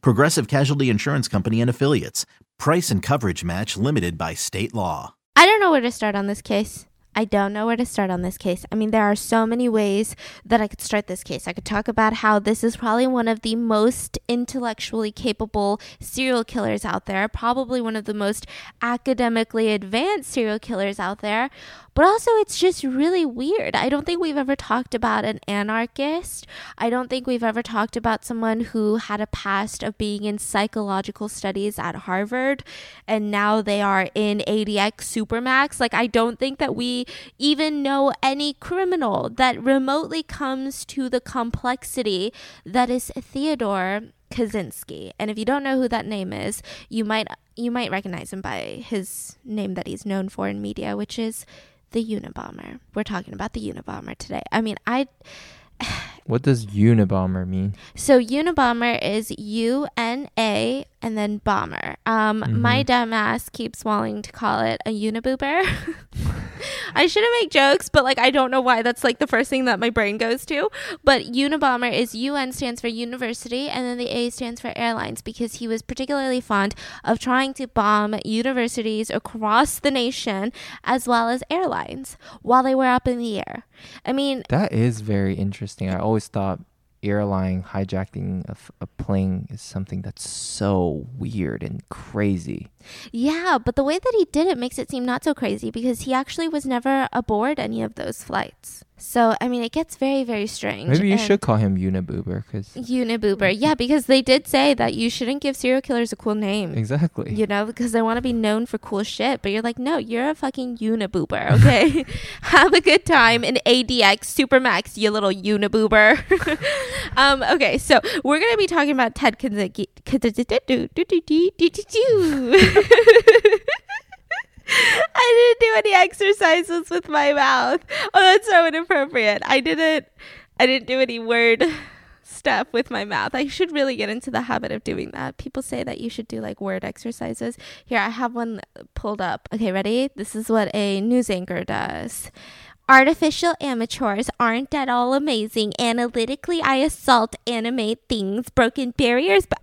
Progressive Casualty Insurance Company and Affiliates. Price and coverage match limited by state law. I don't know where to start on this case. I don't know where to start on this case. I mean, there are so many ways that I could start this case. I could talk about how this is probably one of the most intellectually capable serial killers out there, probably one of the most academically advanced serial killers out there. But also, it's just really weird. I don't think we've ever talked about an anarchist. I don't think we've ever talked about someone who had a past of being in psychological studies at Harvard and now they are in ADX Supermax. Like, I don't think that we even know any criminal that remotely comes to the complexity that is Theodore Kaczynski. And if you don't know who that name is, you might you might recognize him by his name that he's known for in media, which is the Unabomber. We're talking about the Unabomber today. I mean, I. What does Unabomber mean? So Unabomber is U N A and then bomber. Um, Mm-hmm. my dumb ass keeps wanting to call it a uniboober. I shouldn't make jokes, but like I don't know why that's like the first thing that my brain goes to. But Unabomber is UN stands for university, and then the A stands for airlines because he was particularly fond of trying to bomb universities across the nation as well as airlines while they were up in the air. I mean, That is very interesting. I always thought airline hijacking of a plane is something that's so weird and crazy. Yeah, but the way that he did it makes it seem not so crazy because he actually was never aboard any of those flights. So, I mean, it gets very, very strange. Maybe you and- should call him Unaboober because Uniboober. Yeah, because they did say that you shouldn't give serial killers a cool name. exactly. You know, because they want to be known for cool shit. But you're like, no, you're a fucking uniboober, okay? Have a good time in ADX Supermax, you little uniboober. um, okay, so we're going to be talking about Ted Kaczynski. I didn't do any exercises with my mouth. Oh, that's so inappropriate. I didn't I didn't do any word stuff with my mouth. I should really get into the habit of doing that. People say that you should do like word exercises. Here, I have one pulled up. Okay, ready? This is what a news anchor does. Artificial amateurs aren't at all amazing. Analytically, I assault, animate things, broken barriers, but.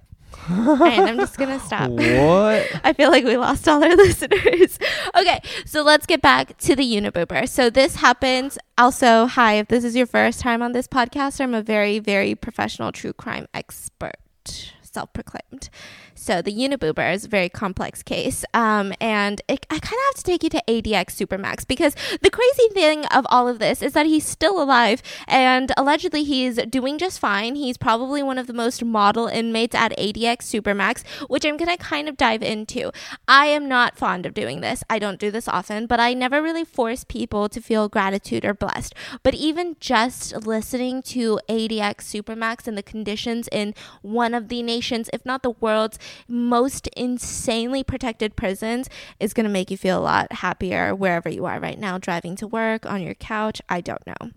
Right, I'm just gonna stop. What? I feel like we lost all our listeners. okay, so let's get back to the Uniboober. So this happens. Also, hi, if this is your first time on this podcast, I'm a very, very professional true crime expert, self proclaimed. So the Uniboober is a very complex case. Um, and it, I kind of have to take you to ADX Supermax because the crazy thing of all of this is that he's still alive and allegedly he's doing just fine. He's probably one of the most model inmates at ADX Supermax, which I'm going to kind of dive into. I am not fond of doing this. I don't do this often, but I never really force people to feel gratitude or blessed. But even just listening to ADX Supermax and the conditions in one of the nation's, if not the world's, most insanely protected prisons is going to make you feel a lot happier wherever you are right now, driving to work, on your couch. I don't know.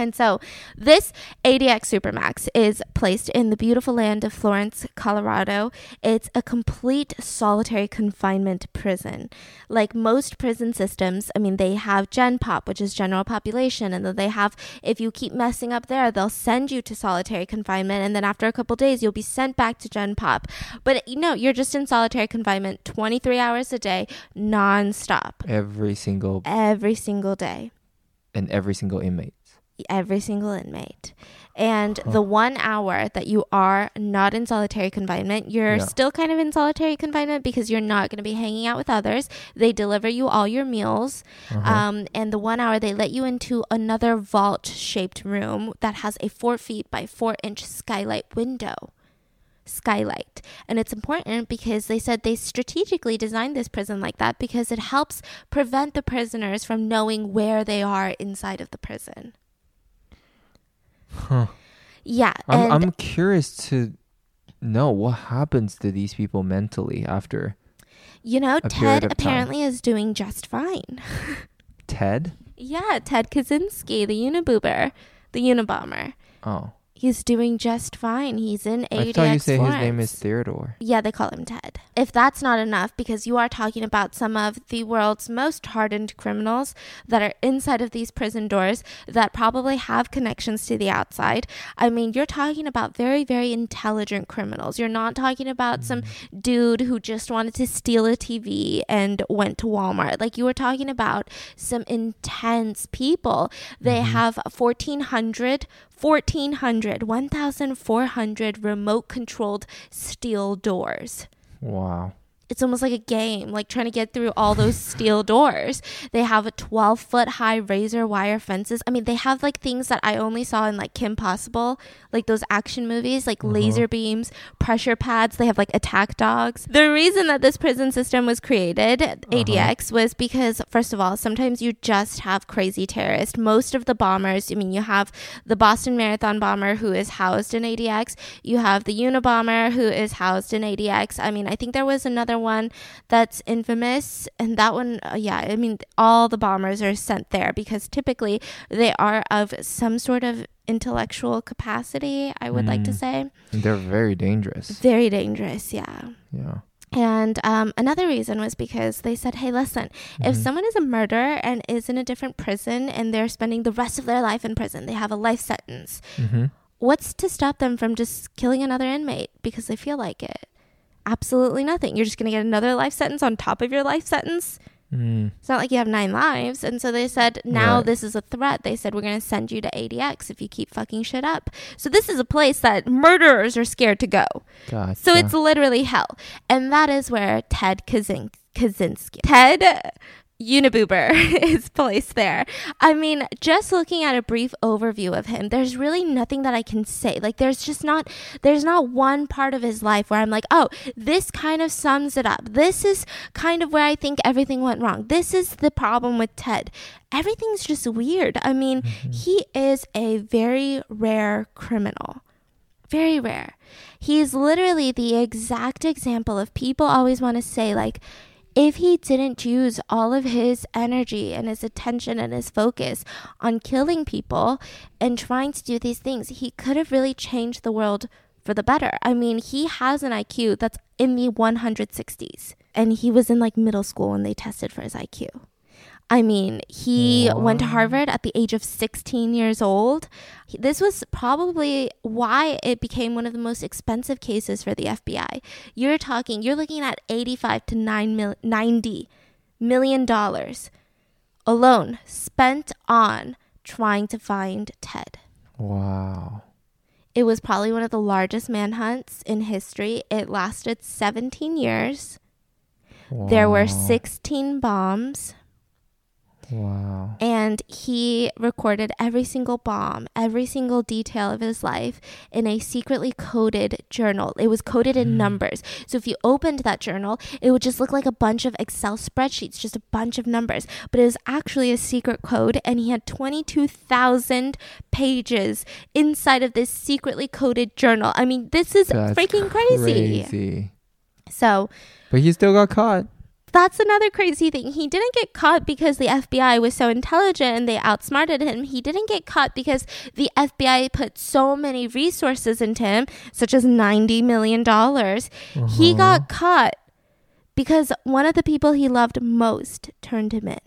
And so this ADX Supermax is placed in the beautiful land of Florence, Colorado. It's a complete solitary confinement prison. Like most prison systems, I mean, they have Gen Pop, which is general population, and then they have, if you keep messing up there, they'll send you to solitary confinement, and then after a couple days, you'll be sent back to Gen Pop. But you know, you're just in solitary confinement 23 hours a day, nonstop, Every single every single day and every single inmate. Every single inmate. And the one hour that you are not in solitary confinement, you're Yeah. still kind of in solitary confinement because you're not going to be hanging out with others. They deliver you all your meals. Um, and the one hour they let you into another vault shaped room that has a four feet by four inch skylight window. Skylight. And it's important because they said they strategically designed this prison like that because it helps prevent the prisoners from knowing where they are inside of the prison. Huh. Yeah. I'm I'm curious to know what happens to these people mentally after You know, Ted of time. apparently is doing just fine. Ted? yeah, Ted Kaczynski, the Uniboober, the Unabomber. Oh, He's doing just fine. He's in ADX I thought you say his name is Theodore. Yeah, they call him Ted. If that's not enough, because you are talking about some of the world's most hardened criminals that are inside of these prison doors that probably have connections to the outside. I mean, you're talking about very, very intelligent criminals. You're not talking about some mm. dude who just wanted to steal a TV and went to Walmart. Like, you were talking about some intense people. They mm-hmm. have 1,400 1,400, 1,400 remote controlled steel doors. Wow. It's almost like a game, like trying to get through all those steel doors. They have a 12 foot high razor wire fences. I mean, they have like things that I only saw in like Kim Possible, like those action movies, like uh-huh. laser beams, pressure pads. They have like attack dogs. The reason that this prison system was created, uh-huh. ADX, was because, first of all, sometimes you just have crazy terrorists. Most of the bombers, I mean, you have the Boston Marathon bomber who is housed in ADX, you have the Unabomber who is housed in ADX. I mean, I think there was another one that's infamous, and that one, uh, yeah, I mean, all the bombers are sent there because typically they are of some sort of intellectual capacity, I would like to Mm. say. They're very dangerous. Very dangerous, yeah. Yeah. And um, another reason was because they said, hey, listen, if Mhm. someone is a murderer and is in a different prison and they're spending the rest of their life in prison, they have a life sentence, Mm-hmm. what's to stop them from just killing another inmate because they feel like it? Absolutely nothing. You're just going to get another life sentence on top of your life sentence. Mm. It's not like you have nine lives. And so they said, now Right. this is a threat. They said, we're going to send you to ADX if you keep fucking shit up. So this is a place that murderers are scared to go. Gotcha. So it's literally hell. And that is where Ted Kazin- Kaczynski, Ted Uniboober is placed there. I mean, just looking at a brief overview of him, there's really nothing that I can say. Like there's just not there's not one part of his life where I'm like, "Oh, this kind of sums it up. This is kind of where I think everything went wrong. This is the problem with Ted." Everything's just weird. I mean, mm-hmm. he is a very rare criminal. Very rare. He's literally the exact example of people always want to say, like, if he didn't use all of his energy and his attention and his focus on killing people and trying to do these things, he could have really changed the world for the better. I mean, he has an IQ that's in the 160s, and he was in like middle school when they tested for his IQ. I mean, he went to Harvard at the age of 16 years old. This was probably why it became one of the most expensive cases for the FBI. You're talking, you're looking at 85 to 9 mil, 90 million dollars alone spent on trying to find Ted. wow. It was probably one of the largest manhunts in history. It lasted 17 years. There were 16 bombs. Wow. and he recorded every single bomb, every single detail of his life in a secretly coded journal. It was coded in mm. numbers. So if you opened that journal, it would just look like a bunch of Excel spreadsheets, just a bunch of numbers. But it was actually a secret code, and he had 22,000 pages inside of this secretly coded journal. I mean, this is That's freaking crazy. crazy. So But he still got caught. That's another crazy thing. He didn't get caught because the FBI was so intelligent and they outsmarted him. He didn't get caught because the FBI put so many resources into him, such as $90 million. He Uh-huh. got caught because one of the people he loved most turned him in.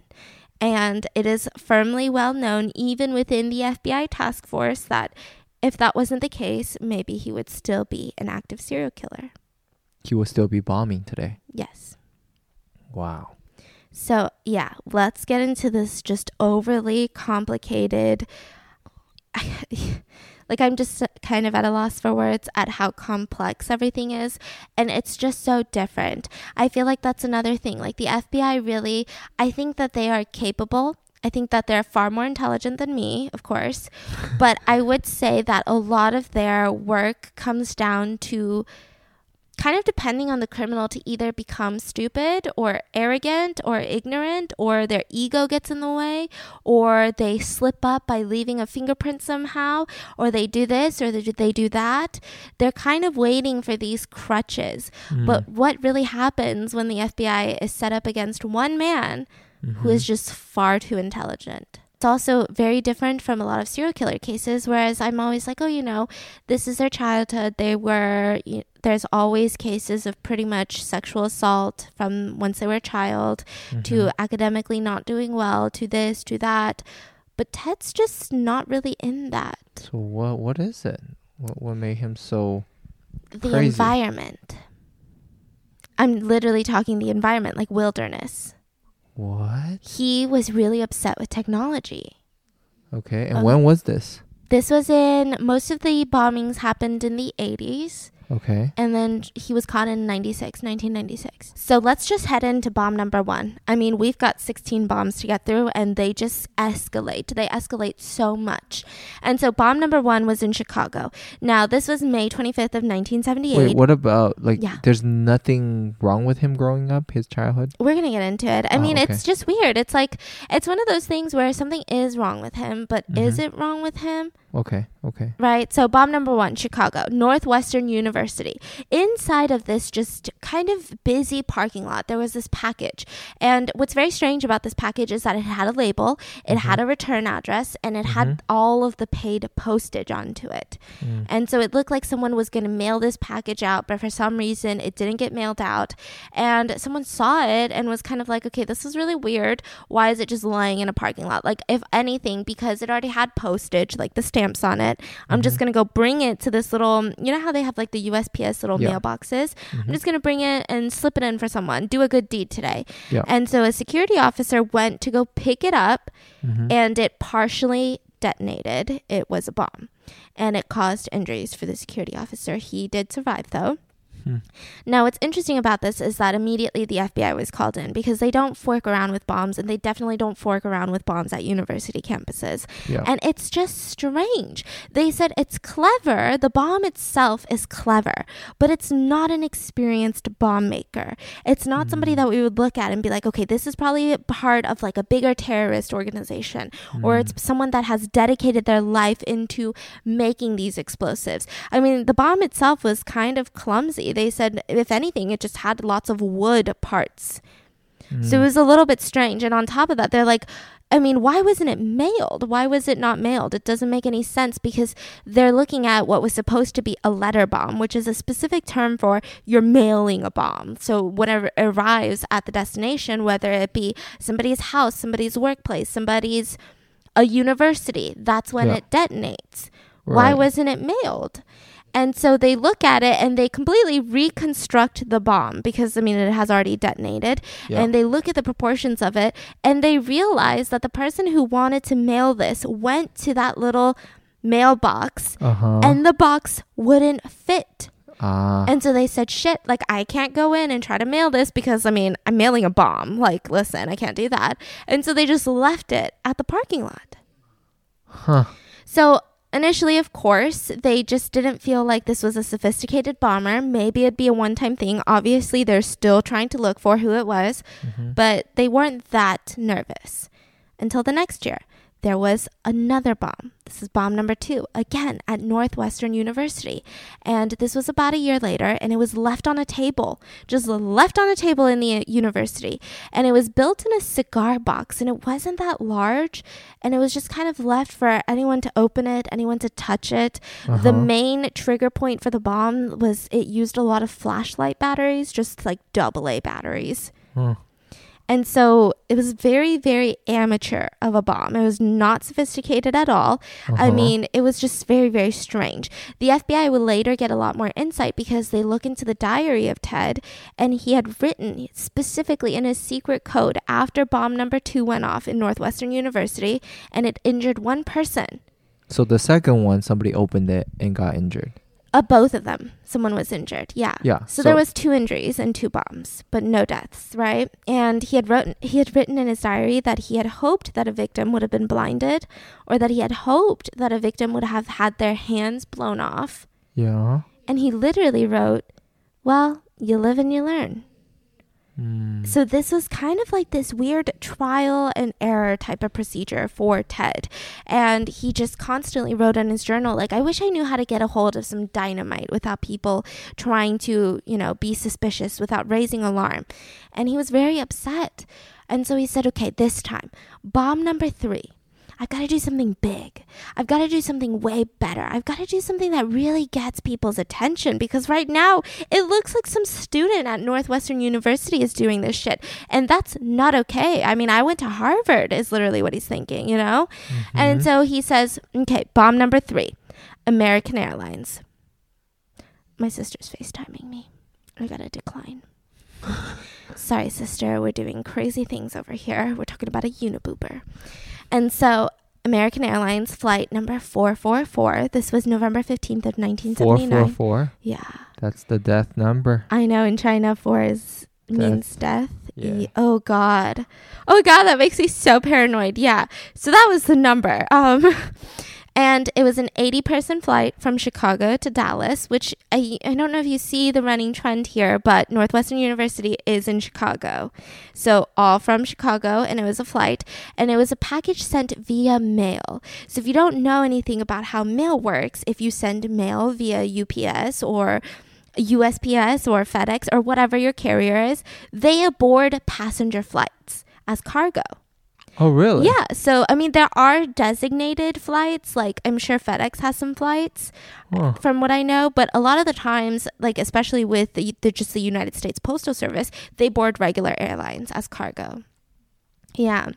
And it is firmly well known, even within the FBI task force, that if that wasn't the case, maybe he would still be an active serial killer. He will still be bombing today. Yes. Wow. So, yeah, let's get into this just overly complicated. like, I'm just kind of at a loss for words at how complex everything is. And it's just so different. I feel like that's another thing. Like, the FBI really, I think that they are capable. I think that they're far more intelligent than me, of course. But I would say that a lot of their work comes down to kind of depending on the criminal to either become stupid or arrogant or ignorant or their ego gets in the way or they slip up by leaving a fingerprint somehow or they do this or they do, they do that. They're kind of waiting for these crutches. Mm. but what really happens when the FBI is set up against one man who is just far too intelligent it's also very different from a lot of serial killer cases whereas i'm always like oh you know this is their childhood. They were y- there's always cases of pretty much sexual assault from once they were a child to mm-hmm. academically not doing well to this to that. But ted's just not really in that. So what what is it? What what made him so the Crazy. environment. I'm literally talking the environment like wilderness what? he was really upset with technology Okay. And Uh, when was this? this was in most of the bombings happened in the 80s Okay. and then he was caught in 96 1996 so let's just head into bomb number one i mean we've got 16 bombs to get through and they just escalate they escalate so much and so bomb number one was in chicago now this was may 25th of 1978 Wait, what about like Yeah. there's nothing wrong with him growing up, his childhood? we're gonna get into it. I Oh, mean, okay. it's just weird. It's like it's one of those things where something is wrong with him, but is Mhm. it wrong with him? Okay. Okay. Right. So bomb number one, Chicago, Northwestern University. Inside of this just kind of busy parking lot, there was this package. And what's very strange about this package is that it had a label, it had a return address, and it had all of the paid postage onto it. Mm. And so it looked like someone was going to mail this package out, but for some reason it didn't get mailed out. And someone saw it and was kind of like, okay, this is really weird. Why is it just lying in a parking lot? Like, if anything, because it already had postage, like the stamps on it, I'm just going to go bring it to this little, you know how they have like the USPS little Yeah. mailboxes? I'm just going to bring it and slip it in for someone, do a good deed today. Yeah. And so a security officer went to go pick it up Mhm. and it partially detonated. It was a bomb and it caused injuries for the security officer. He did survive though. Hmm. Now, what's interesting about this is that immediately the FBI was called in because they don't fork around with bombs and they definitely don't fork around with bombs at university campuses. Yeah. And it's just strange. They said it's clever. The bomb itself is clever, but it's not an experienced bomb maker. It's not somebody that we would look at and be like, okay, this is probably part of like a bigger terrorist organization, or it's someone that has dedicated their life into making these explosives. I mean, the bomb itself was kind of clumsy. They said, if anything, it just had lots of wood parts. So it mm. was a little bit strange. And on top of that, they're like, I mean, why wasn't it mailed? Why was it not mailed? It doesn't make any sense because they're looking at what was supposed to be a letter bomb, which is a specific term for you're mailing a bomb. So whatever arrives at the destination, whether it be somebody's house, somebody's workplace, somebody's a university, that's when Yeah. it detonates. Why wasn't it mailed? And so they look at it and they completely reconstruct the bomb because, I mean, it has already detonated. Yeah. And they look at the proportions of it and they realize that the person who wanted to mail this went to that little mailbox Uh-huh. and the box wouldn't fit. ah. And so they said, shit, like I can't go in and try to mail this because I mean, I'm mailing a bomb. Like, listen, I can't do that. And so they just left it at the parking lot. huh. So initially, of course, they just didn't feel like this was a sophisticated bomber. Maybe it'd be a one time thing. Obviously, they're still trying to look for who it was, mm-hmm. but they weren't that nervous until the next year. There was another bomb. This is bomb number two, again at Northwestern University. And this was about a year later, and it was left on a table, just left on a table in the uh, university. And it was built in a cigar box, and it wasn't that large. And it was just kind of left for anyone to open it, anyone to touch it. The Uh-huh. main trigger point for the bomb was it used a lot of flashlight batteries, just like double A batteries. Huh. And so it was very, very amateur of a bomb. It was not sophisticated at all. I Uh-huh. mean, it was just very, very strange. The FBI would later get a lot more insight because they look into the diary of Ted, and he had written specifically in his secret code after bomb number two went off in Northwestern University, and it injured one person. So the second one, somebody opened it and got injured. Uh, both of them, someone was injured. Yeah. Yeah, So, there was two injuries and two bombs, but no deaths, right? And he had wrote he had written in his diary that he had hoped that a victim would have been blinded, or that he had hoped that a victim would have had their hands blown off. Yeah. And he literally wrote, Well, you live and you learn. Mm. So this was kind of like this weird trial and error type of procedure for Ted. And he just constantly wrote in his journal like I wish I knew how to get a hold of some dynamite without people trying to, you know, be suspicious without raising alarm. And he was very upset. And so he said, "Okay, this time, bomb number 3. I've got to do something big. I've got to do something way better. I've got to do something that really gets people's attention because right now it looks like some student at Northwestern University is doing this shit. And that's not okay. I mean, I went to Harvard, is literally what he's thinking, you know? And mm-hmm. so he says, okay, bomb number three American Airlines. My sister's FaceTiming me. I got to decline. Sorry, sister. We're doing crazy things over here. We're talking about a uniboober. And so, American Airlines flight number 444. This was November 15th of 1979. four four. Yeah. That's the death number. I know in China 4 is means death. Yeah. Ye- Oh god. Oh god, that makes me so paranoid. Yeah. So that was the number. Um and it was an 80 person flight from Chicago to Dallas, which I I don't know if you see the running trend here, but Northwestern University is in Chicago. So all from Chicago and it was a flight and it was a package sent via mail. So if you don't know anything about how mail works, if you send mail via UPS or USPS or FedEx or whatever your carrier is, they aboard passenger flights as cargo. Oh, really? Yeah, so I mean there are designated flights, like I'm sure FedEx has some flights Huh. from what I know, but a lot of the times, like especially with the, the just the United States Postal Service, they board regular airlines as cargo. Yeah.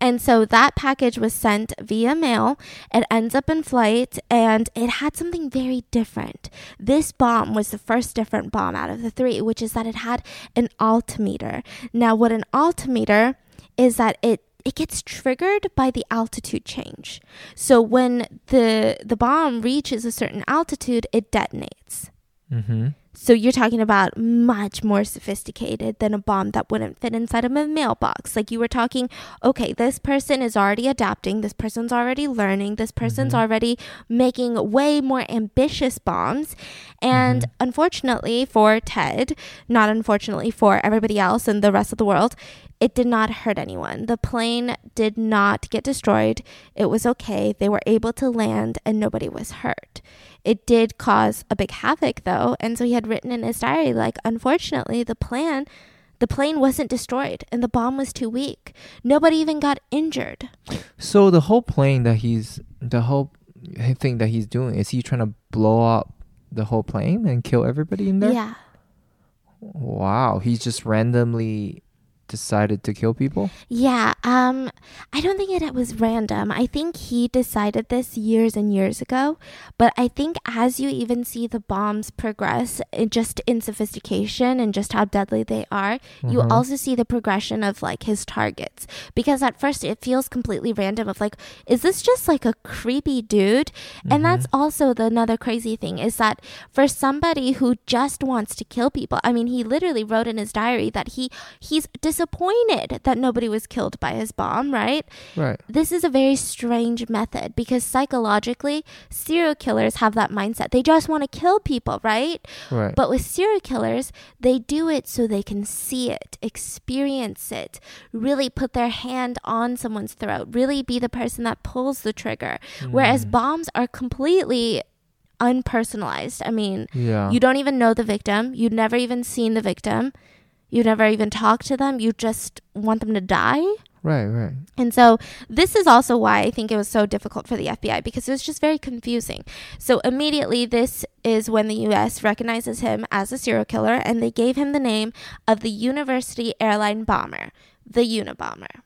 And so that package was sent via mail. It ends up in flight and it had something very different. This bomb was the first different bomb out of the three, which is that it had an altimeter. Now, what an altimeter is that it it gets triggered by the altitude change. So when the the bomb reaches a certain altitude, it detonates. Mm-hmm. So you're talking about much more sophisticated than a bomb that wouldn't fit inside of a mailbox. Like you were talking, okay, this person is already adapting, this person's already learning, this person's Mhm. already making way more ambitious bombs. And unfortunately for Ted, not unfortunately for everybody else and the rest of the world, it did not hurt anyone. The plane did not get destroyed. It was okay. They were able to land and nobody was hurt. It did cause a big havoc though, and so he had written in his diary like unfortunately the plan the plane wasn't destroyed and the bomb was too weak. Nobody even got injured. So the whole plane that he's the whole thing that he's doing is he trying to blow up the whole plane and kill everybody in there? Yeah. Wow, he's just randomly decided to kill people. Yeah, um I don't think it was random. I think he decided this years and years ago, but I think as you even see the bombs progress in just in sophistication and just how deadly they are, you Uh-huh. also see the progression of like his targets. Because at first it feels completely random of like is this just like a creepy dude? And that's also the another crazy thing is that for somebody who just wants to kill people, I mean, he literally wrote in his diary that he he's disappointed that nobody was killed by his bomb, right? Right. This is a very strange method because psychologically, serial killers have that mindset. They just want to kill people, right? Right. But with serial killers, they do it so they can see it, experience it, really put their hand on someone's throat, really be the person that pulls the trigger. Whereas mm. bombs are completely unpersonalized. I mean, yeah. you don't even know the victim, you've never even seen the victim, you never even talk to them, you just want them to die. right. Right. And so this is also why I think it was so difficult for the FBI because it was just very confusing. So immediately this is when the US recognizes him as a serial killer and they gave him the name of the University Airline Bomber, the Unabomber.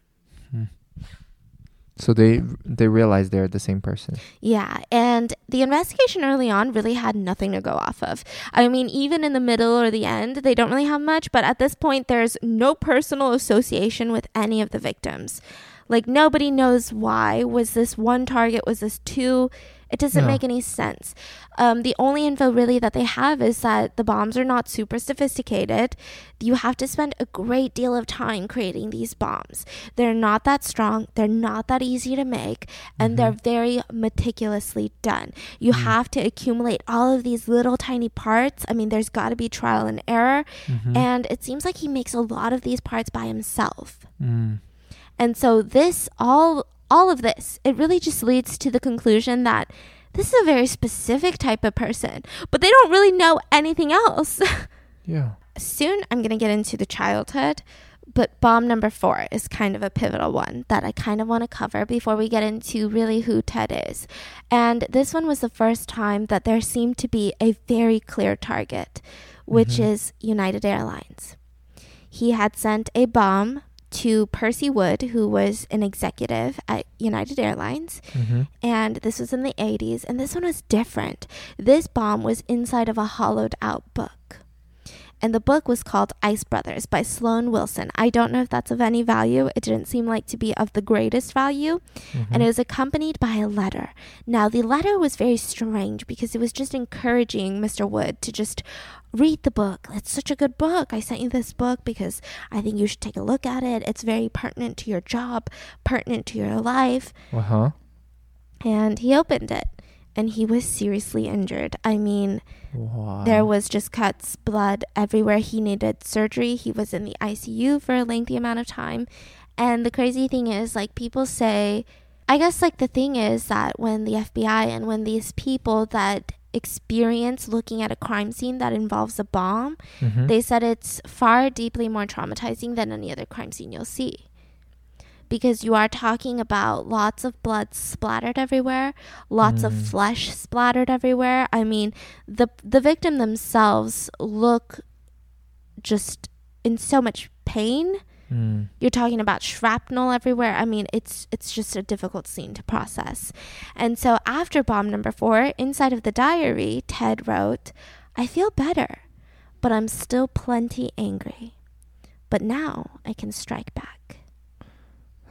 So they they realize they're the same person. Yeah, and the investigation early on really had nothing to go off of. I mean, even in the middle or the end, they don't really have much, but at this point, there's no personal association with any of the victims. Like, nobody knows why. Was this one target? Was this two? It doesn't Yeah. make any sense. Um, the only info really that they have is that the bombs are not super sophisticated. You have to spend a great deal of time creating these bombs. They're not that strong, they're not that easy to make, and they're very meticulously done. You have to accumulate all of these little tiny parts. I mean, there's got to be trial and error, and it seems like he makes a lot of these parts by himself. Mm. And so this all all of this, it really just leads to the conclusion that this is a very specific type of person, but they don't really know anything else. Yeah. Soon I'm going to get into the childhood, but bomb number 4 is kind of a pivotal one that I kind of want to cover before we get into really who Ted is. And this one was the first time that there seemed to be a very clear target, which mm-hmm. is United Airlines. He had sent a bomb to Percy Wood, who was an executive at United Airlines. Mm-hmm. And this was in the 80s, and this one was different. This bomb was inside of a hollowed out book. And the book was called Ice Brothers by Sloan Wilson. I don't know if that's of any value. It didn't seem like to be of the greatest value. And it was accompanied by a letter. Now, the letter was very strange because it was just encouraging Mr. Wood to just read the book. It's such a good book. I sent you this book because I think you should take a look at it. It's very pertinent to your job, pertinent to your life Uh huh. and he opened it and he was seriously injured. I mean, Wow. there was just cuts, blood everywhere. He needed surgery. He was in the ICU for a lengthy amount of time. And the crazy thing is, like, people say, I guess, like, the thing is that when the FBI and when these people that experience looking at a crime scene that involves a bomb, Mhm. they said it's far deeply more traumatizing than any other crime scene you'll see. Because you are talking about lots of blood splattered everywhere, lots of Mm. flesh splattered everywhere. I mean, the the victim themselves look just in so much pain. Mm. You're talking about shrapnel everywhere. I mean, it's it's just a difficult scene to process. And so after bomb number 4, inside of the diary, Ted wrote, "I feel better, but I'm still plenty angry. But now I can strike back."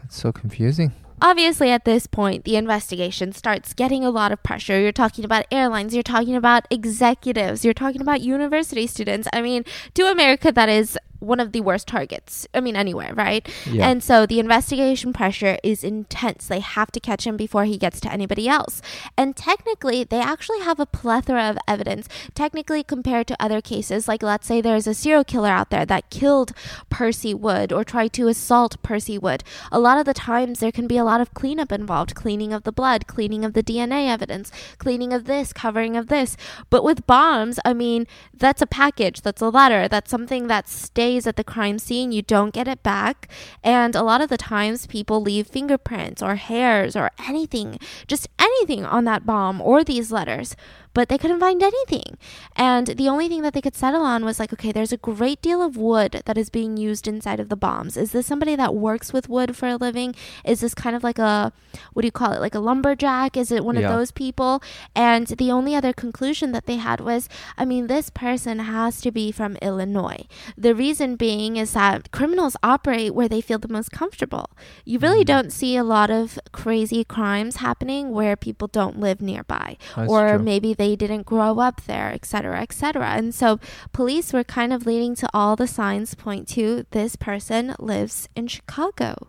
That's so confusing. Obviously, at this point, the investigation starts getting a lot of pressure. You're talking about airlines, you're talking about executives, you're talking about university students. I mean, to America, that is one of the worst targets. I mean, anywhere, right? Yeah. And so the investigation pressure is intense. They have to catch him before he gets to anybody else. And technically, they actually have a plethora of evidence. Technically, compared to other cases, like let's say there's a serial killer out there that killed Percy Wood or tried to assault Percy Wood. A lot of the times, there can be a lot of cleanup involved cleaning of the blood, cleaning of the DNA evidence, cleaning of this, covering of this. But with bombs, I mean, that's a package, that's a letter, that's something that stays at the crime scene. You don't get it back. And a lot of the times, people leave fingerprints or hairs or anything, just anything on that bomb or these letters. But they couldn't find anything. And the only thing that they could settle on was like, okay, there's a great deal of wood that is being used inside of the bombs. Is this somebody that works with wood for a living? Is this kind of like a, what do you call it, like a lumberjack? Is it one Yeah. of those people? And the only other conclusion that they had was, I mean, this person has to be from Illinois. The reason being is that criminals operate where they feel the most comfortable. You really Mm. don't see a lot of crazy crimes happening where people don't live nearby That's or true. maybe they didn't grow up there, etc., etc. And so police were kind of leading to all the signs point to this person lives in Chicago.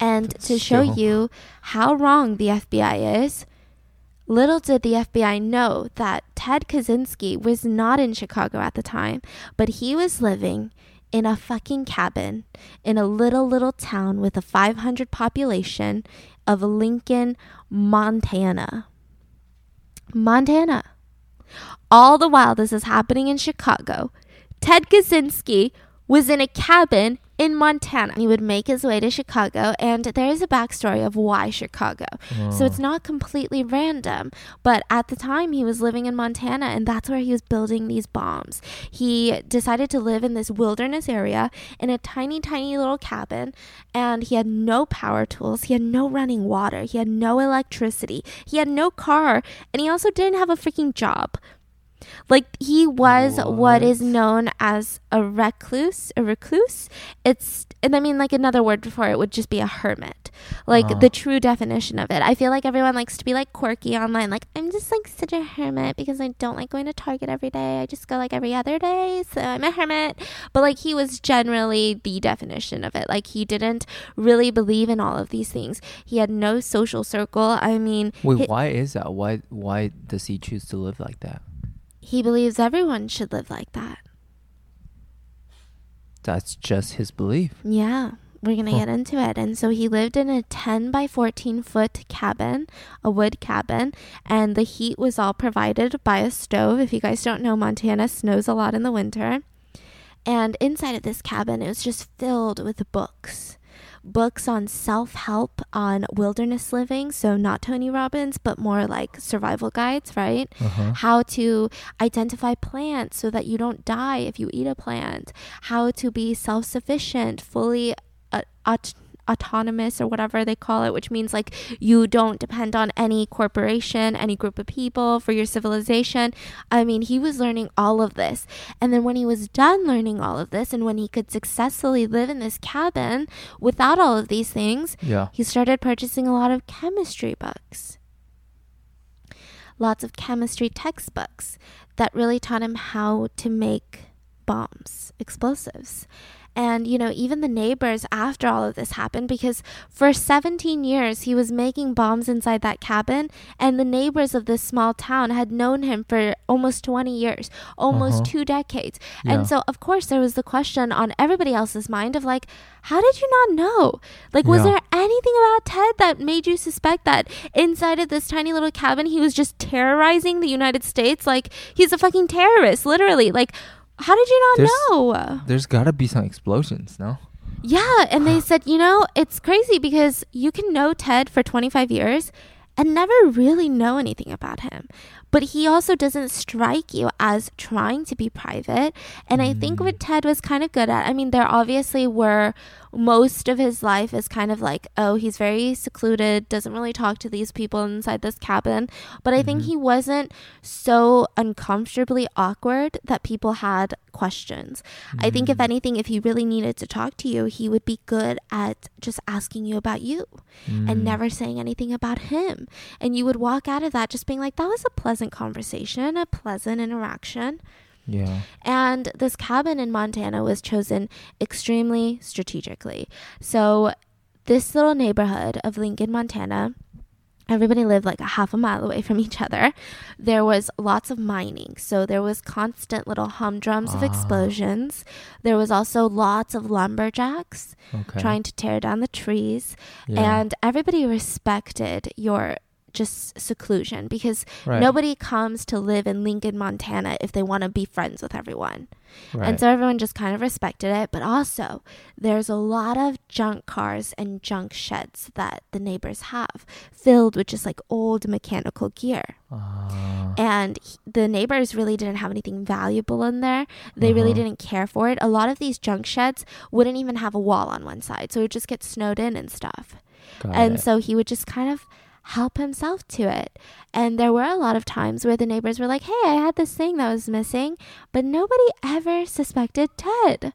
And That's to show so- you how wrong the FBI is, little did the FBI know that Ted Kaczynski was not in Chicago at the time, but he was living in a fucking cabin in a little, little town with a 500 population of Lincoln, Montana. Montana. All the while this is happening in Chicago, Ted Kaczynski was in a cabin in Montana. He would make his way to Chicago, and there is a backstory of why Chicago. So oh. it's not completely random, but at the time he was living in Montana, and that's where he was building these bombs. He decided to live in this wilderness area in a tiny, tiny little cabin, and he had no power tools, he had no running water, he had no electricity, he had no car, and he also didn't have a freaking job. Like he was what is known as a recluse, a recluse. It's and I mean like another word for it would just be a hermit. Like Oh. the true definition of it. I feel like everyone likes to be like quirky online. Like I'm just like such a hermit because I don't like going to Target every day. I just go like every other day, so I'm a hermit. But like he was generally the definition of it. Like he didn't really believe in all of these things. He had no social circle. I mean, Wait, he- why is that? Why why does he choose to live like that? He believes everyone should live like that. That's just his belief. Yeah, we're going to Huh. get into it. And so he lived in a 10 by 14 foot cabin, a wood cabin, and the heat was all provided by a stove. If you guys don't know, Montana snows a lot in the winter. And inside of this cabin, it was just filled with books. Books on self help, on wilderness living. So, not Tony Robbins, but more like survival guides, right? Uh-huh. how to identify plants so that you don't die if you eat a plant, how to be self sufficient, fully uh, aut- autonomous or whatever they call it, which means like you don't depend on any corporation, any group of people for your civilization. I mean, he was learning all of this. And then when he was done learning all of this and when he could successfully live in this cabin without all of these things, Yeah. he started purchasing a lot of chemistry books. Lots of chemistry textbooks that really taught him how to make bombs, explosives. And, you know, even the neighbors after all of this happened, because for 17 years he was making bombs inside that cabin, and the neighbors of this small town had known him for almost 20 years, almost Uh-huh. two decades. Yeah. And so, of course, there was the question on everybody else's mind of like, how did you not know? Like, was Yeah. there anything about Ted that made you suspect that inside of this tiny little cabin he was just terrorizing the United States? Like, he's a fucking terrorist, literally. Like, how did you not There's- know? There's got to be some explosions, no? Yeah, and they said, you know, it's crazy because you can know Ted for 25 years and never really know anything about him. But he also doesn't strike you as trying to be private. And I think what mm. Ted was kind of good at, I mean, there obviously were most of his life is kind of like, oh, he's very secluded, doesn't really talk to these people inside this cabin. But I think he wasn't so uncomfortably awkward that people had questions. I think, if anything, if he really needed to talk to you, he would be good at just asking you about you Mm. and never saying anything about him. And you would walk out of that just being like, that was a pleasant conversation, a pleasant interaction. Yeah. And this cabin in Montana was chosen extremely strategically. So, this little neighborhood of Lincoln, Montana, everybody lived like a half a mile away from each other. There was lots of mining. So, there was constant little humdrums of Ah. explosions. There was also lots of lumberjacks Okay. trying to tear down the trees. Yeah. And everybody respected your just seclusion because Right. nobody comes to live in Lincoln, Montana if they want to be friends with everyone. Right. And so everyone just kind of respected it. But also, there's a lot of junk cars and junk sheds that the neighbors have filled with just like old mechanical gear. Ah. And he- the neighbors really didn't have anything valuable in there. They really Uh-huh. didn't care for it. A lot of these junk sheds wouldn't even have a wall on one side. So it would just get snowed in and stuff Got and it. so he would just kind of help himself to it. And there were a lot of times where the neighbors were like, "Hey, I had this thing that was missing," but nobody ever suspected Ted.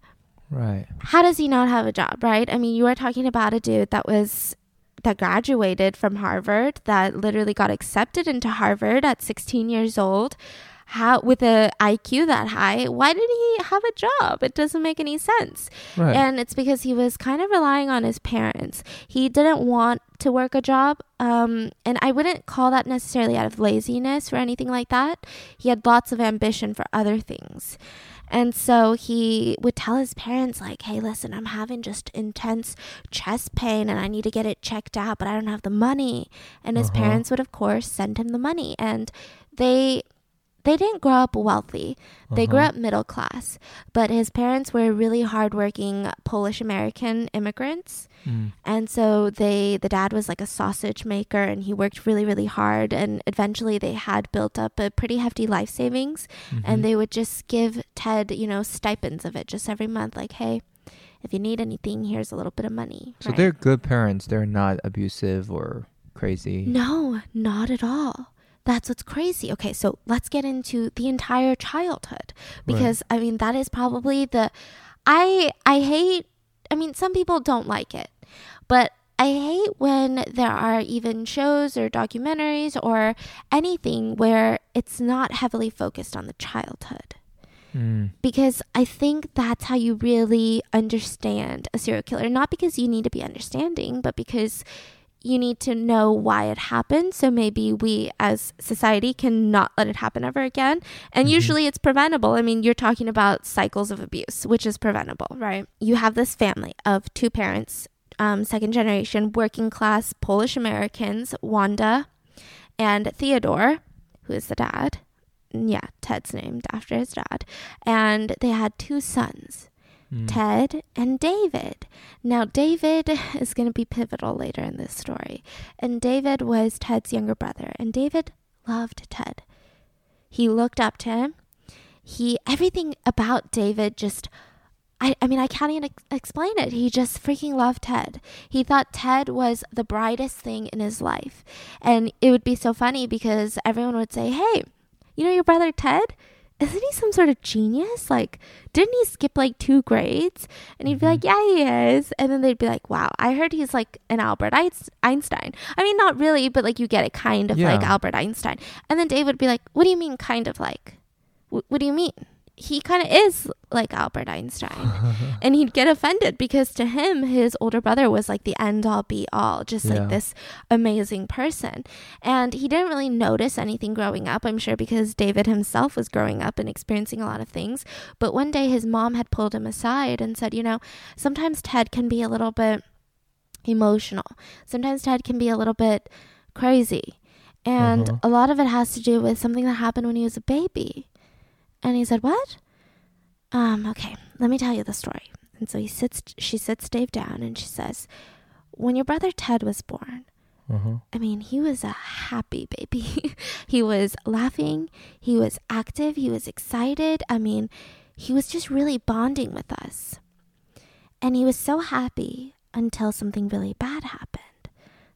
right. How does he not have a job, right? I mean, you are talking about a dude that was that graduated from Harvard, that literally got accepted into Harvard at 16 years old. How with a IQ that high, why did he have a job? It doesn't make any sense. Right. And it's because he was kind of relying on his parents. He didn't want to work a job. Um, and I wouldn't call that necessarily out of laziness or anything like that. He had lots of ambition for other things. And so he would tell his parents, like, hey, listen, I'm having just intense chest pain and I need to get it checked out, but I don't have the money. And his Uh-huh. parents would, of course, send him the money. And they they didn't grow up wealthy. They grew Uh-huh. up middle class, but his parents were really hardworking Polish American immigrants. Mm. And so they the dad was like a sausage maker and he worked really really hard and eventually they had built up a pretty hefty life savings Mhm. and they would just give Ted, you know, stipends of it just every month like, "Hey, if you need anything, here's a little bit of money." So right? they're good parents. They're not abusive or crazy. No, not at all. That's what's crazy. Okay, so let's get into the entire childhood because I mean that is probably the I I hate I mean some people don't like it. But I hate when there are even shows or documentaries or anything where it's not heavily focused on the childhood. Mm. Because I think that's how you really understand a serial killer. Not because you need to be understanding, but because you need to know why it happened. So maybe we as society can not let it happen ever again. And Mhm. usually it's preventable. I mean, you're talking about cycles of abuse, which is preventable, right? You have this family of two parents, um, second generation, working class Polish Americans, Wanda and Theodore, who is the dad. Yeah, Ted's named after his dad. And they had two sons. Mm. Ted and David. Now, David is going to be pivotal later in this story. And David was Ted's younger brother. And David loved Ted. He looked up to him. He, everything about David just, I, I mean, I can't even ex- explain it. He just freaking loved Ted. He thought Ted was the brightest thing in his life. And it would be so funny because everyone would say, hey, you know your brother Ted? Isn't he some sort of genius? Like, didn't he skip like two grades? And he'd be Mhm. like, yeah, he is. And then they'd be like, wow, I heard he's like an Albert Einstein. I mean, not really, but like you get it kind of like Albert Einstein. And then Dave would be like, what do you mean, kind of like? Wh- what do you mean? He kind of is like Albert Einstein. and he'd get offended because to him, his older brother was like the end all be all, just Yeah. like this amazing person. And he didn't really notice anything growing up, I'm sure, because David himself was growing up and experiencing a lot of things. But one day his mom had pulled him aside and said, You know, sometimes Ted can be a little bit emotional, sometimes Ted can be a little bit crazy. And Uh-huh. a lot of it has to do with something that happened when he was a baby. And he said, What? Um, okay, let me tell you the story. And so he sits she sits Dave down and she says, When your brother Ted was born, Uh-huh. I mean, he was a happy baby. he was laughing, he was active, he was excited. I mean, he was just really bonding with us. And he was so happy until something really bad happened.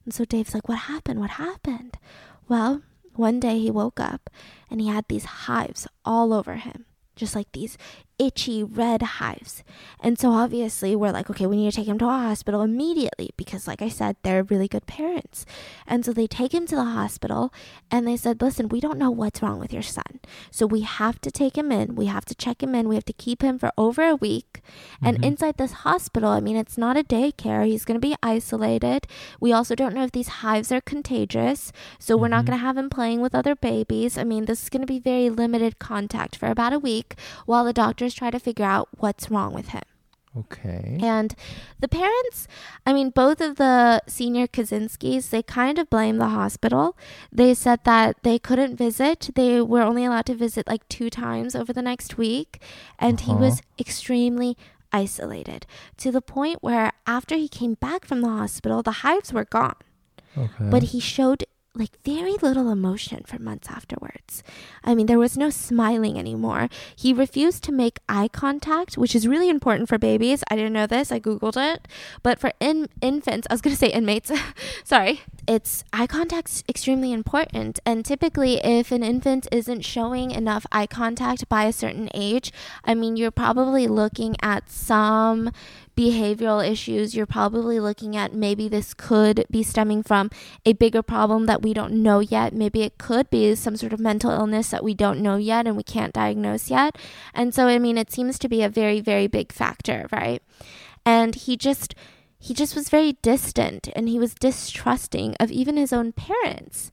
And so Dave's like, What happened? What happened? Well, one day he woke up and he had these hives all over him, just like these itchy red hives. And so obviously we're like, okay, we need to take him to a hospital immediately because, like I said, they're really good parents. And so they take him to the hospital and they said, listen, we don't know what's wrong with your son. So we have to take him in. We have to check him in. We have to keep him for over a week. And Mhm. inside this hospital, I mean, it's not a daycare. He's going to be isolated. We also don't know if these hives are contagious. So we're not Mhm. going to have him playing with other babies. I mean, this is going to be very limited contact for about a week while the doctors try to figure out what's wrong with him. Okay. And the parents, I mean, both of the senior Kaczynskis, they kind of blame the hospital. They said that they couldn't visit. They were only allowed to visit like two times over the next week. And he Uh-huh. was extremely isolated to the point where after he came back from the hospital, the hives were gone. Okay. But he showed like very little emotion for months afterwards. I mean, there was no smiling anymore. He refused to make eye contact, which is really important for babies. I didn't know this. I googled it. But for in- infants, I was going to say inmates. Sorry. It's eye contact's extremely important. And typically if an infant isn't showing enough eye contact by a certain age, I mean, you're probably looking at some behavioral issues. You're probably looking at maybe this could be stemming from a bigger problem that we don't know yet. Maybe it could be some sort of mental illness that we don't know yet and we can't diagnose yet. And so, I mean, it seems to be a very, very big factor, right? And he just. He just was very distant and he was distrusting of even his own parents.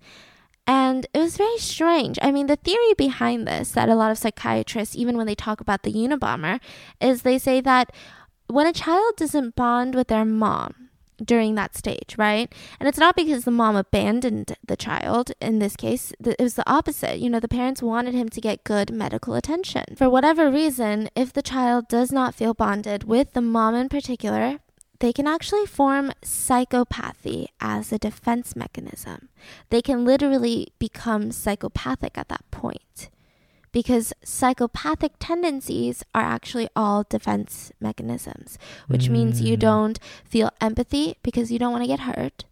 And it was very strange. I mean, the theory behind this, that a lot of psychiatrists, even when they talk about the Unabomber, is they say that when a child doesn't bond with their mom during that stage, right? And it's not because the mom abandoned the child. In this case, it was the opposite. You know, the parents wanted him to get good medical attention. For whatever reason, if the child does not feel bonded with the mom in particular, they can actually form psychopathy as a defense mechanism. They can literally become psychopathic at that point because psychopathic tendencies are actually all defense mechanisms, which means you Mm. don't feel empathy because you don't want to get hurt.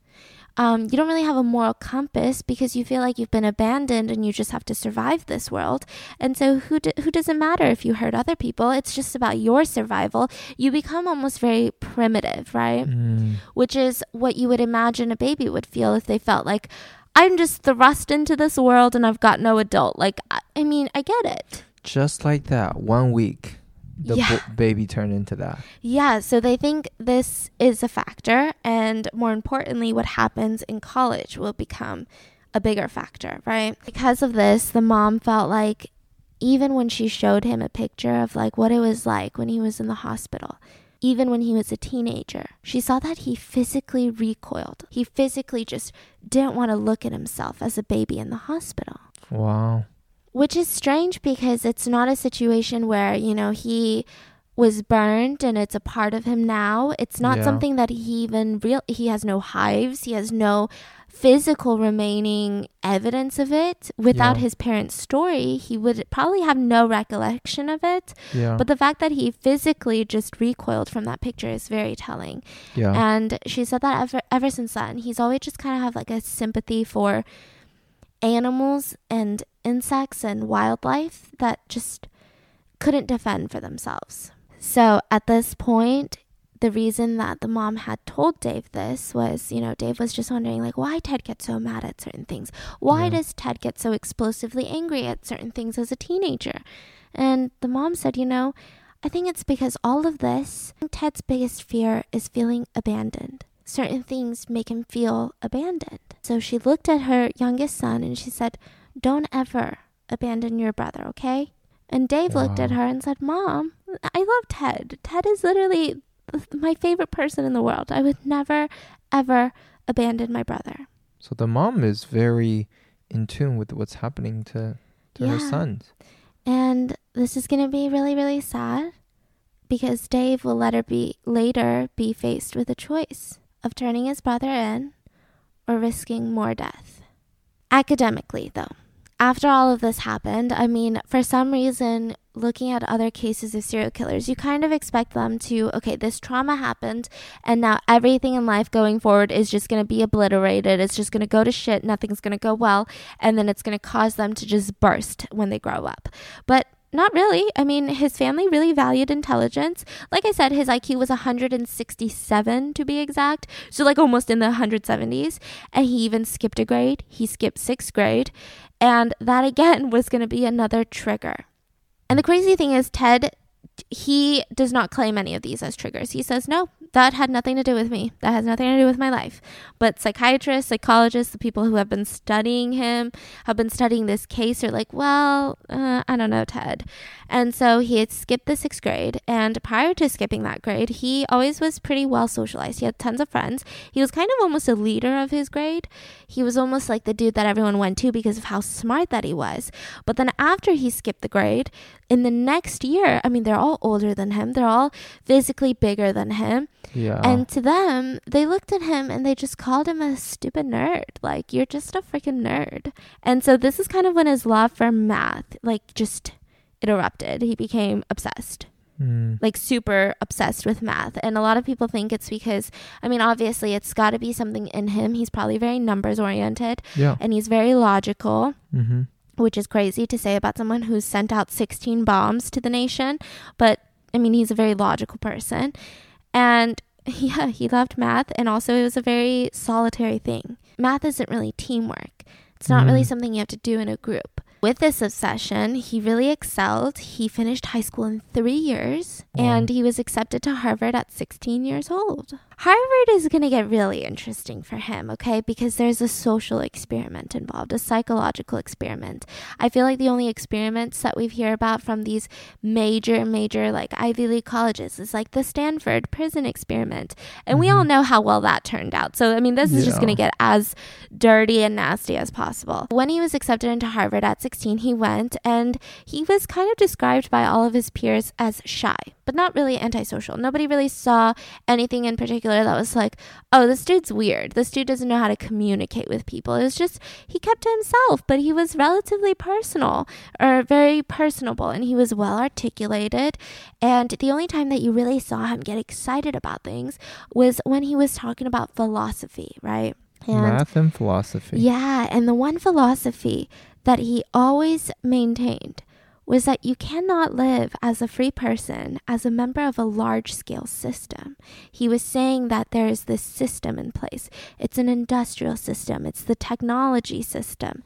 um, you don't really have a moral compass because you feel like you've been abandoned and you just have to survive this world. And so, who do, who does it matter if you hurt other people? It's just about your survival. You become almost very primitive, right? Mm. Which is what you would imagine a baby would feel if they felt like. I'm just thrust into this world and I've got no adult. Like, I, I mean, I get it. Just like that, one week, the Yeah. baby turned into that. Yeah, so they think this is a factor, and more importantly, what happens in college will become a bigger factor, right? Because of this, the mom felt like even when she showed him a picture of like what it was like when he was in the hospital, even when he was a teenager, she saw that he physically recoiled. He physically just didn't want to look at himself as a baby in the hospital Wow. which is strange because it's not a situation where you know he was burned and it's a part of him now it's not Yeah. something that he even real he has no hives he has no physical remaining evidence of it without Yeah. his parents story he would probably have no recollection of it Yeah. but the fact that he physically just recoiled from that picture is very telling yeah. and she said that ever ever since then, he's always just kind of have like a sympathy for animals and insects and wildlife that just couldn't defend for themselves. So at this point, the reason that the mom had told Dave this was, you know, Dave was just wondering like why Ted gets so mad at certain things. Why Yeah. does Ted get so explosively angry at certain things as a teenager? And the mom said, you know, I think it's because all of this, Ted's biggest fear is feeling abandoned. Certain things make him feel abandoned. So she looked at her youngest son and she said, Don't ever abandon your brother, okay? And Dave looked at her and said, Mom, I love Ted. Ted is literally my favorite person in the world. I would never, ever abandon my brother. so the mom is very in tune with what's happening to to her Yeah. sons. And this is going to be really, really sad because Dave will let her be later be faced with a choice of turning his brother in or risking more death. Academically, though, after all of this happened, I mean, for some reason, looking at other cases of serial killers, you kind of expect them to, okay, this trauma happened, and now everything in life going forward is just going to be obliterated. It's just going to go to shit. Nothing's going to go well. And then it's going to cause them to just burst when they grow up. But not really. I mean, his family really valued intelligence. Like I said, his IQ was 167 to be exact. So, like, almost in the 170s. And he even skipped a grade. He skipped sixth grade. And that again was going to be another trigger. And the crazy thing is, Ted, he does not claim any of these as triggers. He says, no, that had nothing to do with me. That has nothing to do with my life. But psychiatrists, psychologists, the people who have been studying him, have been studying this case, are like, well, uh, I don't know, Ted. And so he had skipped the sixth grade. And prior to skipping that grade, he always was pretty well socialized. He had tons of friends. He was kind of almost a leader of his grade. He was almost like the dude that everyone went to because of how smart that he was. But then after he skipped the grade, in the next year, I mean, they're all older than him, they're all physically bigger than him. Yeah. And to them, they looked at him and they just called him a stupid nerd. Like, you're just a freaking nerd. And so this is kind of when his love for math, like, just it erupted. He became obsessed Mm. like super obsessed with math. And a lot of people think it's because, I mean, obviously it's got to be something in him. He's probably very numbers oriented Yeah. and he's very logical, Mm-hmm. Which is crazy to say about someone who's sent out 16 bombs to the nation. But I mean, he's a very logical person. And yeah, he loved math. And also, it was a very solitary thing. Math isn't really teamwork, it's not really Mm. something you have to do in a group. With this obsession, he really excelled. He finished high school in three years Wow. and he was accepted to Harvard at 16 years old. Harvard is going to get really interesting for him, okay? Because there's a social experiment involved, a psychological experiment. I feel like the only experiments that we've heard about from these major, major, like Ivy League colleges is like the Stanford prison experiment. And we all mm-hmm. know how well that turned out. So, I mean, this is just going to get as dirty and nasty as possible. When he was accepted into Harvard at 16, he went and he was kind of described by all of his peers as shy, but not really antisocial. Nobody really saw anything in particular that was like, oh, this dude's weird. This dude doesn't know how to communicate with people. It was just, he kept to himself, but he was relatively personal or very personable and he was well articulated. And the only time that you really saw him get excited about things was when he was talking about philosophy, right? And Math and philosophy. yeah, and the one philosophy that he always maintained was that you cannot live as a free person as a member of a large scale system. He was saying that there is this system in place. It's an industrial system, it's the technology system.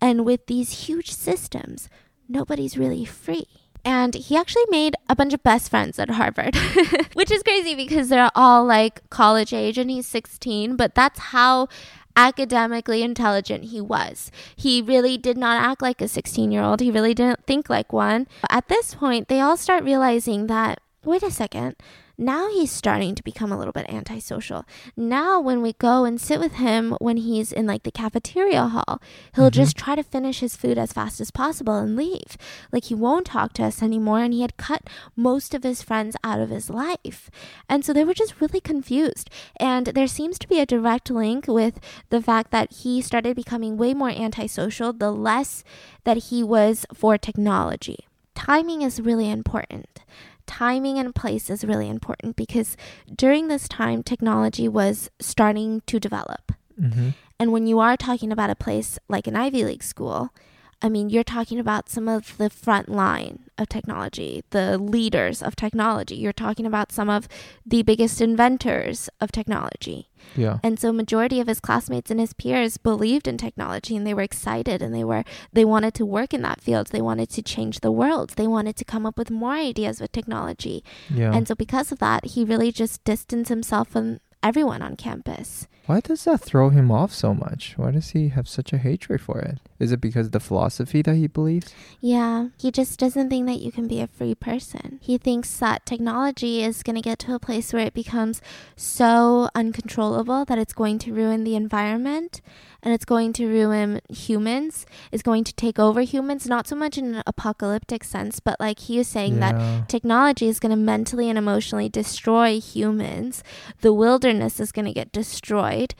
And with these huge systems, nobody's really free. And he actually made a bunch of best friends at Harvard, which is crazy because they're all like college age and he's 16, but that's how academically intelligent he was. He really did not act like a 16 year old. He really didn't think like one. At this point, they all start realizing that wait a second. Now he's starting to become a little bit antisocial. Now, when we go and sit with him when he's in like the cafeteria hall, he'll Mhm. just try to finish his food as fast as possible and leave. Like he won't talk to us anymore. And he had cut most of his friends out of his life. And so they were just really confused. And there seems to be a direct link with the fact that he started becoming way more antisocial the less that he was for technology. Timing is really important. Timing and place is really important because during this time, technology was starting to develop. Mm-hmm. And when you are talking about a place like an Ivy League school, I mean, you're talking about some of the front line of technology, the leaders of technology. You're talking about some of the biggest inventors of technology. Yeah. And so majority of his classmates and his peers believed in technology and they were excited and they were they wanted to work in that field. They wanted to change the world. They wanted to come up with more ideas with technology. Yeah. And so because of that, he really just distanced himself from everyone on campus. Why does that throw him off so much? Why does he have such a hatred for it? Is it because of the philosophy that he believes? Yeah, he just doesn't think that you can be a free person. He thinks that technology is going to get to a place where it becomes so uncontrollable that it's going to ruin the environment and it's going to ruin humans. It's going to take over humans, not so much in an apocalyptic sense, but like he was saying that technology is going to mentally and emotionally destroy humans. The wilderness is going to get destroyed.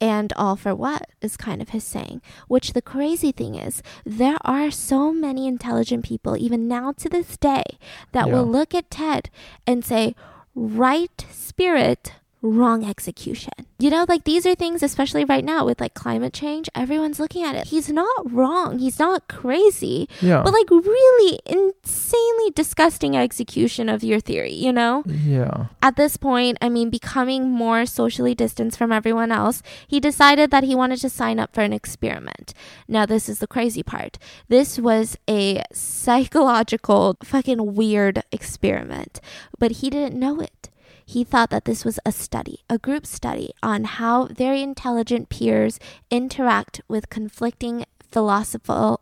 And all for what is kind of his saying. Which the crazy thing is, there are so many intelligent people, even now to this day, that will look at Ted and say, right spirit, wrong execution. You know, like these are things, especially right now with like climate change, everyone's looking at it. He's not wrong, he's not crazy Yeah. but like really insanely disgusting execution of your theory, you know? yeah. At this point, I mean, becoming more socially distanced from everyone else, he decided that he wanted to sign up for an experiment. Now, this is the crazy part. This was a psychological, fucking weird experiment, but he didn't know it. He thought that this was a study, a group study on how very intelligent peers interact with conflicting philosophical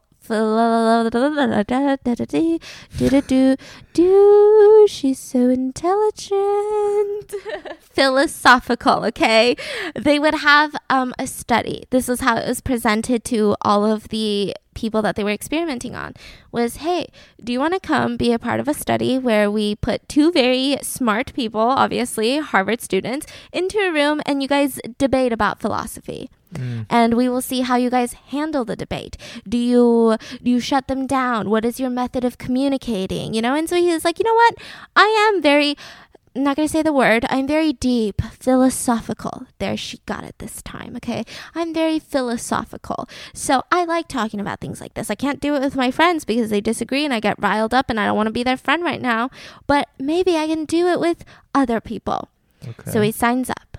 do she's so intelligent philosophical okay they would have um, a study this is how it was presented to all of the people that they were experimenting on was hey do you want to come be a part of a study where we put two very smart people obviously harvard students into a room and you guys debate about philosophy Mm. and we will see how you guys handle the debate. Do you do you shut them down? What is your method of communicating? You know, and so he was like, you know what? I am very I'm not gonna say the word. I'm very deep, philosophical. There, she got it this time. Okay, I'm very philosophical. So I like talking about things like this. I can't do it with my friends because they disagree and I get riled up and I don't want to be their friend right now. But maybe I can do it with other people. Okay. So he signs up.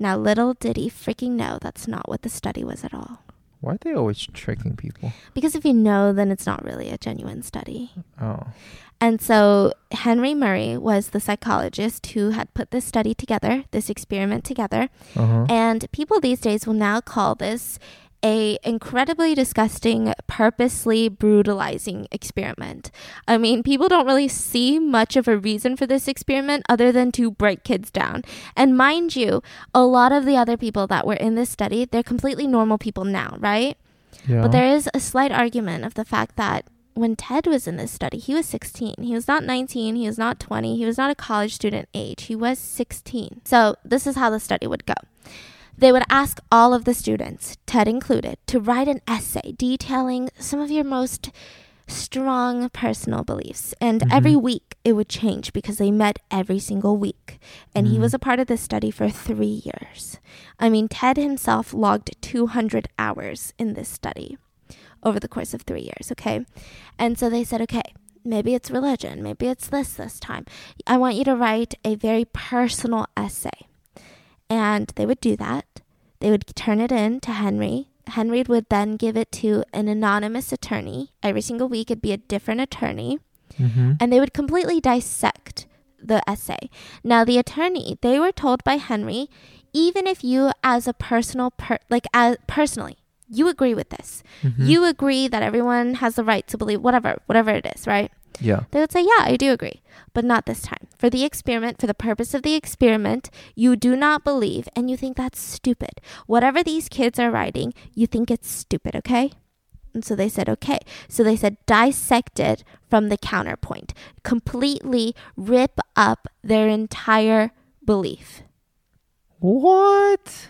Now, little did he freaking know that's not what the study was at all. Why are they always tricking people? Because if you know, then it's not really a genuine study. Oh. And so Henry Murray was the psychologist who had put this study together, this experiment together. Uh huh. And people these days will now call this a incredibly disgusting, purposely brutalizing experiment. I mean, people don't really see much of a reason for this experiment other than to break kids down. And mind you, a lot of the other people that were in this study, they're completely normal people now, right? Yeah. But there is a slight argument of the fact that when Ted was in this study, he was 16. He was not 19. He was not 20. He was not a college student age. He was 16. So this is how the study would go. They would ask all of the students, Ted included, to write an essay detailing some of your most strong personal beliefs. And Mhm. every week it would change because they met every single week. And he Mhm. was a part of this study for three years. I mean, Ted himself logged 200 hours in this study over the course of three years, okay? And so they said, okay, maybe it's religion, maybe it's this this time. I want you to write a very personal essay. And they would do that. They would turn it in to Henry. Henry would then give it to an anonymous attorney. Every single week, it'd be a different attorney Mm-hmm. and they would completely dissect the essay. Now, the attorney, they were told by Henry, even if you, as a personal, per- like as personally, you agree with this, Mhm. you agree that everyone has the right to believe whatever, whatever it is, right? Yeah. They would say, yeah, I do agree, but not this time. For the experiment, for the purpose of the experiment, you do not believe and you think that's stupid. Whatever these kids are writing, you think it's stupid, okay? And so they said, okay. So they said, dissect it from the counterpoint, completely rip up their entire belief. What?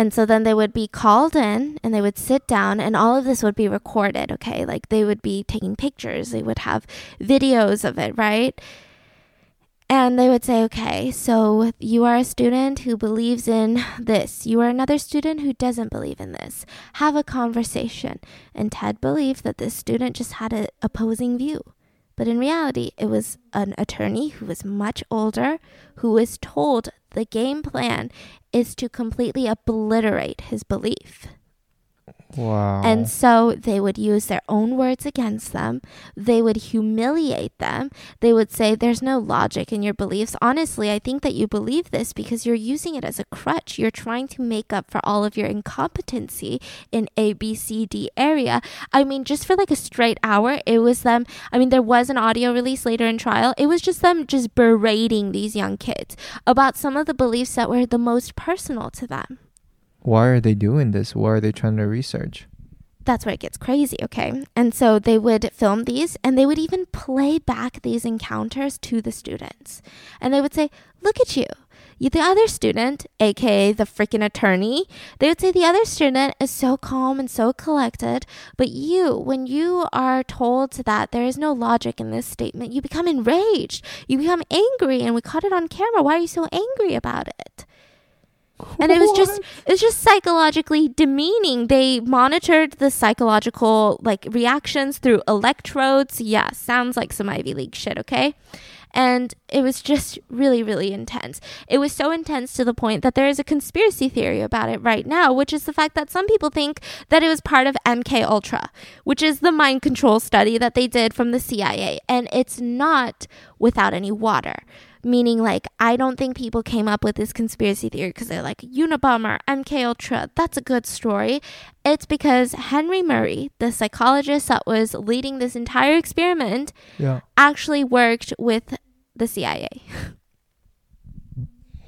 And so then they would be called in and they would sit down and all of this would be recorded, okay? Like they would be taking pictures, they would have videos of it, right? And they would say, okay, so you are a student who believes in this. You are another student who doesn't believe in this. Have a conversation. And Ted believed that this student just had an opposing view. But in reality, it was an attorney who was much older who was told the game plan is to completely obliterate his belief. Wow. And so they would use their own words against them. They would humiliate them. They would say, There's no logic in your beliefs. Honestly, I think that you believe this because you're using it as a crutch. You're trying to make up for all of your incompetency in A, B, C, D area. I mean, just for like a straight hour, it was them. I mean, there was an audio release later in trial. It was just them just berating these young kids about some of the beliefs that were the most personal to them. Why are they doing this? Why are they trying to research? that's where it gets crazy, okay? And so they would film these and they would even play back these encounters to the students. And they would say, Look at you. You, the other student, aka the freaking attorney, they would say the other student is so calm and so collected, but you, when you are told that there is no logic in this statement, you become enraged. You become angry, and we caught it on camera. Why are you so angry about it? And it was just it was just psychologically demeaning. They monitored the psychological like reactions through electrodes. Yeah sounds like some ivy league shit okay? And it was just really really intense. It was so intense to the point that there is a conspiracy theory about it right now which is the fact that some people think that it was part of mk ultra which is the mind control study that they did from the cia and it's not without any water meaning like I don't think people came up with this conspiracy theory because they're like Unabomber, MK Ultra. That's a good story. It's because Henry Murray, the psychologist that was leading this entire experiment, Yeah. actually worked with the CIA.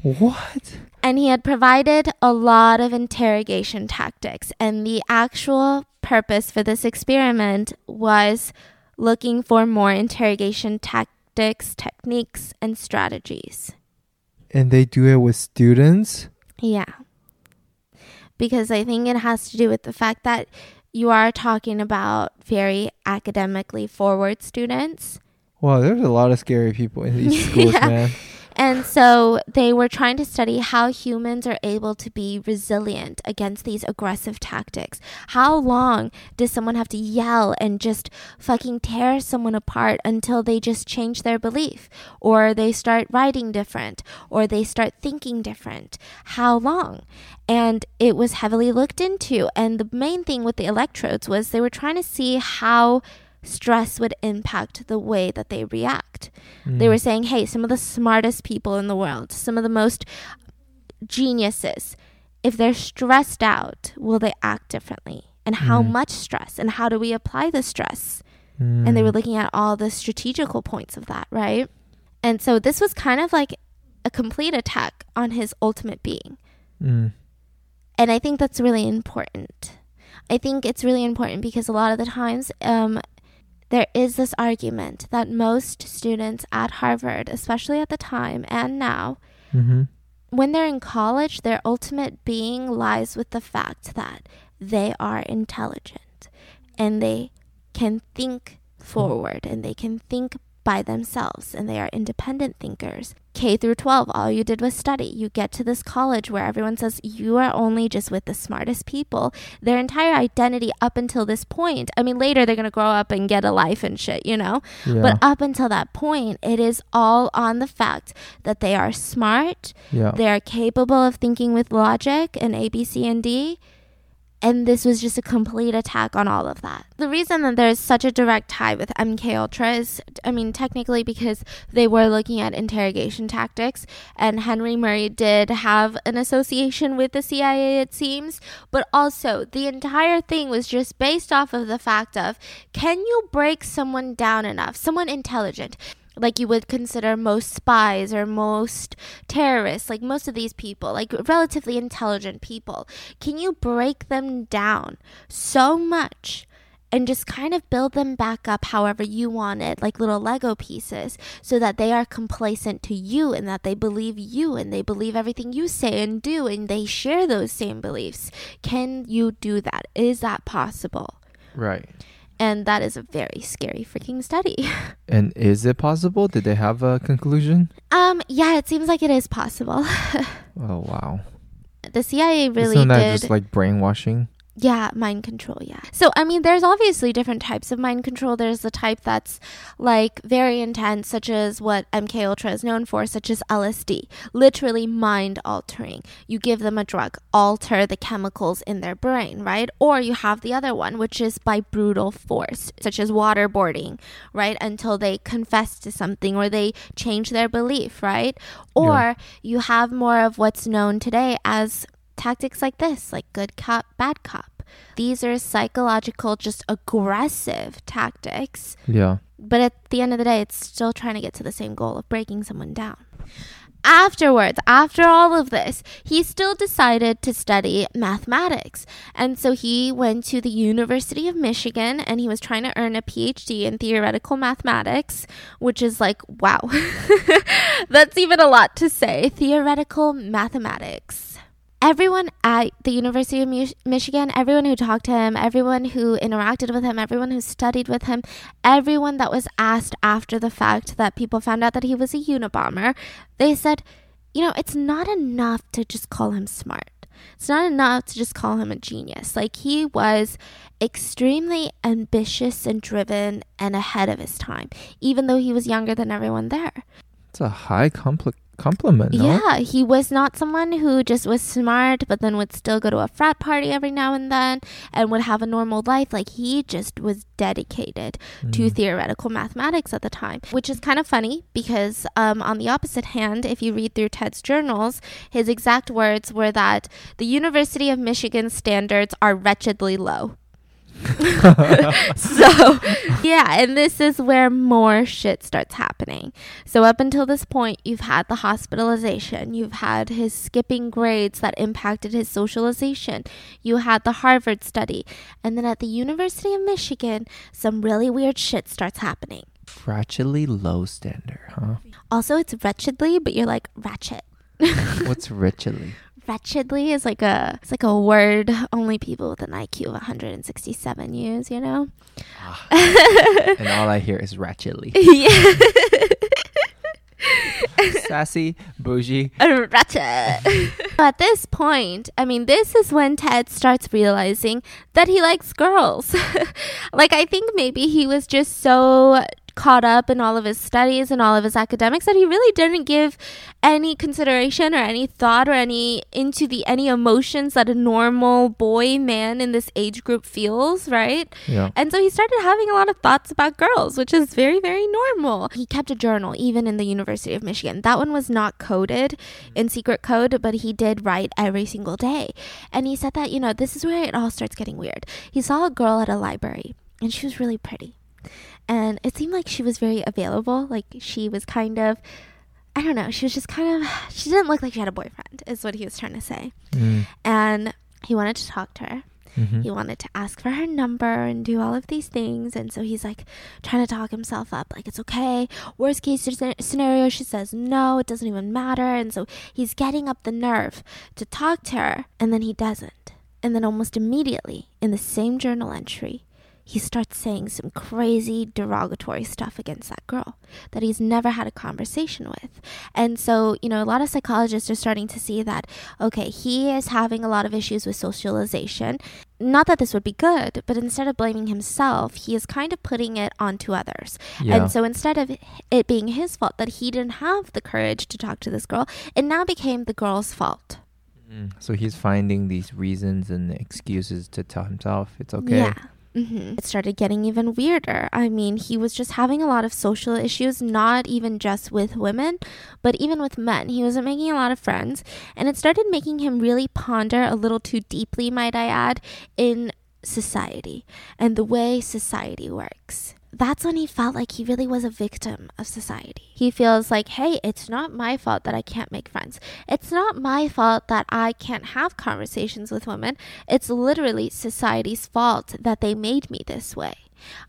What? And he had provided a lot of interrogation tactics. And the actual purpose for this experiment was looking for more interrogation tactics, techniques, and strategies. And they do it with students? Yeah. Because I think it has to do with the fact that you are talking about very academically forward students. Wow, there's a lot of scary people in these schools, Yeah. man. And so they were trying to study how humans are able to be resilient against these aggressive tactics. How long does someone have to yell and just fucking tear someone apart until they just change their belief? Or they start writing different? Or they start thinking different? How long? And it was heavily looked into. And the main thing with the electrodes was they were trying to see how stress would impact the way that they react. They Mm. were saying, hey, some of the smartest people in the world, some of the most geniuses, if they're stressed out, will they act differently? And how Mm. much stress? And how do we apply the stress? And they were Mm. looking at all the strategical points of that, right? And so this was kind of like a complete attack on his ultimate being. Mm. And I think that's really important. I think it's really important because a lot of the times um, there is this argument that most students at Harvard, especially at the time and now, Mm-hmm. when they're in college, their ultimate being lies with the fact that they are intelligent and they can think forward and they can think by themselves and they are independent thinkers. K through 12, all you did was study. You get to this college where everyone says you are only just with the smartest people. Their entire identity up until this point, I mean, later they're going to grow up and get a life and shit, you know? Yeah. But up until that point, it is all on the fact that they are smart, yeah. they are capable of thinking with logic and A, B, C, and D. And this was just a complete attack on all of that. The reason that there's such a direct tie with MK Ultra is, I mean, technically because they were looking at interrogation tactics, and Henry Murray did have an association with the CIA, it seems. But also, the entire thing was just based off of the fact of, can you break someone down enough, someone intelligent? Like you would consider most spies or most terrorists, like most of these people, like relatively intelligent people, can you break them down so much and just kind of build them back up however you want it, like little Lego pieces, so that they are complacent to you and that they believe you and they believe everything you say and do and they share those same beliefs? Can you do that? Is that possible? Right. And that is a very scary freaking study. And is it possible? Did they have a conclusion? Um, yeah, it seems like it is possible. Oh wow. the CIA really Isn't that did. just like brainwashing? Yeah, mind control, yeah. So, I mean, there's obviously different types of mind control. There's the type that's like very intense, such as what MK Ultra is known for, such as LSD, literally mind altering. You give them a drug, alter the chemicals in their brain, right? Or you have the other one, which is by brutal force, such as waterboarding, right? Until they confess to something or they change their belief, right? Or Yeah. you have more of what's known today as tactics like this, like good cop, bad cop. These are psychological, just aggressive tactics. Yeah. But at the end of the day, it's still trying to get to the same goal of breaking someone down. Afterwards, after all of this, he still decided to study mathematics. And so he went to the University of Michigan and he was trying to earn a PhD in theoretical mathematics, which is like, wow. That's even a lot to say. Theoretical mathematics everyone at the University of Mich- Michigan, everyone who talked to him, everyone who interacted with him, everyone who studied with him, everyone that was asked after the fact that people found out that he was a Unabomber, they said, you know, it's not enough to just call him smart. It's not enough to just call him a genius. Like, he was extremely ambitious and driven and ahead of his time, even though he was younger than everyone there. It's a high compli- compliment, no? Yeah, he was not someone who just was smart, but then would still go to a frat party every now and then and would have a normal life. Like he just was dedicated to Mm. theoretical mathematics at the time, which is kind of funny because, um, on the opposite hand, if you read through Ted's journals, his exact words were that the University of Michigan standards are wretchedly low. so yeah and this is where more shit starts happening so up until this point you've had the hospitalization you've had his skipping grades that impacted his socialization you had the harvard study and then at the university of michigan some really weird shit starts happening Ratchetly low standard, huh? also it's wretchedly but you're like ratchet What's wretchedly? Wretchedly is like a it's like a word only people with an IQ of 167 use, you know? Ah. and all I hear is ratchetly. yeah. Sassy, bougie. Ratchet. At this point, I mean, this is when Ted starts realizing that he likes girls. like, I think maybe he was just so caught up in all of his studies and all of his academics that he really didn't give any consideration or any thought or any into the any emotions that a normal boy man in this age group feels, right? Yeah. And so he started having a lot of thoughts about girls, which is very, very normal. He kept a journal even in the University of Michigan. That one was not coded in secret code, but he did write every single day. And he said that, you know, this is where it all starts getting weird. He saw a girl at a library and she was really pretty. And it seemed like she was very available. Like she was kind of, I don't know, she was just kind of, she didn't look like she had a boyfriend, is what he was trying to say. Mm. And he wanted to talk to her. hmm He wanted to ask for her number and do all of these things. And so he's like trying to talk himself up, like, it's okay. Worst case scenario, she says no, it doesn't even matter. And so he's getting up the nerve to talk to her, and then he doesn't. And then almost immediately, in the same journal entry, he starts saying some crazy derogatory stuff against that girl that he's never had a conversation with. And so, you know, a lot of psychologists are starting to see that, okay, he is having a lot of issues with socialization. Not that this would be good, but instead of blaming himself, he is kind of putting it onto others. Yeah. And so instead of it being his fault that he didn't have the courage to talk to this girl, it now became the girl's fault. Mm. So he's finding these reasons and excuses to tell himself it's okay. Yeah. Hmm It started getting even weirder. I mean, he was just having a lot of social issues, not even just with women, but even with men. He wasn't making a lot of friends, and it started making him really ponder a little too deeply, might I add, in society and the way society works. That's when he felt like he really was a victim of society. He feels like, hey, it's not my fault that I can't make friends. It's not my fault that I can't have conversations with women. It's literally society's fault that they made me this way.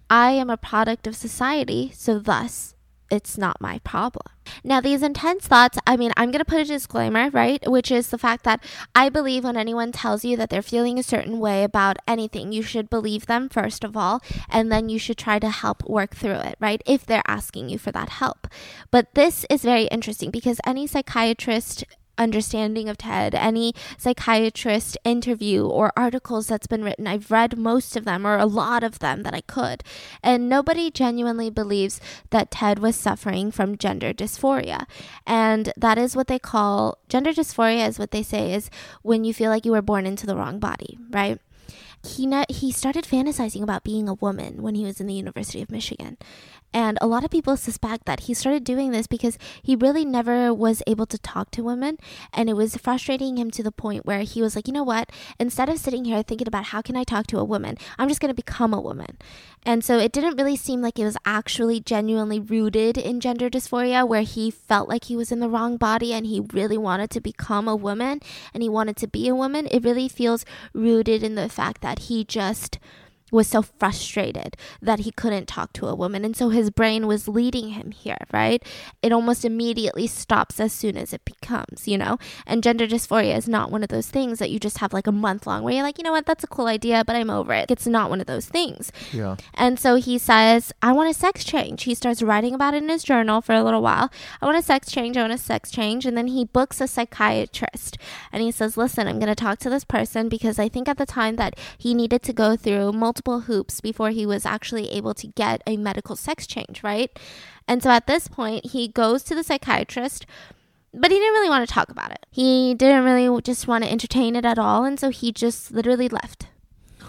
I am a product of society, so thus it's not my problem. Now, these intense thoughts, I mean, I'm going to put a disclaimer, right? Which is the fact that I believe when anyone tells you that they're feeling a certain way about anything, you should believe them, first of all, and then you should try to help work through it, right? If they're asking you for that help. But this is very interesting because any psychiatrist understanding of TED, any psychiatrist interview or articles that's been written. I've read most of them or a lot of them that I could. And nobody genuinely believes that Ted was suffering from gender dysphoria. And that is what they call gender dysphoria, is what they say is when you feel like you were born into the wrong body, right? he ne- he started fantasizing about being a woman when he was in the University of Michigan. And a lot of people suspect that he started doing this because he really never was able to talk to women and it was frustrating him to the point where he was like, "You know what? Instead of sitting here thinking about how can I talk to a woman, I'm just going to become a woman." And so it didn't really seem like it was actually genuinely rooted in gender dysphoria where he felt like he was in the wrong body and he really wanted to become a woman and he wanted to be a woman. It really feels rooted in the fact that he just was so frustrated that he couldn't talk to a woman. And so his brain was leading him here, right? It almost immediately stops as soon as it becomes, you know? And gender dysphoria is not one of those things that you just have like a month long where you're like, you know what, that's a cool idea, but I'm over it. It's not one of those things. Yeah. And so he says, I want a sex change. He starts writing about it in his journal for a little while. I want a sex change. I want a sex change. And then he books a psychiatrist and he says, Listen, I'm going to talk to this person because I think at the time that he needed to go through multiple hoops before he was actually able to get a medical sex change, right? And so at this point, he goes to the psychiatrist. But he didn't really want to talk about it. He didn't really just want to entertain it at all. And so he just literally left.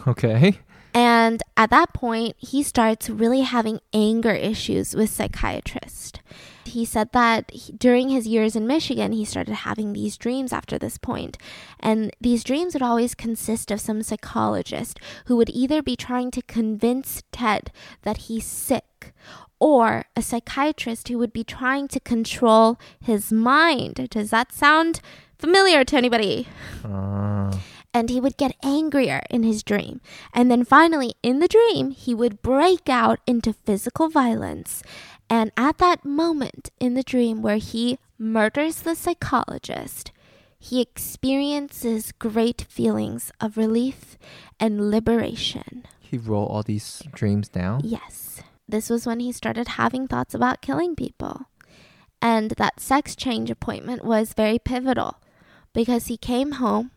Okay. And at that point, he starts really having anger issues with psychiatrist. He said that he, during his years in Michigan, he started having these dreams after this point. And these dreams would always consist of some psychologist who would either be trying to convince Ted that he's sick or a psychiatrist who would be trying to control his mind. Does that sound familiar to anybody? Uh, and he would get angrier in his dream. And then finally, in the dream, he would break out into physical violence. And at that moment in the dream where he murders the psychologist, he experiences great feelings of relief and liberation. he wrote all these dreams down. Yes. This was when he started having thoughts about killing people. And that sex change appointment was very pivotal because he came home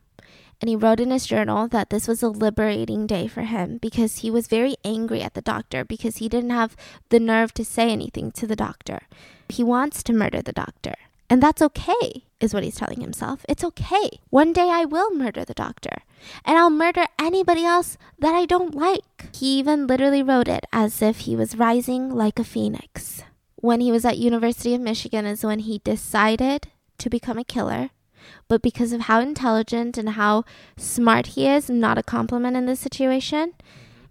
and he wrote in his journal that this was a liberating day for him because he was very angry at the doctor because he didn't have the nerve to say anything to the doctor. He wants to murder the doctor. And that's okay, is what he's telling himself. It's okay. One day I will murder the doctor. And I'll murder anybody else that I don't like. He even literally wrote it as if he was rising like a phoenix. When he was at University of Michigan is when he decided to become a killer. But because of how intelligent and how smart he is, not a compliment in this situation,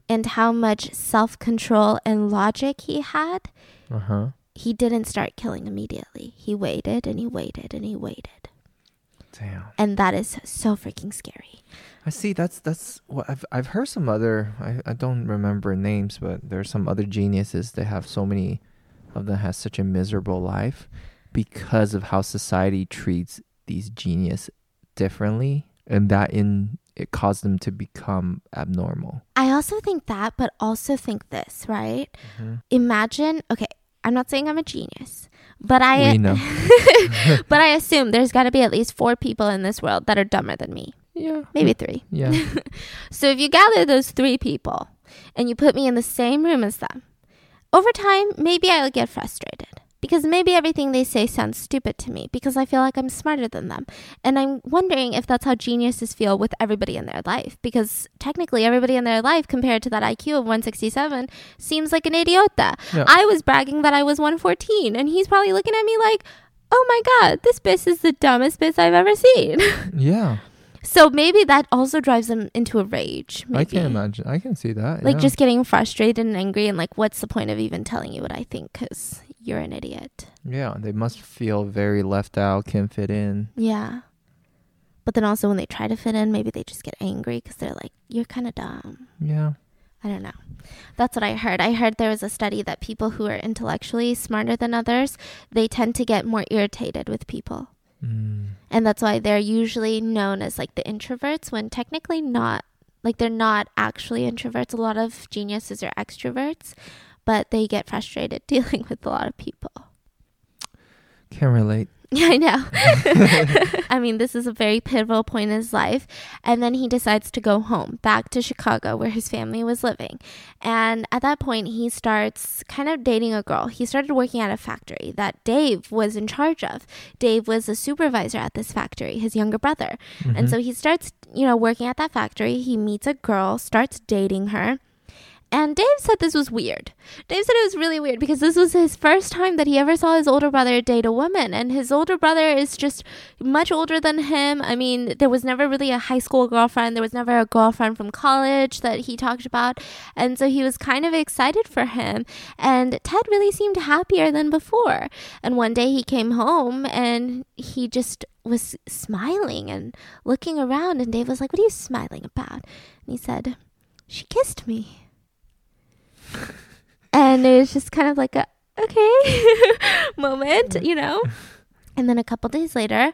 and how much self control and logic he had, Uh huh. he didn't start killing immediately. He waited and he waited and he waited. Damn. And that is so freaking scary. I see. That's that's what I've I've heard some other. I I don't remember names, but there's some other geniuses that have so many of them has such a miserable life because of how society treats these genius differently, and that in it caused them to become abnormal. I also think that, but also think this, right? Mhm. Imagine, okay, I'm not saying I'm a genius, but I but I assume there's got to be at least four people in this world that are dumber than me. Yeah. Maybe three. Yeah. So if you gather those three people and you put me in the same room as them, over time, maybe I'll get frustrated because maybe everything they say sounds stupid to me because I feel like I'm smarter than them. And I'm wondering if that's how geniuses feel with everybody in their life because technically everybody in their life compared to that IQ of 167 seems like an idiota. Yeah. I was bragging that I was 114 and he's probably looking at me like, "Oh my god, this bitch is the dumbest bitch I've ever seen." yeah. So maybe that also drives them into a rage. Maybe. I can imagine. I can see that. Like yeah. just getting frustrated and angry, and like, what's the point of even telling you what I think? Because you're an idiot. Yeah, they must feel very left out, can't fit in. Yeah. But then also when they try to fit in, maybe they just get angry because they're like, you're kind of dumb. Yeah. I don't know. That's what I heard. I heard there was a study that people who are intellectually smarter than others, they tend to get more irritated with people. Mm. And that's why they're usually known as like the introverts when technically not like they're not actually introverts. A lot of geniuses are extroverts, but they get frustrated dealing with a lot of people. Can't relate. Yeah, I know. I mean, this is a very pivotal point in his life. And then he decides to go home, back to Chicago, where his family was living. And at that point, he starts kind of dating a girl. He started working at a factory that Dave was in charge of. Dave was a supervisor at this factory, his younger brother. And Mhm. so he starts, you know, working at that factory. He meets a girl, starts dating her. And Dave said this was weird. Dave said it was really weird because this was his first time that he ever saw his older brother date a woman. And his older brother is just much older than him. I mean, there was never really a high school girlfriend, there was never a girlfriend from college that he talked about. And so he was kind of excited for him. And Ted really seemed happier than before. And one day he came home and he just was smiling and looking around. And Dave was like, What are you smiling about? And he said, She kissed me. And it was just kind of like a okay moment, you know? And then a couple days later,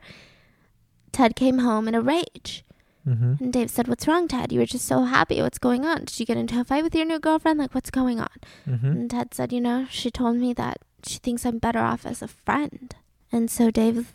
Ted came home in a rage. Mhm. And Dave said, What's wrong, Ted? You were just so happy. What's going on? Did you get into a fight with your new girlfriend? Like, what's going on? Mhm. And Ted said, You know, she told me that she thinks I'm better off as a friend. And so Dave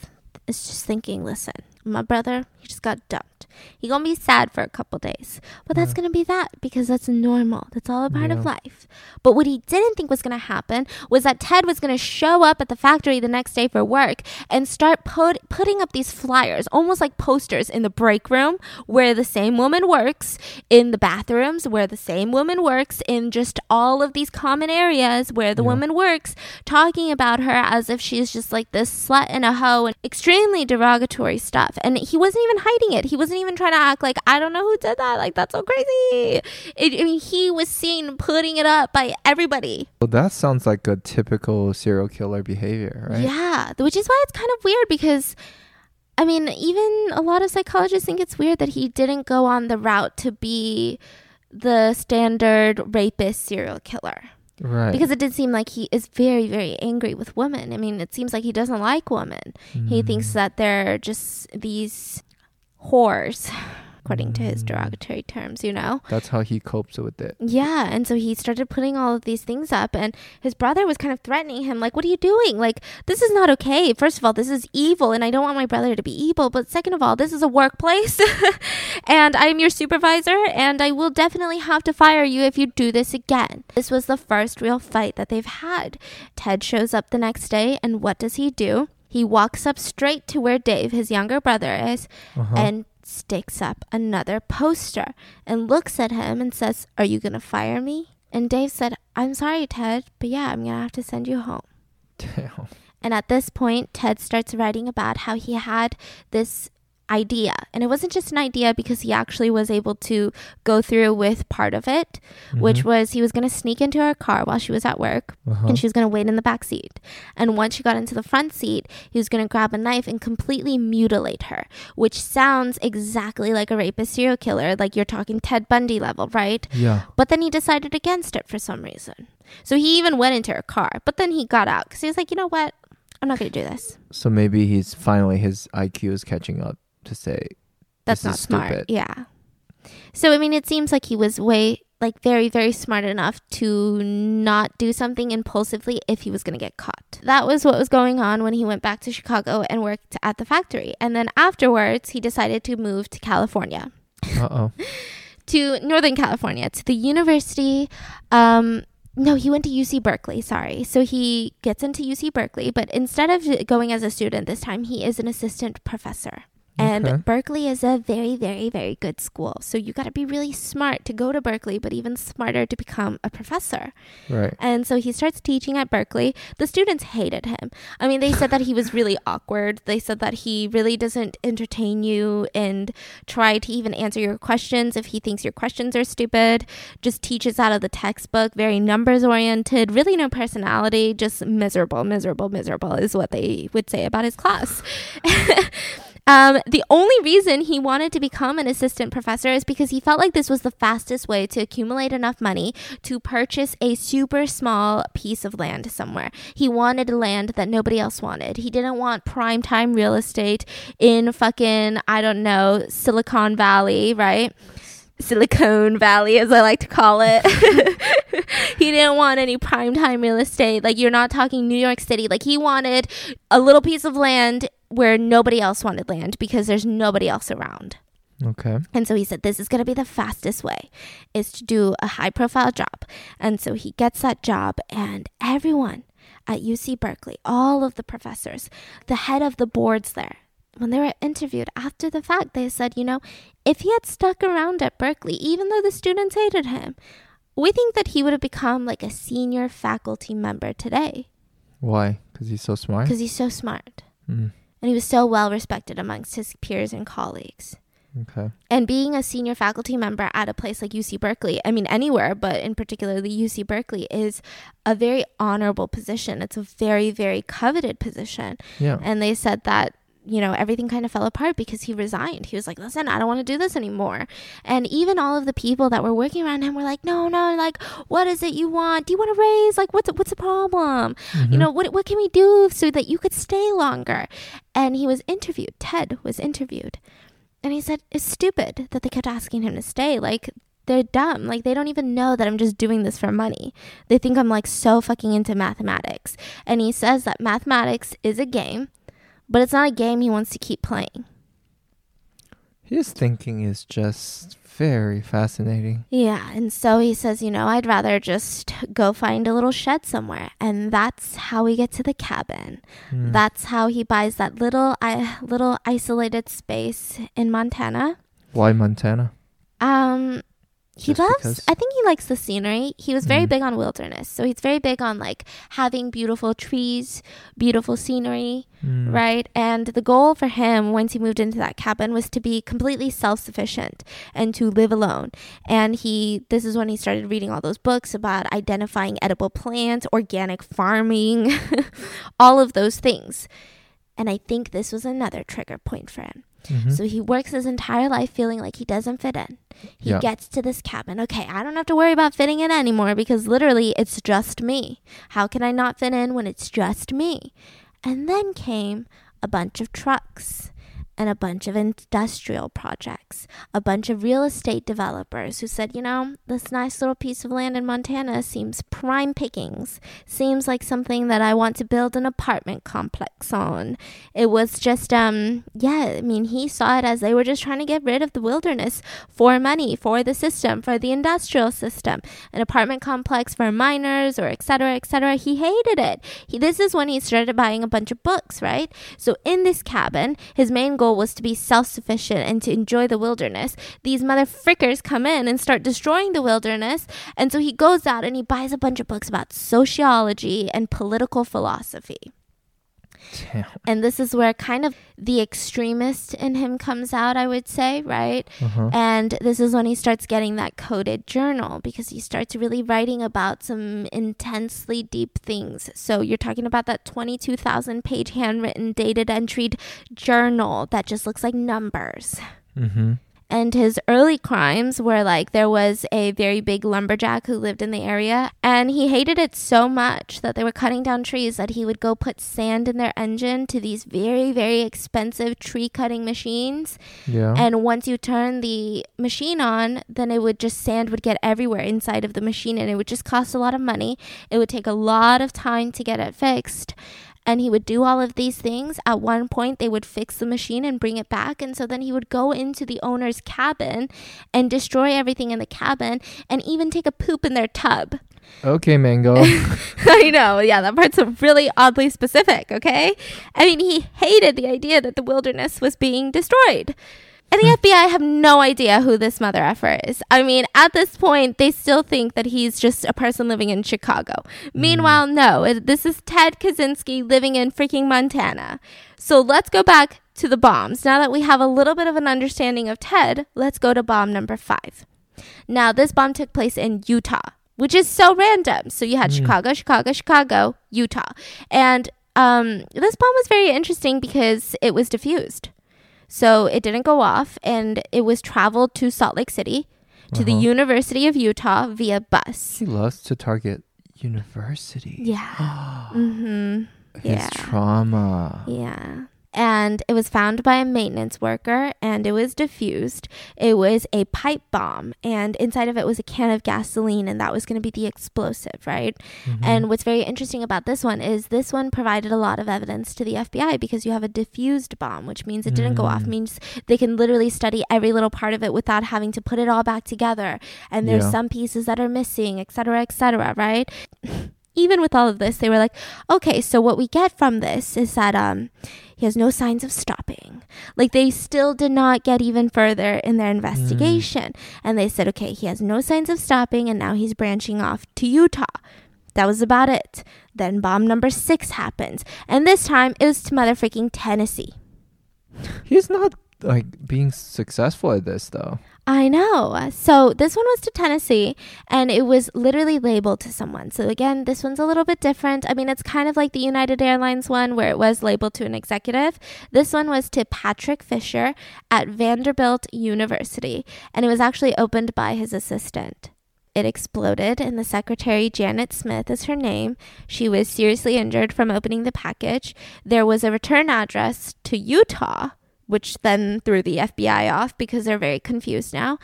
is just thinking, Listen, my brother, he just got dumped. He gonna be sad for a couple days. But that's Yeah. gonna be that because that's normal. That's all a part of life. But what he didn't think was gonna happen was that Ted was gonna show up at the factory the next day for work and start put, putting up these flyers, almost like posters in the break room where the same woman works, in the bathrooms where the same woman works, in just all of these common areas where the Yeah. woman works, talking about her as if she's just like this slut and a hoe and extremely derogatory stuff. And he wasn't even hiding it. He wasn't even trying to act like, I don't know who did that. Like, that's so crazy. It, I mean, he was seen putting it up by everybody. Well, that sounds like a typical serial killer behavior, right? Yeah, which is why it's kind of weird because, I mean, even a lot of psychologists think it's weird that he didn't go on the route to be the standard rapist serial killer. Right. Because it did seem like he is very, very angry with women. I mean, it seems like he doesn't like women. He Mm. thinks that they're just these whores, according to his Mm. derogatory terms, you know? that's how he copes with it. Yeah, and so he started putting all of these things up, and his brother was kind of threatening him, like, "What are you doing? Like, this is not okay. First of all, this is evil, and I don't want my brother to be evil. But second of all, this is a workplace, and I'm your supervisor, and I will definitely have to fire you if you do this again." This was the first real fight that they've had. Ted shows up the next day, and what does he do? He walks up straight to where Dave, his younger brother, is, Uh-huh. and sticks up another poster and looks at him and says, Are you going to fire me? And Dave said, I'm sorry, Ted, but yeah, I'm going to have to send you home. Damn. And at this point, Ted starts writing about how he had this idea. And it wasn't just an idea because he actually was able to go through with part of it, which Mhm. was he was going to sneak into her car while she was at work Uh-huh. and she was going to wait in the back seat. And once she got into the front seat, he was going to grab a knife and completely mutilate her, which sounds exactly like a rapist serial killer, like you're talking Ted Bundy level, right? yeah. But then he decided against it for some reason. So he even went into her car, but then he got out because he was like, you know what? I'm not going to do this. So maybe he's finally his IQ is catching up to say That's not smart. stupid. Yeah. So I mean, it seems like he was way like very very smart enough to not do something impulsively if he was going to get caught. That was what was going on when he went back to Chicago and worked at the factory. And then afterwards, he decided to move to California. Uh-oh. to Northern California to the University um no, he went to UC Berkeley, sorry. So he gets into UC Berkeley, but instead of going as a student this time, he is an assistant professor. And Okay. Berkeley is a very, very, very good school. So you got to be really smart to go to Berkeley, but even smarter to become a professor. Right. And so he starts teaching at Berkeley. The students hated him. I mean, they said that he was really awkward. They said that he really doesn't entertain you and try to even answer your questions if he thinks your questions are stupid. Just teaches out of the textbook, very numbers oriented, really no personality, just miserable, miserable, miserable is what they would say about his class. Um, the only reason he wanted to become an assistant professor is because he felt like this was the fastest way to accumulate enough money to purchase a super small piece of land somewhere. He wanted land that nobody else wanted. He didn't want prime time real estate in fucking, I don't know, Silicon Valley, right? Silicon Valley, as I like to call it. he didn't want any primetime real estate. Like, you're not talking New York City. Like, he wanted a little piece of land where nobody else wanted land because there's nobody else around. Okay. And so he said, This is going to be the fastest way, is to do a high profile job. And so he gets that job, and everyone at UC Berkeley, all of the professors, the head of the boards there, when they were interviewed after the fact, they said, You know, if he had stuck around at Berkeley, even though the students hated him, we think that he would have become like a senior faculty member today Why? Because he's so smart. because he's so smart Mm. And he was so well respected amongst his peers and colleagues. Okay. And being a senior faculty member at a place like UC Berkeley, I mean, anywhere, but in particular the UC Berkeley, is a very honorable position. It's a very, very coveted position. Yeah. And they said that, you know, everything kind of fell apart because he resigned. He was like, listen, I don't want to do this anymore. And even all of the people that were working around him were like, no, no, like, what is it you want? Do you want to raise? Like, what's, what's the problem? Mm-hmm. You know, what, what can we do so that you could stay longer? And he was interviewed. Ted was interviewed. And he said, it's stupid that they kept asking him to stay. Like, they're dumb. Like, they don't even know that I'm just doing this for money. They think I'm like so fucking into mathematics. And he says that mathematics is a game, but it's not a game he wants to keep playing. His thinking is just very fascinating. Yeah. And so he says, you know, I'd rather just go find a little shed somewhere. And that's how we get to the cabin. Mm. That's how he buys that little, I little isolated space in Montana. Why Montana? Um, he loves. because? I think he likes the scenery. He was very Mm. big on wilderness, so he's very big on like having beautiful trees, beautiful scenery, Mm. right? And the goal for him once he moved into that cabin was to be completely self-sufficient and to live alone. And he, this is when he started reading all those books about identifying edible plants, organic farming, all of those things. And I think this was another trigger point for him. Mhm. So he works his entire life feeling like he doesn't fit in. He Yeah. gets to this cabin. Okay, I don't have to worry about fitting in anymore because literally it's just me. How can I not fit in when it's just me? And then came a bunch of trucks and a bunch of industrial projects, a bunch of real estate developers who said, you know, this nice little piece of land in Montana seems prime pickings, seems like something that I want to build an apartment complex on. It was just, um, yeah, I mean, he saw it as they were just trying to get rid of the wilderness for money, for the system, for the industrial system, an apartment complex for miners or et cetera, et cetera. He hated it. He, this is when he started buying a bunch of books, right? So in this cabin, his main goal was to be self-sufficient and to enjoy the wilderness. These motherfrickers come in and start destroying the wilderness. And so he goes out and he buys a bunch of books about sociology and political philosophy. Damn. And this is where kind of the extremist in him comes out, I would say, right? Uh-huh. And this is when he starts getting that coded journal because he starts really writing about some intensely deep things. So you're talking about that 22,000 page handwritten, dated entried journal that just looks like numbers. Mm-hmm. And his early crimes were like there was a very big lumberjack who lived in the area, and he hated it so much that they were cutting down trees that he would go put sand in their engine to these very, very expensive tree cutting machines. Yeah. And once you turn the machine on, then it would just sand would get everywhere inside of the machine and it would just cost a lot of money. It would take a lot of time to get it fixed. And he would do all of these things. At one point, they would fix the machine and bring it back. And so then he would go into the owner's cabin and destroy everything in the cabin and even take a poop in their tub. okay, Mango. I know. Yeah, that part's really oddly specific, okay? I mean, he hated the idea that the wilderness was being destroyed. And the FBI have no idea who this mother effer is. I mean, at this point, they still think that he's just a person living in Chicago. Meanwhile, no, it, this is Ted Kaczynski living in freaking Montana. So let's go back to the bombs. Now that we have a little bit of an understanding of Ted, let's go to bomb number five. Now, this bomb took place in Utah, which is so random. So you had Chicago, Chicago, Chicago, Utah. And um, this bomb was very interesting because it was diffused. So it didn't go off and it was traveled to Salt Lake City to the Uh-huh. University of Utah via bus. he loves to target university. Yeah. mm-hmm. His Yeah. trauma. Yeah. And it was found by a maintenance worker and it was diffused. It was a pipe bomb, and inside of it was a can of gasoline, and that was going to be the explosive, right? Mm-hmm. And what's very interesting about this one is this one provided a lot of evidence to the FBI because you have a diffused bomb, which means it didn't go off, Mm. means they can literally study every little part of it without having to put it all back together. And there's Yeah. some pieces that are missing, et cetera, et cetera, right? Even with all of this, they were like, okay, so what we get from this is that um, he has no signs of stopping. Like they still did not get even further in their hmm. investigation. And they said, okay, he has no signs of stopping, and now he's branching off to Utah. That was about it. Then bomb number six happens. And this time it was to motherfucking Tennessee. He's not like being successful at this though. I know. So this one was to Tennessee and it was literally labeled to someone. So again, this one's a little bit different. I mean, it's kind of like the United Airlines one where it was labeled to an executive. This one was to Patrick Fischer at Vanderbilt University and it was actually opened by his assistant. It exploded, and the secretary, Janet Smith, is her name. She was seriously injured from opening the package. There was a return address to Utah, which then threw the FBI off because they're very confused now.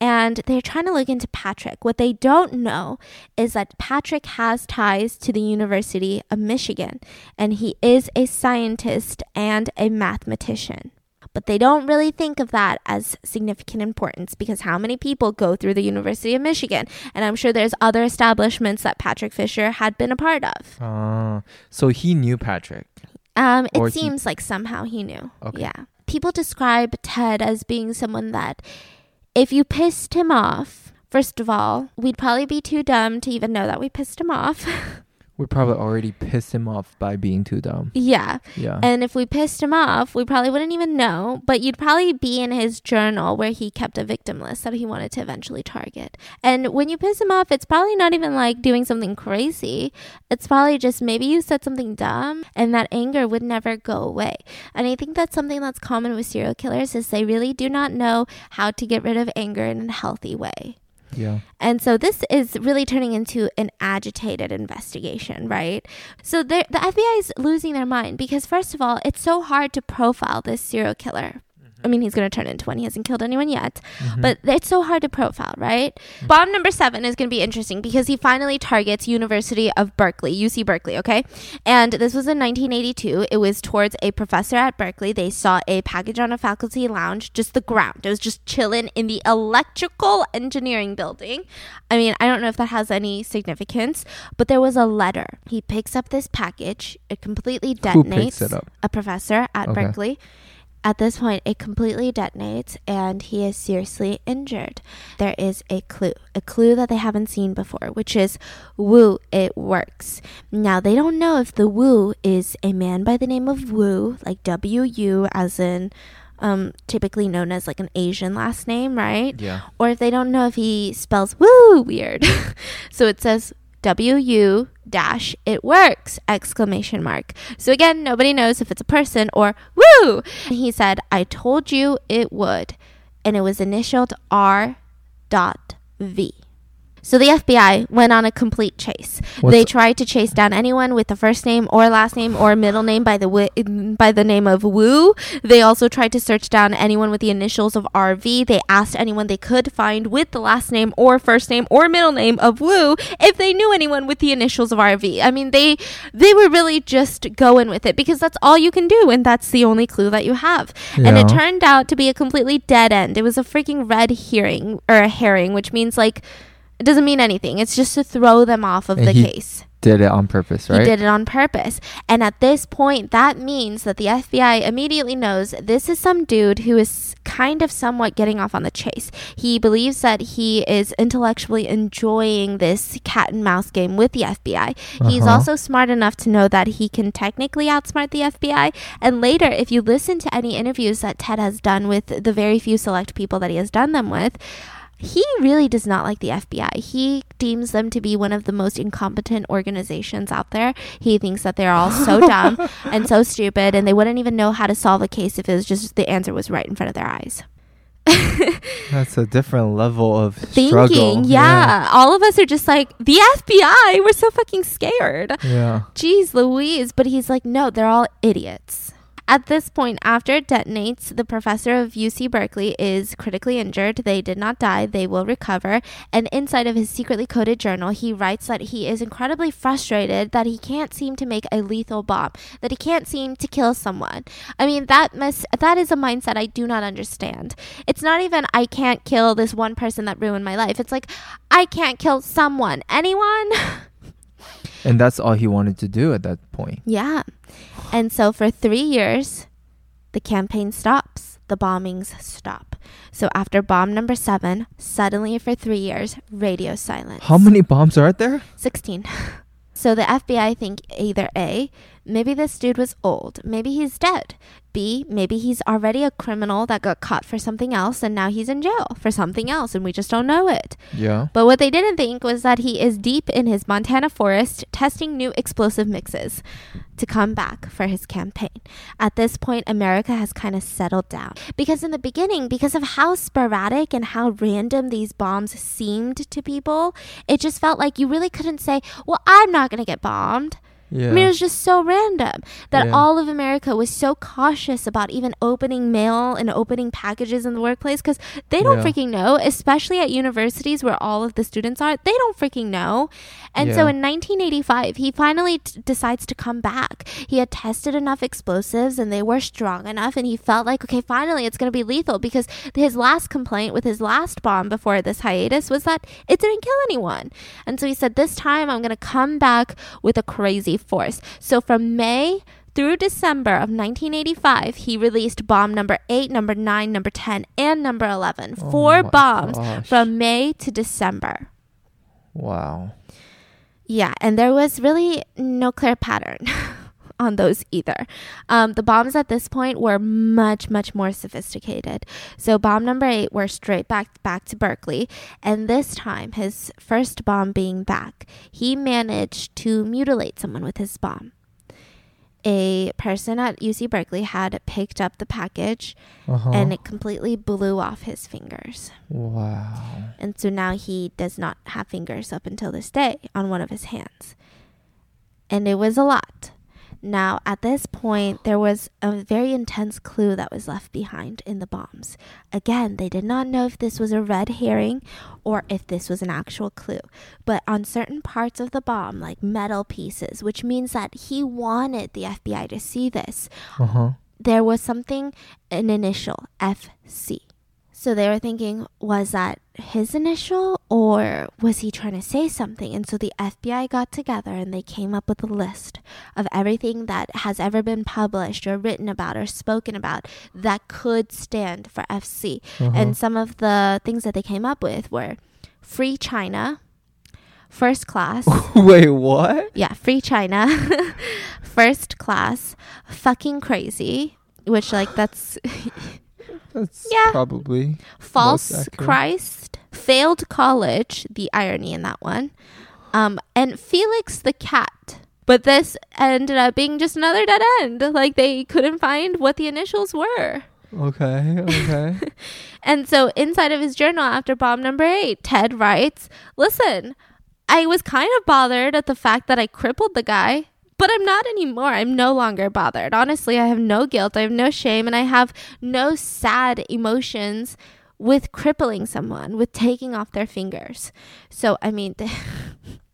And they're trying to look into Patrick. What they don't know is that Patrick has ties to the University of Michigan, and he is a scientist and a mathematician. But they don't really think of that as significant importance because how many people go through the University of Michigan? And I'm sure there's other establishments that Patrick Fischer had been a part of. Uh, so he knew Patrick. Um, it Or he- seems like somehow he knew. Okay. Yeah. People describe Ted as being someone that if you pissed him off, first of all, we'd probably be too dumb to even know that we pissed him off. We probably already pissed him off by being too dumb. yeah. Yeah. And if we pissed him off, we probably wouldn't even know, but you'd probably be in his journal where he kept a victim list that he wanted to eventually target. And when you piss him off, it's probably not even like doing something crazy. It's probably just maybe you said something dumb and that anger would never go away. And I think that's something that's common with serial killers is they really do not know how to get rid of anger in a healthy way. Yeah. And so this is really turning into an agitated investigation, right? So the FBI is losing their mind because, first of all, it's so hard to profile this serial killer. I mean, he's going to turn into one. He hasn't killed anyone yet, Mm-hmm. but it's so hard to profile, right? Bomb number seven is going to be interesting because he finally targets University of Berkeley, UC Berkeley, okay? And this was in 1982. It was towards a professor at Berkeley. They saw a package on a faculty lounge, just the ground. It was just chilling in the electrical engineering building. I mean, I don't know if that has any significance, but there was a letter. He picks up this package. It completely detonates. Who picks it up? A professor at Okay. Berkeley. At this point, it completely detonates and he is seriously injured. There is a clue, a clue that they haven't seen before, which is Wu, it works. Now, they don't know if the Wu is a man by the name of Wu, like W U, as in um, typically known as like an Asian last name, right? Yeah. or if they don't know if he spells woo weird. so it says W U dash it works exclamation mark. So again, nobody knows if it's a person or woo. And he said, "I told you it would." and it was initialed R. Dot V. So the FBI went on a complete chase. What's- they tried to chase down anyone with the first name or last name or middle name by the wi- by the name of Wu. They also tried to search down anyone with the initials of RV. They asked anyone they could find with the last name or first name or middle name of Wu if they knew anyone with the initials of RV. I mean, they they were really just going with it because that's all you can do and that's the only clue that you have. And it turned out to be a completely dead end. It was a freaking red hearing or a herring, which means like it doesn't mean anything. It's just to throw them off of And the he case. Did it on purpose, right? He did it on purpose. And at this point, that means that the FBI immediately knows this is some dude who is kind of somewhat getting off on the chase. He believes that he is intellectually enjoying this cat and mouse game with the FBI. He's Uh-huh. also smart enough to know that he can technically outsmart the FBI. And later, if you listen to any interviews that Ted has done with the very few select people that he has done them with, he really does not like the FBI. He deems them to be one of the most incompetent organizations out there. He thinks that they're all so dumb and so stupid, and they wouldn't even know how to solve a case if it was just the answer was right in front of their eyes. That's a different level of Thinking, struggle. yeah. All of us are just like, the FBI, we're so fucking scared. Yeah. Jeez Louise. But he's like, no, they're all idiots. At this point, after it detonates, the professor of UC Berkeley is critically injured. They did not die, they will recover. And inside of his secretly coded journal, he writes that he is incredibly frustrated that he can't seem to make a lethal bomb, that he can't seem to kill someone. I mean, that must that is a mindset I do not understand. It's not even I can't kill this one person that ruined my life. It's like I can't kill someone. Anyone? And that's all he wanted to do at that point. Yeah. And so for three years, the campaign stops. The bombings stop. So after bomb number seven, suddenly for three years, radio silence. How many bombs are there? 16. So the FBI think either A, maybe this dude was old, maybe he's dead. B, maybe he's already a criminal that got caught for something else and now he's in jail for something else and we just don't know it. Yeah. But what they didn't think was that he is deep in his Montana forest testing new explosive mixes to come back for his campaign. At this point, America has kind of settled down. Because in the beginning, because of how sporadic and how random these bombs seemed to people, it just felt like you really couldn't say, well, I'm not going to get bombed. Yeah. I mean, it was just so random that Yeah. all of America was so cautious about even opening mail and opening packages in the workplace because they don't Yeah. freaking know, especially at universities where all of the students are. They don't freaking know. And so in 1985, he finally t- decides to come back. He had tested enough explosives and they were strong enough, and he felt like, okay, finally it's going to be lethal because his last complaint with his last bomb before this hiatus was that it didn't kill anyone. And so he said, this time I'm going to come back with a crazy force. So from May through December of 1985, he released bomb number 8, number 9, number 10, and number 11. Oh Four bombs gosh. from May to December. Wow. Yeah, and there was really no clear pattern on those either. Um, the bombs at this point were much, much more sophisticated. So bomb number eight were straight back back to Berkeley, and this time, his first bomb being back, he managed to mutilate someone with his bomb. A person at UC Berkeley had picked up the package, Uh-huh. and it completely blew off his fingers. wow. And so now he does not have fingers up until this day on one of his hands. And it was a lot. Now, at this point, there was a very intense clue that was left behind in the bombs. Again, they did not know if this was a red herring or if this was an actual clue. But on certain parts of the bomb, like metal pieces, which means that he wanted the FBI to see this, Uh-huh. there was something, an initial, FC. So they were thinking, was that his initial or was he trying to say something? And so the FBI got together and they came up with a list of everything that has ever been published or written about or spoken about that could stand for FC. Uh-huh. And some of the things that they came up with were free China, first class. Wait, what? Yeah, free China, first class, fucking crazy, which like that's That's Yeah. probably false. Christ, failed college, the irony in that one, um, and Felix the cat. But this ended up being just another dead end. Like they couldn't find what the initials were. okay. Okay. And so inside of his journal after bomb number eight, Ted writes, Listen, I was kind of bothered at the fact that I crippled the guy, but I'm not anymore. I'm no longer bothered. Honestly, I have no guilt, I have no shame, and I have no sad emotions with crippling someone, with taking off their fingers. So, I mean,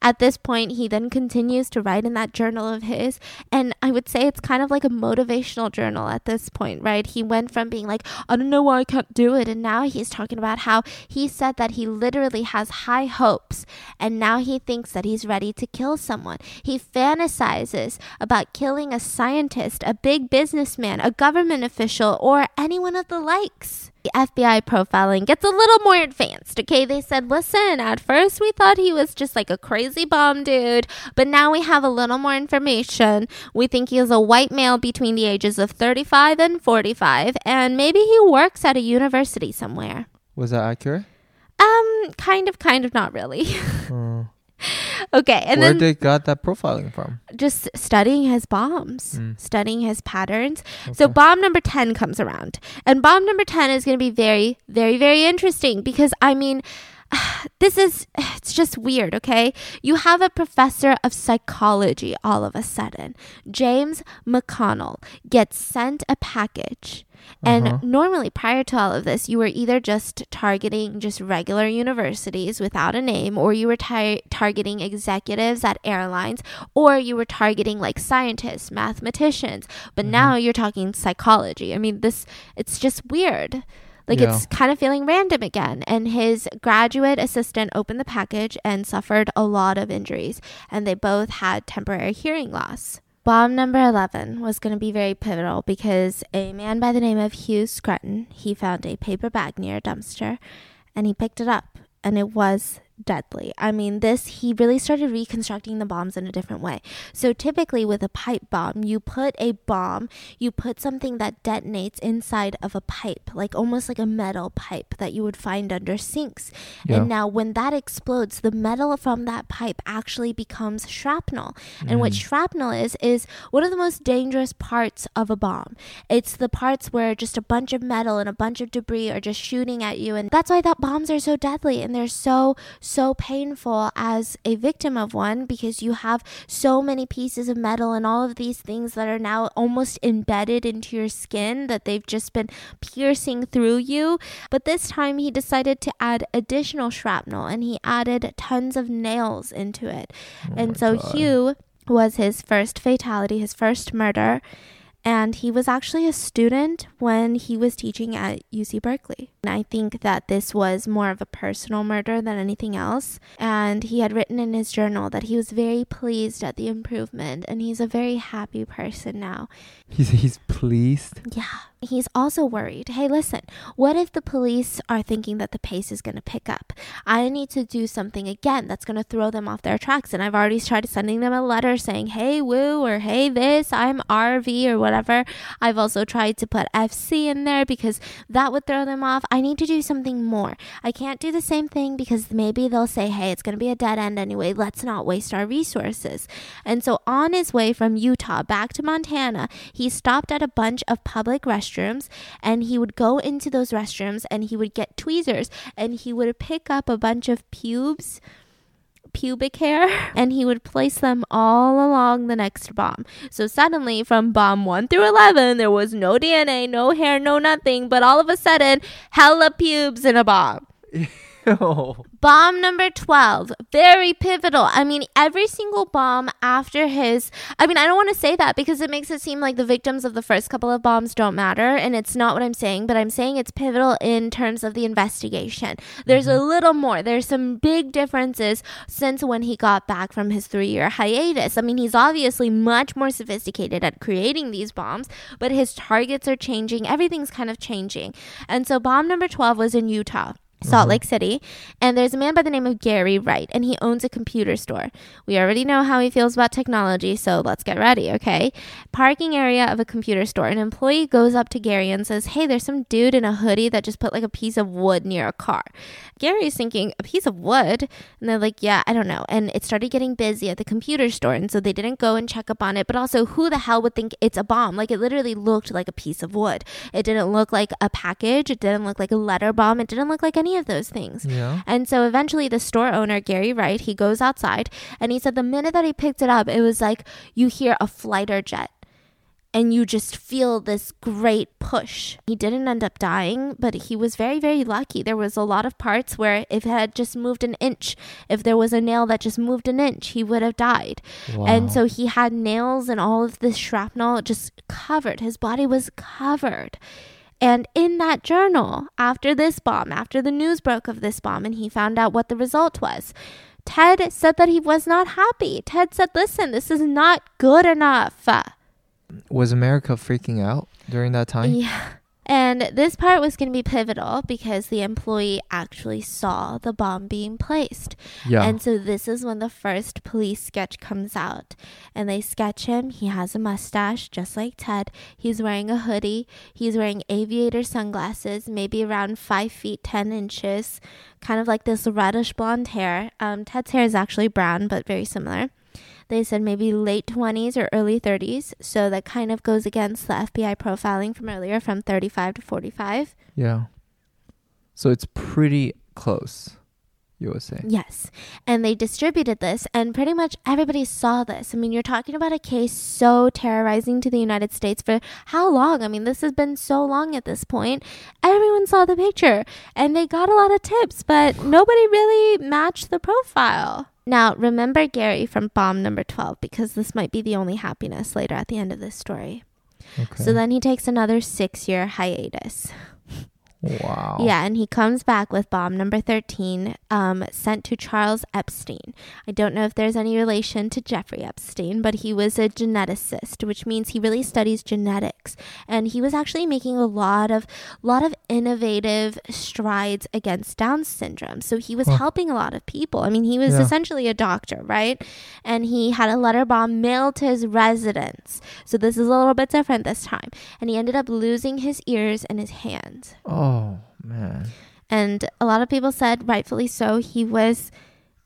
At this point, he then continues to write in that journal of his. And I would say it's kind of like a motivational journal at this point, right? He went from being like, I don't know why I can't do it. And now he's talking about how he said that he literally has high hopes. And now he thinks that he's ready to kill someone. He fantasizes about killing a scientist, a big businessman, a government official, or anyone of the likes. FBI profiling gets a little more advanced. Okay, they said, listen, at first we thought he was just like a crazy bomb dude, but now we have a little more information. We think he is a white male between the ages of 35 and 45, and maybe he works at a university somewhere. Was that accurate? Um, kind of, kind of, not really. Uh, okay, and where then they got that profiling from? just studying his bombs, Mm. studying his patterns. So bomb number 10 comes around. And bomb number 10 is going to be very, very, very interesting because I mean, this is, it's just weird, okay? You have a professor of psychology all of a sudden. James McConnell gets sent a package. And Uh-huh. normally, prior to all of this, you were either just targeting just regular universities without a name, or you were tar- targeting executives at airlines, or you were targeting like scientists, mathematicians. But Mm-hmm. now you're talking psychology. I mean, this, it's just weird. Like Yeah. it's kind of feeling random again. And his graduate assistant opened the package and suffered a lot of injuries, and they both had temporary hearing loss. Bomb number 11 was going to be very pivotal because a man by the name of Hugh Scrutton, he found a paper bag near a dumpster and he picked it up and it was deadly. I mean, this, he really started reconstructing the bombs in a different way. So typically with a pipe bomb, you put a bomb, you put something that detonates inside of a pipe, like almost like a metal pipe that you would find under sinks. Yeah. And now when that explodes, the metal from that pipe actually becomes shrapnel. And what mm. shrapnel is, is one of the most dangerous parts of a bomb. It's the parts where just a bunch of metal and a bunch of debris are just shooting at you. And that's why that bombs are so deadly and they're so, so painful as a victim of one because you have so many pieces of metal and all of these things that are now almost embedded into your skin that they've just been piercing through you. But this time he decided to add additional shrapnel and he added tons of nails into it. Oh and so God. Hugh was his first fatality, his first murder. And he was actually a student when he was teaching at UC Berkeley. And I think that this was more of a personal murder than anything else. And he had written in his journal that he was very pleased at the improvement and he's a very happy person now. He's he's pleased. Yeah. He's also worried. Hey, listen, what if the police are thinking that the pace is going to pick up? I need to do something again that's going to throw them off their tracks. And I've already started sending them a letter saying, hey, woo, or hey, this, I'm RV, or whatever. I've also tried to put FC in there because that would throw them off. I need to do something more. I can't do the same thing because maybe they'll say, hey, it's going to be a dead end anyway. Let's not waste our resources. And so on his way from Utah back to Montana, he stopped at a bunch of public restrooms and he would go into those restrooms and he would get tweezers and he would pick up a bunch of pubes pubic hair and he would place them all along the next bomb. So suddenly from bomb 1 through 11 there was no DNA, no hair, no nothing, but all of a sudden hella pubes in a bomb. Bomb number 12, very pivotal. I mean, every single bomb after his, I mean, I don't want to say that because it makes it seem like the victims of the first couple of bombs don't matter. And it's not what I'm saying, but I'm saying it's pivotal in terms of the investigation. There's a mm-hmm. little more. There's some big differences since when he got back from his three year hiatus. I mean, he's obviously much more sophisticated at creating these bombs, but his targets are changing. Everything's kind of changing. And so, bomb number 12 was in Utah. Salt Mhm. Lake City, and there's a man by the name of Gary Wright, and he owns a computer store. We already know how he feels about technology, so let's get ready, okay? Parking area of a computer store. An employee goes up to Gary and says, Hey, there's some dude in a hoodie that just put like a piece of wood near a car. Gary's thinking, A piece of wood? And they're like, Yeah, I don't know. And it started getting busy at the computer store, and so they didn't go and check up on it. But also, who the hell would think it's a bomb? Like, it literally looked like a piece of wood. It didn't look like a package, it didn't look like a letter bomb, it didn't look like any of those things. Yeah. And so eventually the store owner, Gary Wright, he goes outside and he said the minute that he picked it up, it was like you hear a fighter jet and you just feel this great push. He didn't end up dying, but he was very, very lucky. There was a lot of parts where if it had just moved an inch, if there was a nail that just moved an inch, he would have died. And so he had nails and all of this shrapnel just covered. His body was covered. And in that journal, after this bomb, after the news broke of this bomb, and he found out what the result was, Ted said that he was not happy. Ted said, Listen, this is not good enough. was America freaking out during that time? Yeah. And this part was going to be pivotal because the employee actually saw the bomb being placed. Yeah. And so this is when the first police sketch comes out. And they sketch him. He has a mustache, just like Ted. He's wearing a hoodie. He's wearing aviator sunglasses, maybe around five feet, 10 inches, kind of like this reddish blonde hair. Um, Ted's hair is actually brown, but very similar. They said maybe late 20s or early 30s. So that kind of goes against the FBI profiling from earlier from 35 to 45. yeah. So it's pretty close, you would say. Yes. And they distributed this, and pretty much everybody saw this. I mean, you're talking about a case so terrorizing to the United States for how long? I mean, this has been so long at this point. Everyone saw the picture, and they got a lot of tips, but nobody really matched the profile. Now, remember Gary from bomb number 12 because this might be the only happiness later at the end of this story. Okay. So then he takes another six year hiatus. Wow. Yeah, and he comes back with bomb number 13, um, sent to Charles Epstein. I don't know if there's any relation to Jeffrey Epstein, but he was a geneticist, which means he really studies genetics. And he was actually making a lot of lot of innovative strides against Down syndrome. So he was Huh. helping a lot of people. I mean, he was Yeah. essentially a doctor, right? And he had a letter bomb mailed to his residence. So this is a little bit different this time. And he ended up losing his ears and his hands. Oh Oh, man. And a lot of people said, rightfully so, he was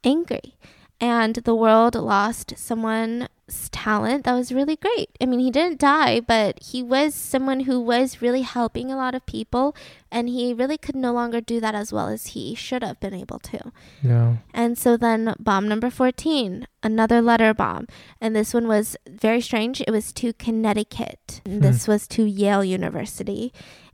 angry. And the world lost someone's talent that was really great. I mean, he didn't die, but he was someone who was really helping a lot of people. And he really could no longer do that as well as he should have been able to. Yeah. And so then bomb number 14, another letter bomb. And this one was very strange. It was to Connecticut. And This hmm. was to Yale University.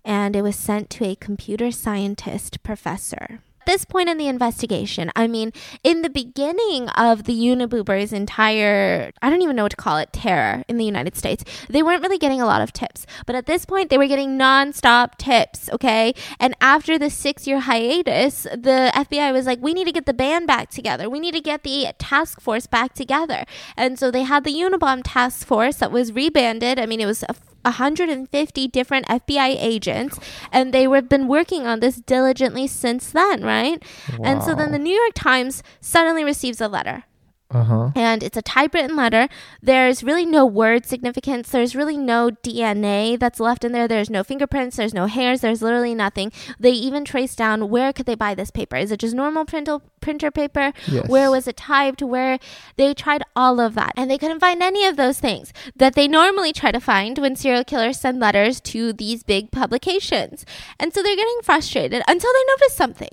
And it was sent to a computer scientist professor. At this point in the investigation, I mean, in the beginning of the Uniboobers' entire, I don't even know what to call it, terror in the United States, they weren't really getting a lot of tips. But at this point, they were getting nonstop tips, okay? And after the six year hiatus, the FBI was like, we need to get the band back together. We need to get the task force back together. And so they had the Unabomb task force that was rebanded. I mean, it was a 150 different FBI agents, and they have been working on this diligently since then, right? And so then the New York Times suddenly receives a letter Uh huh. and it's a typewritten letter. There's really no word significance. There's really no DNA that's left in there. There's no fingerprints. There's no hairs. There's literally nothing. They even trace down where could they buy this paper? Is it just normal printer printer paper? Yes. Where was it typed? Where they tried all of that and they couldn't find any of those things that they normally try to find when serial killers send letters to these big publications. And so they're getting frustrated until they notice something.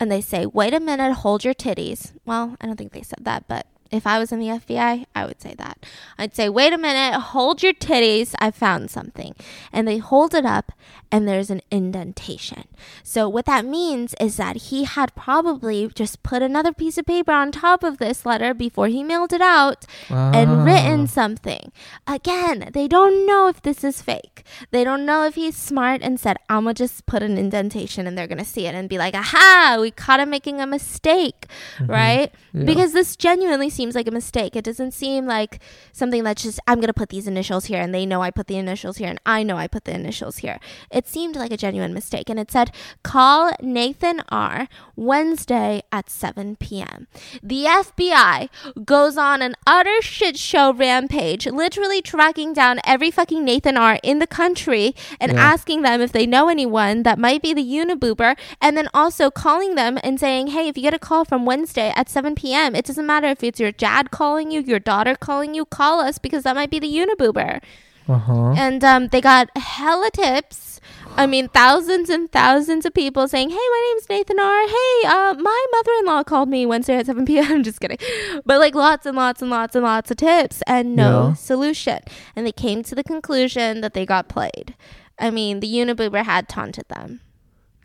And they say, wait a minute, hold your titties. Well, I don't think they said that, but if I was in the FBI, I would say that. I'd say, wait a minute, hold your titties. I found something. And they hold it up, and there's an indentation. So, what that means is that he had probably just put another piece of paper on top of this letter before he mailed it out and Ah. written something. Again, they don't know if this is fake. They don't know if he's smart and said, I'm gonna just put an indentation and they're gonna see it and be like, aha, we caught him making a mistake, right? Yeah. Because this genuinely seems like a mistake. It doesn't seem like something that's just, I'm going to put these initials here and they know I put the initials here and I know I put the initials here. It seemed like a genuine mistake. And it said, call Nathan R. Wednesday at 7 p.m. The FBI goes on an utter shit show rampage, literally tracking down every fucking Nathan R. in the country and Yeah. asking them if they know anyone that might be the Uniboober, and then also calling them and saying, hey, if you get a call from Wednesday at 7 p.m., it doesn't matter if it's your dad calling you, your daughter calling you, call us because that might be the Uniboober. Uh huh. And um, they got hella tips. I mean, thousands and thousands of people saying, "Hey, my name's Nathan R. Hey, uh, my mother-in-law called me Wednesday at 7 p.m." I'm just kidding, but like lots and lots and lots and lots of tips and no Yeah. solution. And they came to the conclusion that they got played. I mean, the Uniboober had taunted them.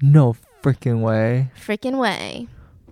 No freaking way. Freaking way.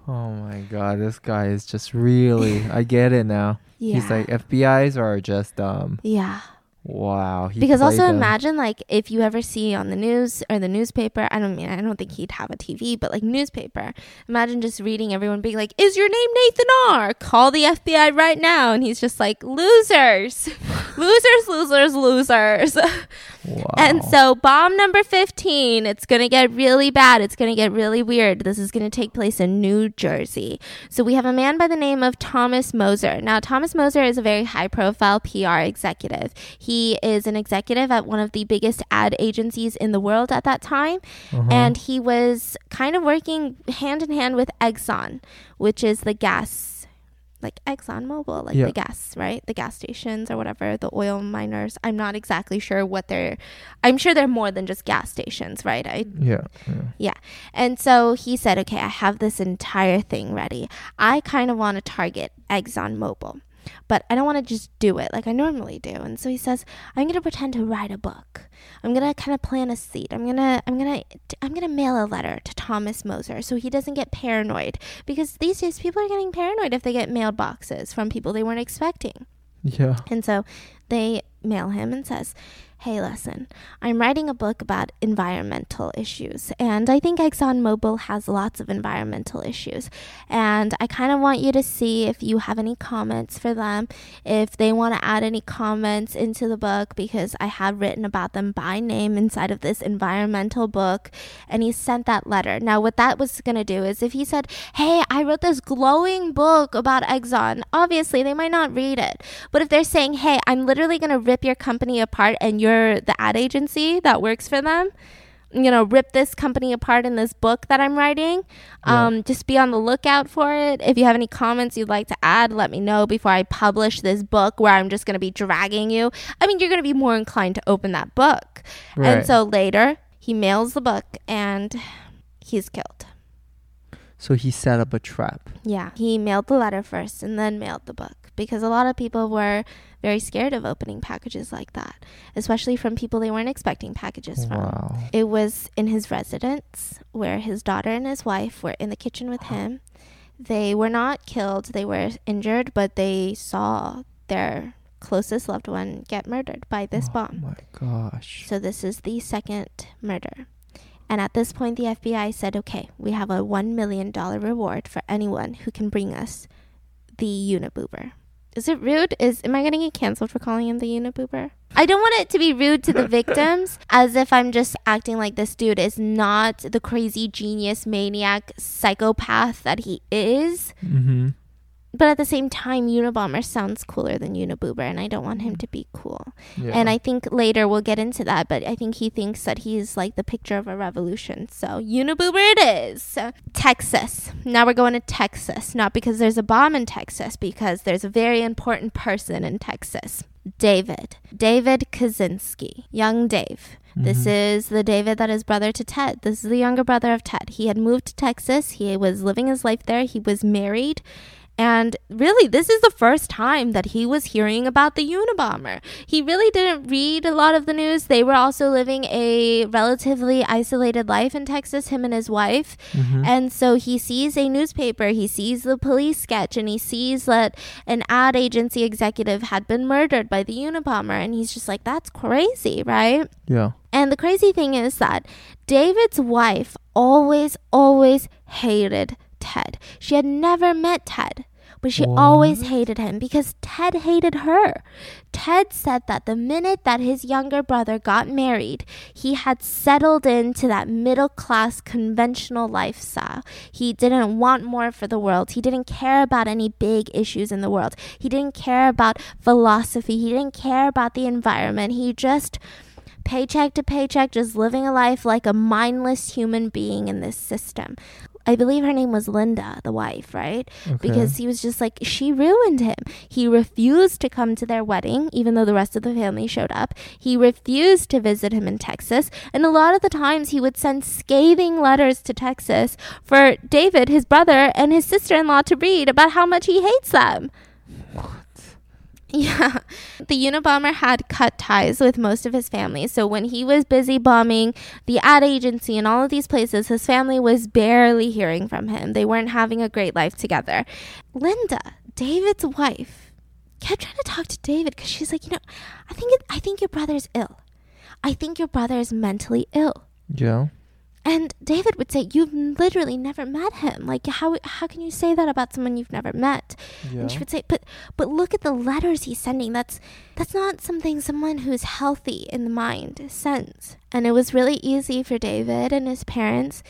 Oh my god, this guy is just really. I get it now. Yeah. He's like FBI's are just um. yeah. Wow. Because also them. imagine like if you ever see on the news or the newspaper i don't mean i don't think he'd have a tv but like newspaper imagine just reading everyone being like is your name nathan r call the fbi right now and he's just like losers losers losers losers Wow. and so bomb number 15 it's gonna get really bad. It's gonna get really weird. This is gonna take place in new jersey. So we have a man by the name of thomas mosser. Now thomas mosser is a very high profile pr executive. He is an executive at one of the biggest ad agencies in the world at that time. Uh-huh. and he was kind of working hand in hand with exxon which is the gas like Exxon Mobil, like Yeah. the gas, right? The gas stations or whatever, the oil miners. I'm not exactly sure what they're I'm sure they're more than just gas stations, right? I yeah. yeah. and so he said, "Okay, I have this entire thing ready. I kind of want to target Exxon Mobil, but I don't want to just do it like I normally do." And so he says, "I'm going to pretend to write a book. I'm going to kind of plan a seat. I'm going to I'm going to I'm going to mail a letter to Thomas Mosser so he doesn't get paranoid because these days people are getting paranoid if they get mailed boxes from people they weren't expecting." Yeah. And so they mail him and says, Hey, listen, I'm writing a book about environmental issues, and I think ExxonMobil has lots of environmental issues. And I kind of want you to see if you have any comments for them, if they want to add any comments into the book, because I have written about them by name inside of this environmental book. And he sent that letter. Now, what that was going to do is if he said, Hey, I wrote this glowing book about Exxon, obviously they might not read it. But if they're saying, Hey, I'm literally going to rip your company apart and you're the ad agency that works for them, you know, rip this company apart in this book that I'm writing. Yeah. Um, just be on the lookout for it. If you have any comments you'd like to add, let me know before I publish this book where I'm just going to be dragging you. I mean, you're going to be more inclined to open that book. And so later, he mails the book and he's killed. So he set up a trap. Yeah. He mailed the letter first and then mailed the book because a lot of people were very scared of opening packages like that, especially from people they weren't expecting packages from. Wow. It was in his residence where his daughter and his wife were in the kitchen with him. They were not killed, they were injured, but they saw their closest loved one get murdered by this Oh bomb. my gosh. So this is the second murder. And at this point, the FBI said, okay, we have a $1 million reward for anyone who can bring us the Uniboober. Is it rude? Is am I gonna get canceled for calling him the Uniboober? I don't want it to be rude to the victims, as if I'm just acting like this dude is not the crazy genius maniac psychopath that he is. Mm-hmm. But at the same time, Unabomber sounds cooler than Uniboober, and I don't want him to be cool. Yeah. And I think later we'll get into that, but I think he thinks that he's like the picture of a revolution. So Uniboober it is. Texas. Now we're going to Texas. Not because there's a bomb in Texas, because there's a very important person in Texas. David. David Kaczynski. Young Dave. This mm-hmm. is the David that is brother to Ted. This is the younger brother of Ted. He had moved to Texas. He was living his life there. He was married. And really, this is the first time that he was hearing about the Unabomber. He really didn't read a lot of the news. They were also living a relatively isolated life in Texas, him and his wife. Mm-hmm. And so he sees a newspaper, he sees the police sketch, and he sees that an ad agency executive had been murdered by the Unabomber. And he's just like, that's crazy, right? Yeah. And the crazy thing is that David's wife always, always hated Ted. She had never met Ted. But she always hated him because Ted hated her. Ted said that the minute that his younger brother got married, he had settled into that middle class conventional lifestyle. He didn't want more for the world. He didn't care about any big issues in the world. He didn't care about philosophy. He didn't care about the environment. He just paycheck to paycheck, just living a life like a mindless human being in this system. I believe her name was Linda, the wife, right? Because he was just like, she ruined him. He refused to come to their wedding, even though the rest of the family showed up. He refused to visit him in Texas. And a lot of the times he would send scathing letters to Texas for David, his brother, and his sister in law to read about how much he hates them. Yeah. The Unabomber had cut ties with most of his family. So when he was busy bombing the ad agency and all of these places, his family was barely hearing from him. They weren't having a great life together. Linda, David's wife, kept trying to talk to David because she's like, you know, I think it, I think your brother's ill. I think your brother is mentally ill. Yeah. And David would say, "You've literally never met him. Like, how how can you say that about someone you've never met?" Yeah. And she would say, "But but look at the letters he's sending. That's that's not something someone who's healthy in the mind sends." And it was really easy for David and his parents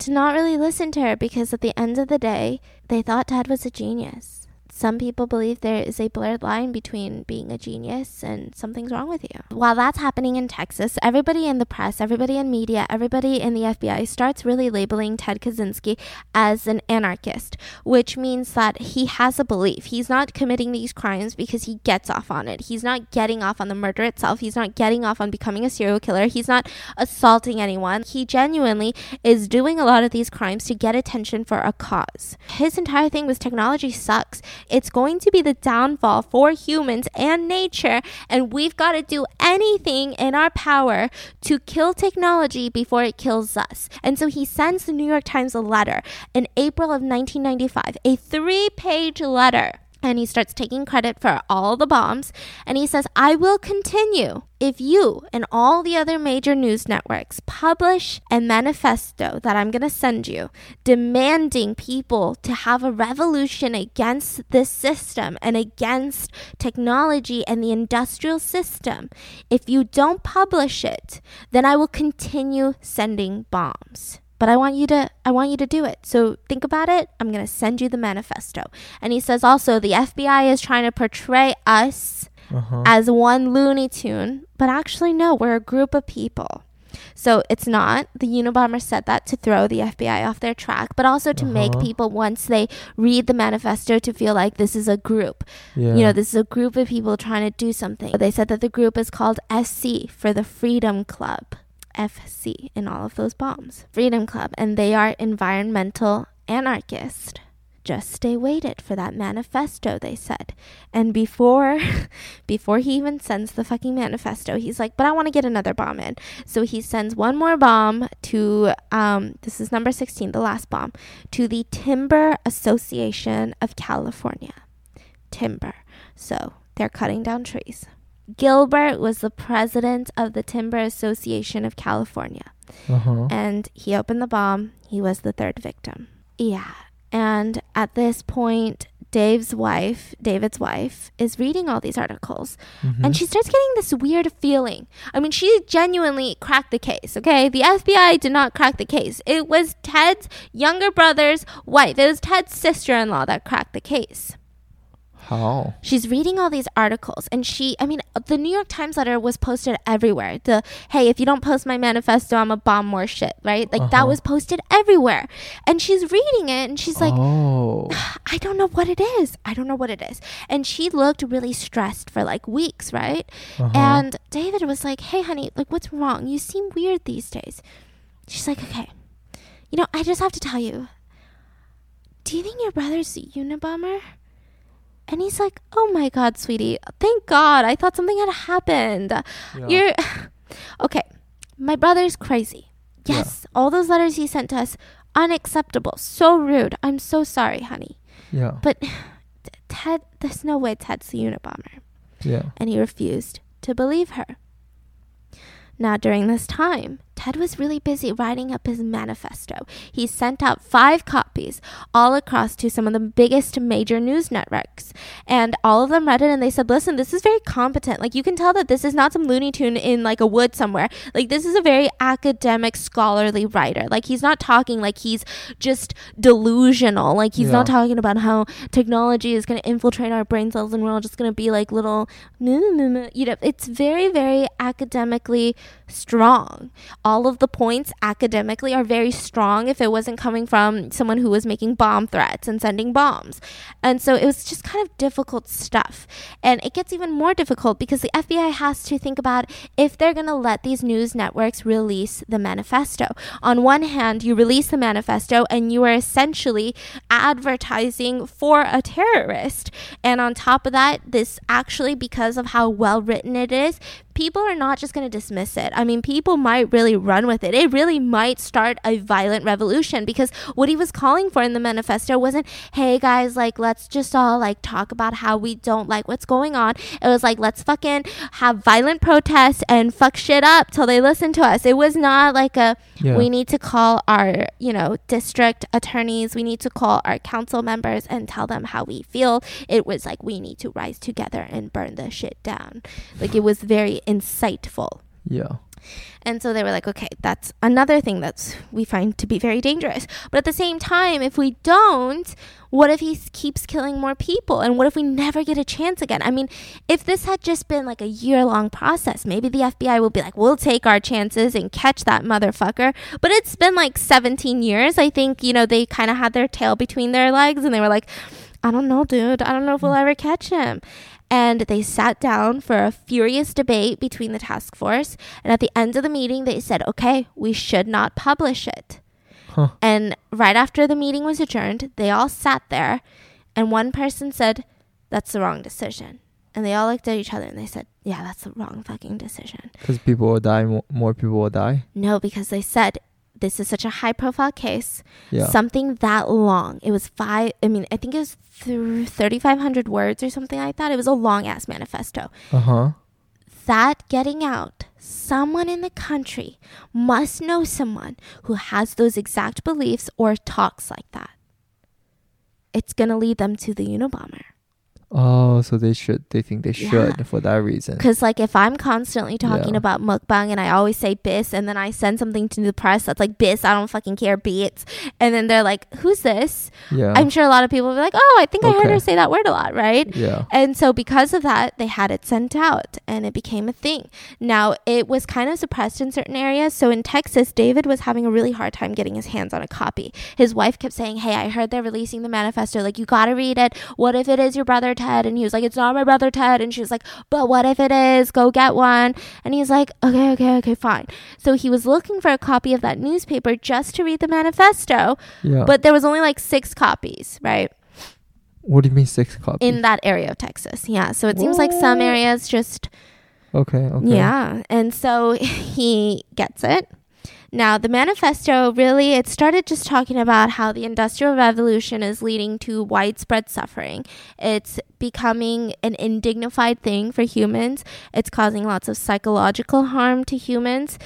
to not really listen to her because at the end of the day, they thought Dad was a genius. Some people believe there is a blurred line between being a genius and something's wrong with you. While that's happening in Texas, everybody in the press, everybody in media, everybody in the FBI starts really labeling Ted Kaczynski as an anarchist, which means that he has a belief. He's not committing these crimes because he gets off on it. He's not getting off on the murder itself. He's not getting off on becoming a serial killer. He's not assaulting anyone. He genuinely is doing a lot of these crimes to get attention for a cause. His entire thing was technology sucks. It's going to be the downfall for humans and nature, and we've got to do anything in our power to kill technology before it kills us. And so he sends the New York Times a letter in April of 1995, a three page letter. And he starts taking credit for all the bombs. And he says, I will continue if you and all the other major news networks publish a manifesto that I'm going to send you demanding people to have a revolution against this system and against technology and the industrial system. If you don't publish it, then I will continue sending bombs but I want you to I want you to do it. So think about it. I'm going to send you the manifesto. And he says also the FBI is trying to portray us Uh-huh. as one Looney Tune, but actually no, we're a group of people. So it's not. The Unabomber said that to throw the FBI off their track, but also to make Uh-huh. people once they read the manifesto to feel like this is a group. Yeah. You know, this is a group of people trying to do something. They said that the group is called FC for the Freedom Club. FC in all of those bombs. Freedom Club. And they are environmental anarchists. Just stay waited for that manifesto, they said. And before before he even sends the fucking manifesto, he's like, but I want to get another bomb in. So he sends one more bomb to um this is number 16, the last bomb, to the Timber Association of California timber. So they're cutting down trees. Gilbert was the president of the Timber Association of California, Uh-huh. and he opened the bomb. He was the third victim. Yeah. And at this point, Dave's wife, David's wife, is reading all these articles Mhm. and she starts getting this weird feeling. I mean, she genuinely cracked the case, okay? The FBI did not crack the case. It was Ted's younger brother's wife, it was Ted's sister in law that cracked the case. How? She's reading all these articles, and she, I mean, the New York Times letter was posted everywhere. The, hey, if you don't post my manifesto, I'm a bomb more shit, right? Like that Uh-huh. was posted everywhere. And she's reading it, and she's like, oh. I don't know what it is. I don't know what it is. And she looked really stressed for like weeks, right? Uh-huh. And David was like, hey, honey, like, what's wrong? You seem weird these days. She's like, okay. You know, I just have to tell you. Do you think your brother's a Unabomber? And he's like, oh my God, sweetie. Thank God. I thought something had happened. Yeah. You're. Okay. My brother's crazy. Yeah. Yes. All those letters he sent to us, unacceptable. So rude. I'm so sorry, honey. yeah. But Ted, there's no way Ted's the Unabomber. Yeah. And he refused to believe her. Now, during this time, Ted was really busy writing up his manifesto. He sent out five copies all across to some of the biggest major news networks. And all of them read it and they said, listen, this is very competent. Like, you can tell that this is not some Looney Tune in like a wood somewhere. Like, this is a very academic, scholarly writer. Like, he's not talking like he's just delusional. Like, he's not talking about how technology is going to infiltrate our brain cells and we're all just going to be like little, you know, it's very, very academically strong. All of the points academically are very strong if it wasn't coming from someone who was making bomb threats and sending bombs. And so it was just kind of difficult stuff. And it gets even more difficult because the FBI has to think about if they're going to let these news networks release the manifesto. On one hand, you release the manifesto and you are essentially advertising for a terrorist. And on top of that, this actually, because of how well written it is, people are not just going to dismiss it. I mean, people might really run with it. It really might start a violent revolution because what he was calling for in the manifesto wasn't, hey guys, like, let's just all like talk about how we don't like what's going on. It was like, let's fucking have violent protests and fuck shit up till they listen to us. It was not like a, Yeah. we need to call our, you know, district attorneys, we need to call our council members and tell them how we feel. It was like, we need to rise together and burn the shit down. Like, it was very insightful. Yeah. And so they were like, okay, that's another thing that's we find to be very dangerous. But at the same time, if we don't, what if he keeps killing more people? And what if we never get a chance again? I mean, if this had just been like a year long process, maybe the FBI will be like, we'll take our chances and catch that motherfucker. But it's been like 17 years. I think, you know, they kind of had their tail between their legs and they were like, I don't know, dude. I don't know if we'll ever catch him. And they sat down for a furious debate between the task force. And at the end of the meeting, they said, okay, we should not publish it. Huh. And right after the meeting was adjourned, they all sat there. And one person said, that's the wrong decision. And they all looked at each other and they said, yeah, that's the wrong fucking decision. Because people will die. More, more people will die. No, because they said, this is such a high profile case. Yeah. Something that long. It was five, I mean, I think it was th- 3,500 words or something like that. It was a long ass manifesto. Uh huh. that getting out, someone in the country must know someone who has those exact beliefs or talks like that. It's going to lead them to the Unabomber. Oh, so they should. They think they Yeah. should for that reason. Because, like, if I'm constantly talking Yeah. about mukbang and I always say bis, and then I send something to the press that's like bis, I don't fucking care, beats, and then they're like, who's this? Yeah. I'm sure a lot of people will be like, oh, I think I heard her say that word a lot, right? yeah. And so, because of that, they had it sent out and it became a thing. Now, it was kind of suppressed in certain areas. So, in Texas, David was having a really hard time getting his hands on a copy. His wife kept saying, Hey, I heard they're releasing the manifesto. Like, you got to read it. What if it is your brother Ted? And he was like, It's not my brother Ted. And she was like, But what if it is? Go get one. And he's like, Okay, okay, okay, fine. So, he was looking for a copy of that newspaper just to read the manifesto. Yeah. But there was only like six copies, right? what do you mean six copies? in that area of Texas. Yeah. So it seems like some areas just okay. Okay. yeah. And so he gets it. Now, the manifesto really it started just talking about how the industrial revolution is leading to widespread suffering. It's becoming an indignified thing for humans. It's causing lots of psychological harm to humans.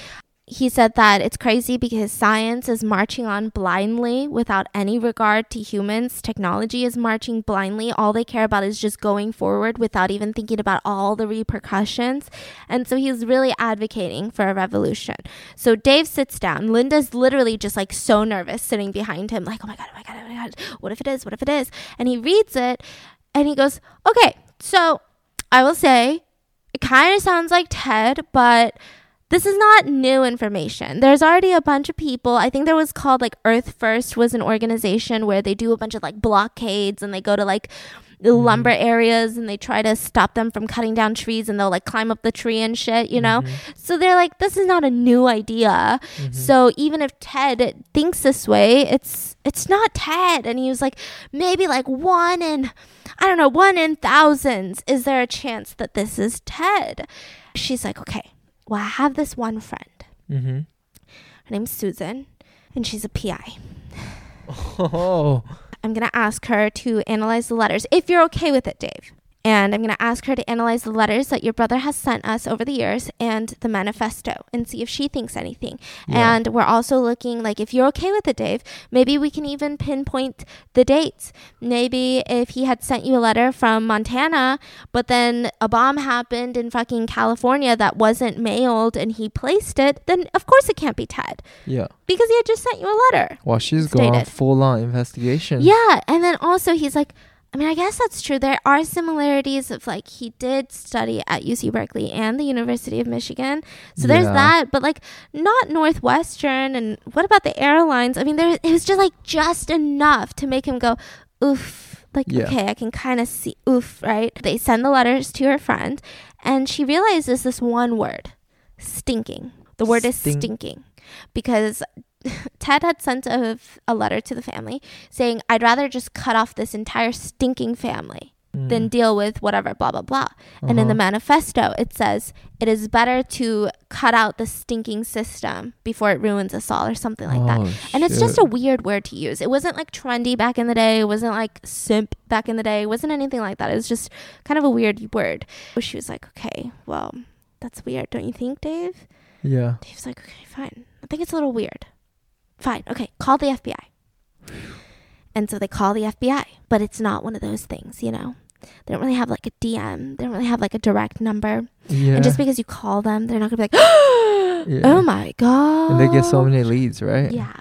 He said that it's crazy because science is marching on blindly without any regard to humans. Technology is marching blindly. All they care about is just going forward without even thinking about all the repercussions. And so he's really advocating for a revolution. So Dave sits down. Linda's literally just like so nervous sitting behind him, like, oh my God, oh my God, oh my God. What if it is? What if it is? And he reads it and he goes, okay, so I will say it kind of sounds like Ted, but this is not new information. There's already a bunch of people. I think there was called like Earth First was an organization where they do a bunch of like blockades and they go to like the lumber areas and they try to stop them from cutting down trees and they'll like climb up the tree and shit, you know? Mm-hmm. So they're like, this is not a new idea. Mm-hmm. So even if Ted thinks this way, it's it's not Ted. And he was like, maybe like one in I don't know, one in thousands. Is there a chance that this is Ted? She's like, okay, well, I have this one friend. Mm-hmm. Her name's Susan, and she's a PI. Oh. I'm going to ask her to analyze the letters, if you're okay with it, Dave. And I'm going to ask her to analyze the letters that your brother has sent us over the years and the manifesto and see if she thinks anything. Yeah. And we're also looking like if you're okay with it, Dave, maybe we can even pinpoint the dates. Maybe if he had sent you a letter from Montana, but then a bomb happened in fucking California that wasn't mailed and he placed it, then of course it can't be Ted Yeah. because he had just sent you a letter. Well, she's going Stated. full on investigation. Yeah, and then also he's like, I mean, I guess that's true. There are similarities of like he did study at UC Berkeley and the University of Michigan, so there's Yeah. that. But like not Northwestern. And what about the airlines? I mean, there it was just like just enough to make him go, oof. Like Yeah. okay, I can kind of see oof. Right? They send the letters to her friend, and she realizes this one word, stinking. The word is stinking because Ted had sent a, a letter to the family saying, I'd rather just cut off this entire stinking family Mm. than deal with whatever, blah, blah, blah. And in the Uh-huh. manifesto, it says, it is better to cut out the stinking system before it ruins us all, or something like that. Oh, And it's just a weird word to use. It wasn't like trendy back in the day. It wasn't like simp back in the day. It wasn't anything like that. It was just kind of a weird word. She was like, okay, well, that's weird, don't you think, Dave? Yeah. Dave's like, okay, fine. I think it's a little weird. Fine. Okay, call the FBI. And so they call the FBI, but it's not one of those things, you know? They don't really have like a DM. They don't really have like a direct number. Yeah. And just because you call them, they're not going to be like, Yeah. oh my God. and they get so many leads, right? Yeah.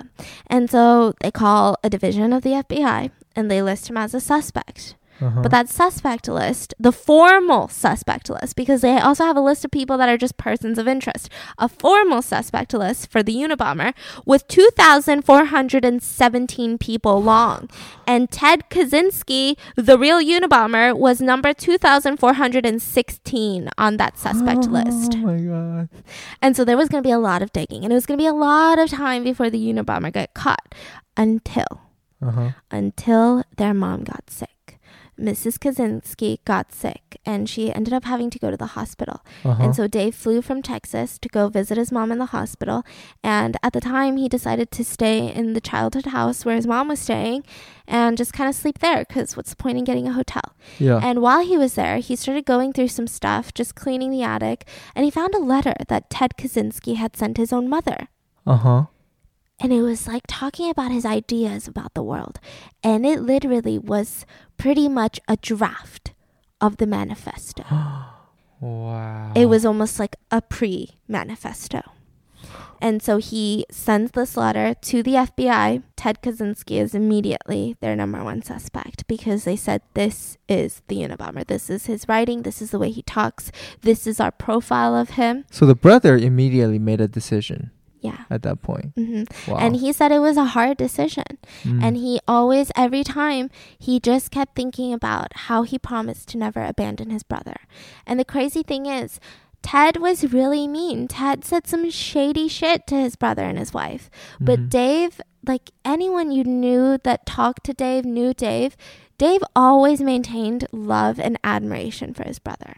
And so they call a division of the FBI and they list him as a suspect. Uh-huh. But that suspect list, the formal suspect list, because they also have a list of people that are just persons of interest, a formal suspect list for the Unabomber with 2,417 people long. And Ted Kaczynski, the real Unabomber, was number 2,416 on that suspect list. Oh my god. And so there was going to be a lot of digging, and it was going to be a lot of time before the Unabomber got caught until Uh huh. until their mom got sick. Mrs. Kaczynski got sick and she ended up having to go to the hospital. Uh huh. And so Dave flew from Texas to go visit his mom in the hospital. And at the time, he decided to stay in the childhood house where his mom was staying and just kind of sleep there because what's the point in getting a hotel? yeah. And while he was there, he started going through some stuff, just cleaning the attic, and he found a letter that Ted Kaczynski had sent his own mother. Uh huh. And it was like talking about his ideas about the world. And it literally was pretty much a draft of the manifesto. Wow. It was almost like a pre manifesto. And so he sends this letter to the FBI. Ted Kaczynski is immediately their number one suspect because they said this is the Unabomber. This is his writing. This is the way he talks. This is our profile of him. So the brother immediately made a decision Yeah. at that point. hmm Wow. And he said it was a hard decision. Mm. And he always, every time, he just kept thinking about how he promised to never abandon his brother. And the crazy thing is, Ted was really mean. Ted said some shady shit to his brother and his wife. But Mhm. Dave, like anyone you knew that talked to Dave, knew Dave, Dave always maintained love and admiration for his brother.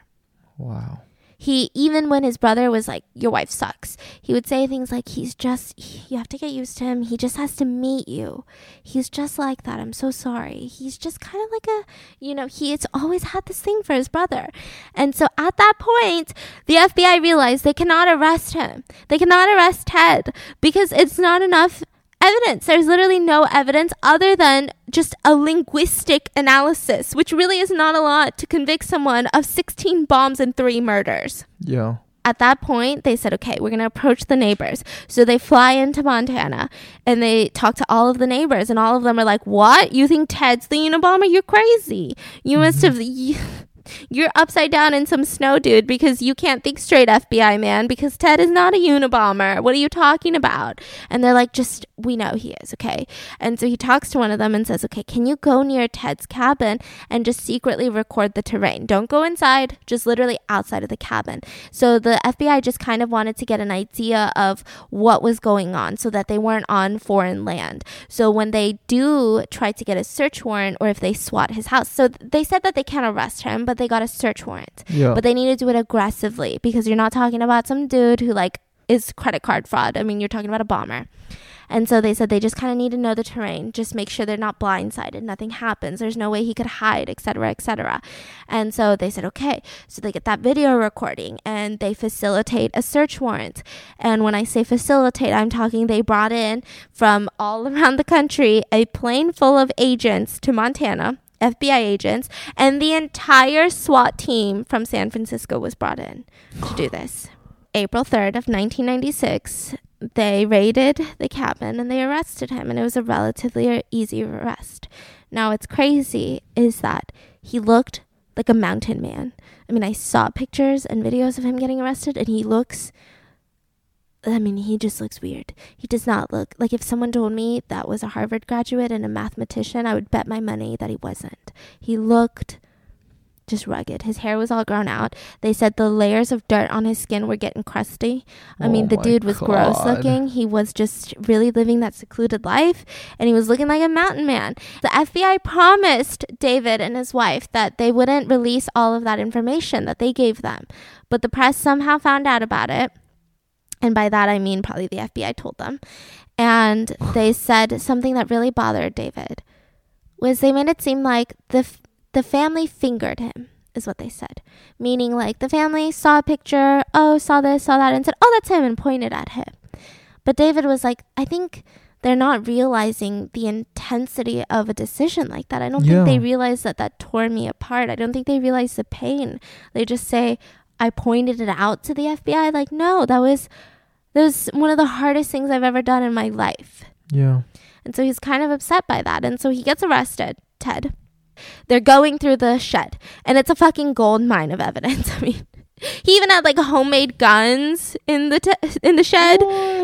Wow. He even when his brother was like, "Your wife sucks," he would say things like, "He's just you have to get used to him. He just has to meet you. He's just like that. I'm so sorry. He's just kind of like a, you know, he's always had this thing for his brother." And so at that point, the FBI realized they cannot arrest him. They cannot arrest Ted because it's not enough evidence. There's literally no evidence other than just a linguistic analysis, which really is not a lot to convict someone of 16 bombs and three murders. Yeah. At that point, they said, okay, we're going to approach the neighbors. So they fly into Montana and they talk to all of the neighbors, and all of them are like, What? You think Ted's the Unabomber? You're crazy. You must mm-hmm. have. You, you're upside down in some snow, dude, because you can't think straight, FBI man, because Ted is not a Unabomber. What are you talking about? And they're like, just, we know he is, okay? And so he talks to one of them and says, okay, can you go near Ted's cabin and just secretly record the terrain? Don't go inside, just literally outside of the cabin. So the FBI just kind of wanted to get an idea of what was going on so that they weren't on foreign land. So when they do try to get a search warrant or if they SWAT his house, so they said that they can't arrest him, but they got a search warrant. Yeah. But they need to do it aggressively because you're not talking about some dude who like is credit card fraud. I mean, you're talking about a bomber. And so they said they just kind of need to know the terrain, just make sure they're not blindsided, nothing happens, there's no way he could hide, etc., etc. And so they said, okay. So they get that video recording and they facilitate a search warrant. And when I say facilitate, I'm talking they brought in from all around the country a plane full of agents to Montana. FBI agents and the entire SWAT team from San Francisco was brought in to do this. April 3rd of 1996, they raided the cabin and they arrested him and it was a relatively easy arrest. Now what's crazy is that he looked like a mountain man. I mean, I saw pictures and videos of him getting arrested and he looks I mean, he just looks weird. He does not look like if someone told me that was a Harvard graduate and a mathematician, I would bet my money that he wasn't. He looked just rugged. His hair was all grown out. They said the layers of dirt on his skin were getting crusty. I Oh mean, the dude was gross looking. He was just really living that secluded life and he was looking like a mountain man. The FBI promised David and his wife that they wouldn't release all of that information that they gave them. But the press somehow found out about it. And by that, I mean probably the FBI told them. And they said something that really bothered David was they made it seem like the f- the family fingered him is what they said. Meaning like the family saw a picture oh saw this saw that and said oh that's him and pointed at him. But david was like i think they're not realizing the intensity of a decision like that. I don't Yeah. think they realize that that tore me apart. I don't think they realize the pain. They just say i pointed it out to the fbi like no that was that was one of the hardest things i've ever done in my life Yeah. and so he's kind of upset by that. And so he gets arrested, Ted. They're going through the shed, and it's a fucking gold mine of evidence. I mean, he even had like homemade guns in the te- in the shed.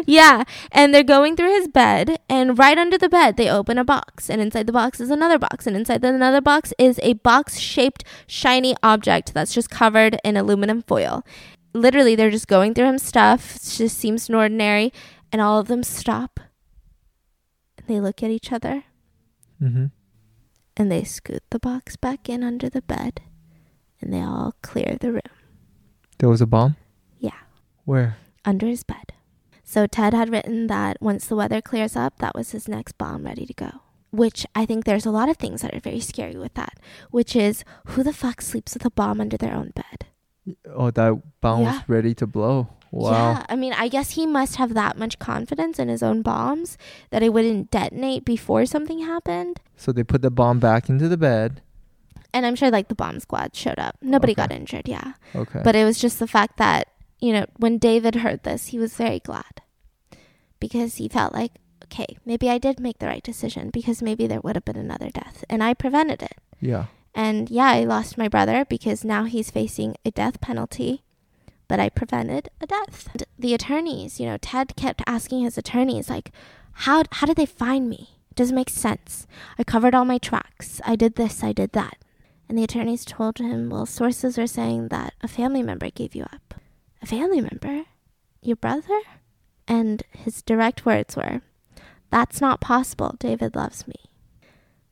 Yeah, and they're going through his bed, and right under the bed they open a box, and inside the box is another box, and inside the another box is a box-shaped shiny object that's just covered in aluminum foil. Literally, they're just going through his stuff. It just seems ordinary, and all of them stop and they look at each other Mm-hmm. and they scoot the box back in under the bed and they all clear the room. There was a bomb. Yeah, Where? under his bed. So Ted had written that once the weather clears up, that was his next bomb ready to go. Which I think there's a lot of things that are very scary with that, which is who the fuck sleeps with a bomb under their own bed? Oh, that bomb Yeah. was ready to blow. Wow. Yeah, I mean, I guess he must have that much confidence in his own bombs that it wouldn't detonate before something happened. So they put the bomb back into the bed. And I'm sure like the bomb squad showed up. Nobody Okay. got injured, yeah. Okay. But it was just the fact that, you know, when David heard this, he was very glad because he felt like, okay, maybe I did make the right decision because maybe there would have been another death and I prevented it. yeah. And yeah, I lost my brother because now he's facing a death penalty, but I prevented a death. And the attorneys, you know, Ted kept asking his attorneys, like, how, how did they find me? It doesn't make sense. I covered all my tracks. I did this, I did that. And the attorneys told him, well, sources are saying that a family member gave you up. A family member? Your brother? And his direct words were, that's not possible. David loves me.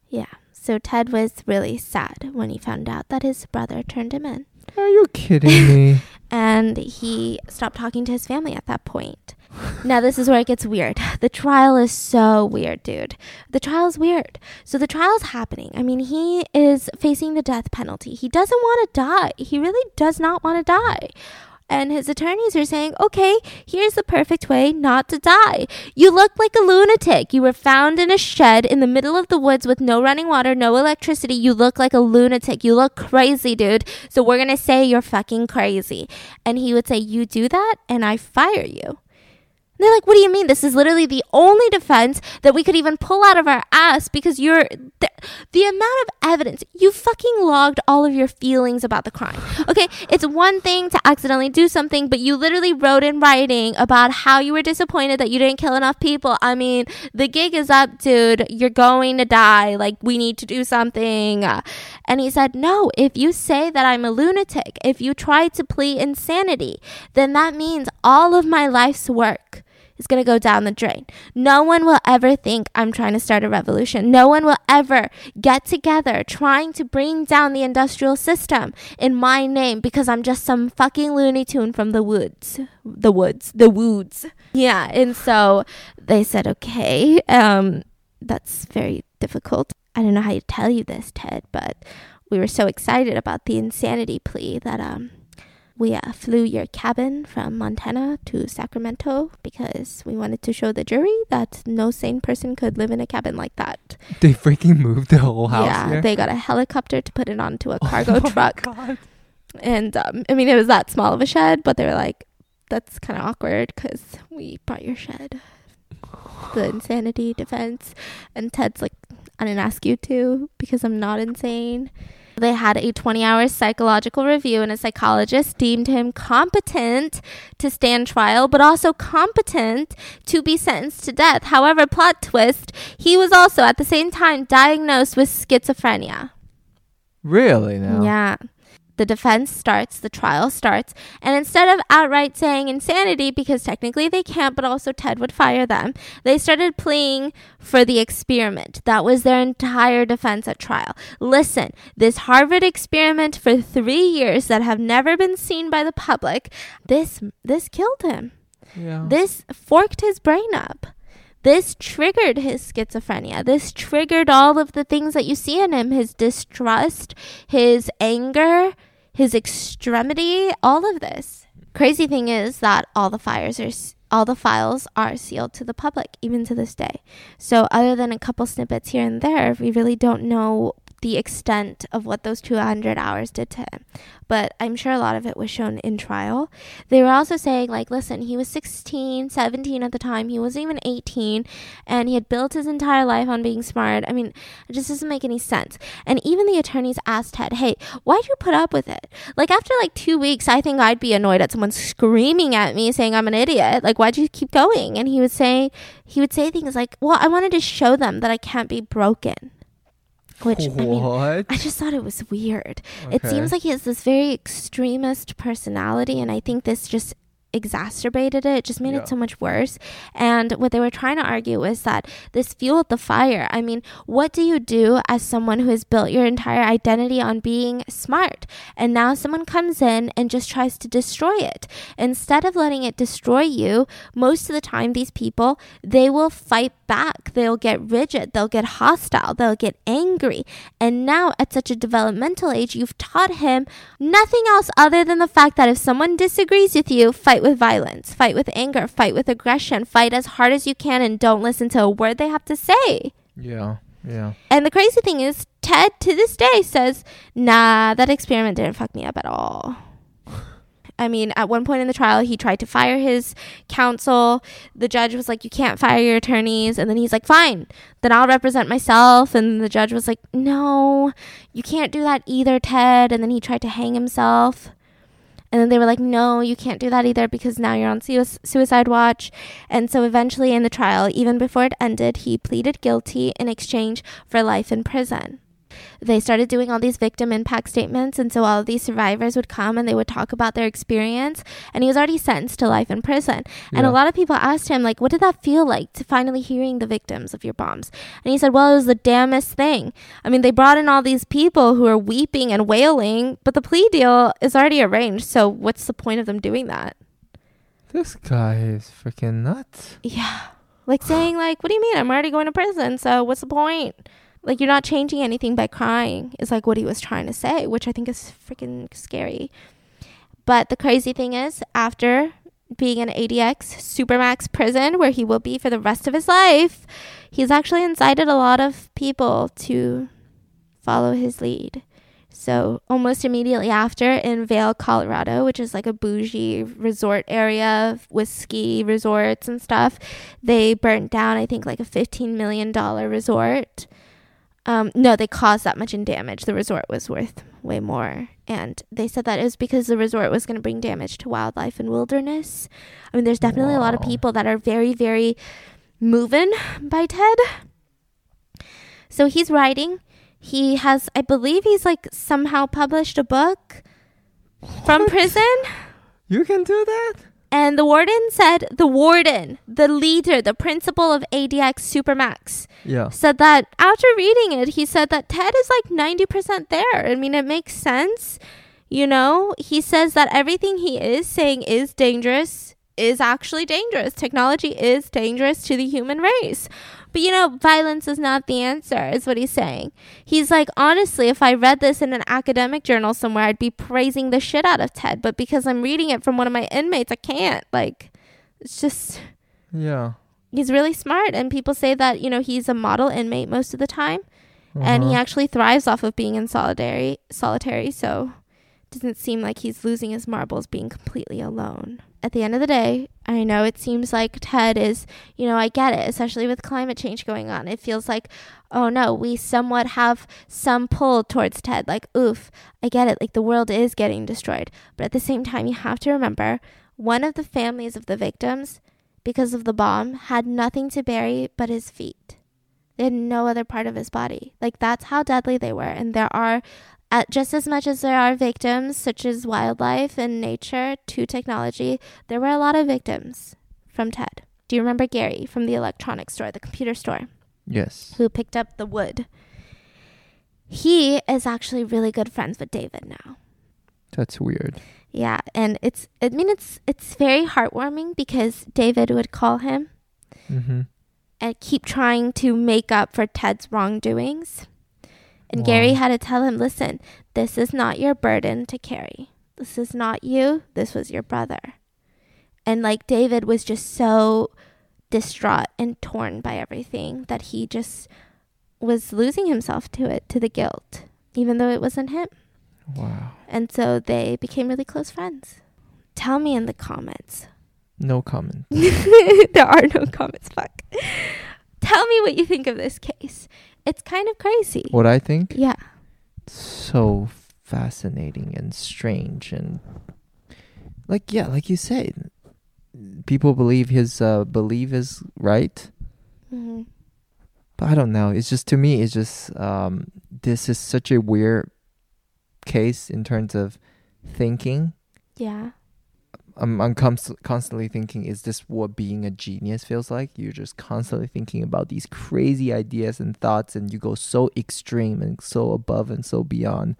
Yeah. So Ted was really sad when he found out that his brother turned him in. Are you kidding me? And he stopped talking to his family at that point. Now, this is where it gets weird. The trial is so weird, dude. The trial is weird. So, the trial is happening. I mean, he is facing the death penalty. He doesn't want to die. He really does not want to die. And his attorneys are saying, okay, here's the perfect way not to die. You look like a lunatic. You were found in a shed in the middle of the woods with no running water, no electricity. You look like a lunatic. You look crazy, dude. So we're going to say you're fucking crazy. And he would say, You do that, and I fire you. They're like, What do you mean? This is literally the only defense that we could even pull out of our ass because you're the, the amount of evidence. You fucking logged all of your feelings about the crime. Okay, it's one thing to accidentally do something, but you literally wrote in writing about how you were disappointed that you didn't kill enough people. I mean, the gig is up, dude. You're going to die. Like, we need to do something. And he said, No, if you say that I'm a lunatic, if you try to plead insanity, then that means all of my life's work is going to go down the drain. No one will ever think I'm trying to start a revolution. No one will ever get together trying to bring down the industrial system in my name because I'm just some fucking Looney Tune from the woods. The woods. The woods. Yeah. And so they said, okay, um, that's very difficult. I don't know how to tell you this, Ted, but we were so excited about the insanity plea that um, we uh, flew your cabin from Montana to Sacramento because we wanted to show the jury that no sane person could live in a cabin like that. They freaking moved the whole house. yeah, here? they got a helicopter to put it onto a cargo Oh truck. God. And um, I mean, it was that small of a shed, but they were like, that's kind of awkward because we brought your shed. The insanity defense. And Ted's like, I didn't ask you to because I'm not insane. They had a 20 hour psychological review, and a psychologist deemed him competent to stand trial, but also competent to be sentenced to death. However, plot twist, he was also at the same time diagnosed with schizophrenia. Really now? Yeah. The defense starts, the trial starts, and instead of outright saying insanity, because technically they can't, but also Ted would fire them, they started pleading for the experiment. That was their entire defense at trial. Listen, this Harvard experiment for three years that have never been seen by the public, this this killed him. Yeah. This forked his brain up. This triggered his schizophrenia. This triggered all of the things that you see in him his distrust, his anger, his extremity, all of this. Crazy thing is that all the fires are all the files are sealed to the public even to this day. So other than a couple snippets here and there, we really don't know the extent of what those 200 hours did to him. But I'm sure a lot of it was shown in trial. They were also saying, like, listen, he was 16, 17 at the time. He wasn't even 18. And he had built his entire life on being smart. I mean, it just doesn't make any sense. And even the attorneys asked Ted, hey, why'd you put up with it? Like, after like two weeks, I think I'd be annoyed at someone screaming at me saying I'm an idiot. Like, why'd you keep going? And he would say, he would say things like, well, I wanted to show them that I can't be broken. Which, I mean. I just thought it was weird. It seems like he has this very extremist personality, and I think this just exacerbated it, just made Yeah. it so much worse. And what they were trying to argue was that this fueled the fire. I mean, what do you do as someone who has built your entire identity on being smart? And now someone comes in and just tries to destroy it. Instead of letting it destroy you, most of the time, these people, they will fight back. They'll get rigid. They'll get hostile. They'll get angry. And now, at such a developmental age, you've taught him nothing else other than the fact that if someone disagrees with you, fight with violence, fight with anger, fight with aggression, fight as hard as you can, and don't listen to a word they have to say. Yeah. Yeah. And the crazy thing is, Ted to this day says, nah, that experiment didn't fuck me up at all. I mean, at one point in the trial, he tried to fire his counsel. The judge was like, You can't fire your attorneys. And then he's like, Fine, then I'll represent myself. And the judge was like, No, you can't do that either, Ted. And then he tried to hang himself. And then they were like, no, you can't do that either because now you're on sui- suicide watch. And so eventually in the trial, even before it ended, he pleaded guilty in exchange for life in prison. They started doing all these victim impact statements. And so all of these survivors would come and they would talk about their experience. And he was already sentenced to life in prison. And Yeah. a lot of people asked him, like, what did that feel like to finally hearing the victims of your bombs? And he said, well, it was the damnest thing. I mean, they brought in all these people who are weeping and wailing, but the plea deal is already arranged. So what's the point of them doing that? This guy is freaking nuts. Yeah. Like saying, like, what do you mean? I'm already going to prison. So what's the point? Like, you're not changing anything by crying, is like what he was trying to say, which I think is freaking scary. But the crazy thing is, after being in ADX Supermax prison, where he will be for the rest of his life, he's actually incited a lot of people to follow his lead. So, almost immediately after, in Vail, Colorado, which is like a bougie resort area with ski resorts and stuff, they burnt down, I think, like a $15 million resort. Um, no, they caused that much in damage. The resort was worth way more. And they said that it was because the resort was going to bring damage to wildlife and wilderness. I mean, there's definitely a lot of people that are very, very moving by Ted. So he's writing. He has, I believe, he's like somehow published a book from prison. You can do that? And the warden said, the warden, the leader, the principal of ADX Supermax, Yeah. said that after reading it, he said that Ted is like 90% there. I mean, it makes sense. You know, he says that everything he is saying is dangerous, is actually dangerous. Technology is dangerous to the human race. But you know, violence is not the answer, is what he's saying. He's like, honestly, if I read this in an academic journal somewhere, I'd be praising the shit out of Ted. But because I'm reading it from one of my inmates, I can't. Like, it's just Yeah. he's really smart and people say that you know he's a model inmate most of the time and he Uh-huh. actually thrives off of being in solitary solitary so it doesn't seem like he's losing his marbles being completely alone at the end of the day i know it seems like ted is you know i get it especially with climate change going on it feels like oh no we somewhat have some pull towards ted like oof i get it like the world is getting destroyed but at the same time you have to remember one of the families of the victims because of the bomb, had nothing to bury but his feet. They had no other part of his body. Like that's how deadly they were. And there are, at just as much as there are victims, such as wildlife and nature, to technology, there were a lot of victims from Ted. Do you remember Gary from the electronics store, the computer store, Yes. who picked up the wood? He is actually really good friends with David now. That's weird. Yeah, and it's I mean it's it's very heartwarming because David would call him Mm-hmm. and keep trying to make up for Ted's wrongdoings. And Gary had to tell him, "Listen, this is not your burden to carry. This is not you. This was your brother." And like David was just so distraught and torn by everything that he just was losing himself to it, to the guilt, even though it wasn't him. Wow. And so they became really close friends. Tell me in the comments. No comment. there are no comments. Fuck. Tell me what you think of this case. It's kind of crazy. What I think? Yeah. So fascinating and strange and like yeah, like you say, people believe his uh, belief is right. hmm But I don't know. It's just to me, it's just um, this is such a weird case in terms of thinking. Yeah. I'm I'm const- constantly thinking, is this what being a genius feels like? You're just constantly thinking about these crazy ideas and thoughts, and you go so extreme and so above and so beyond.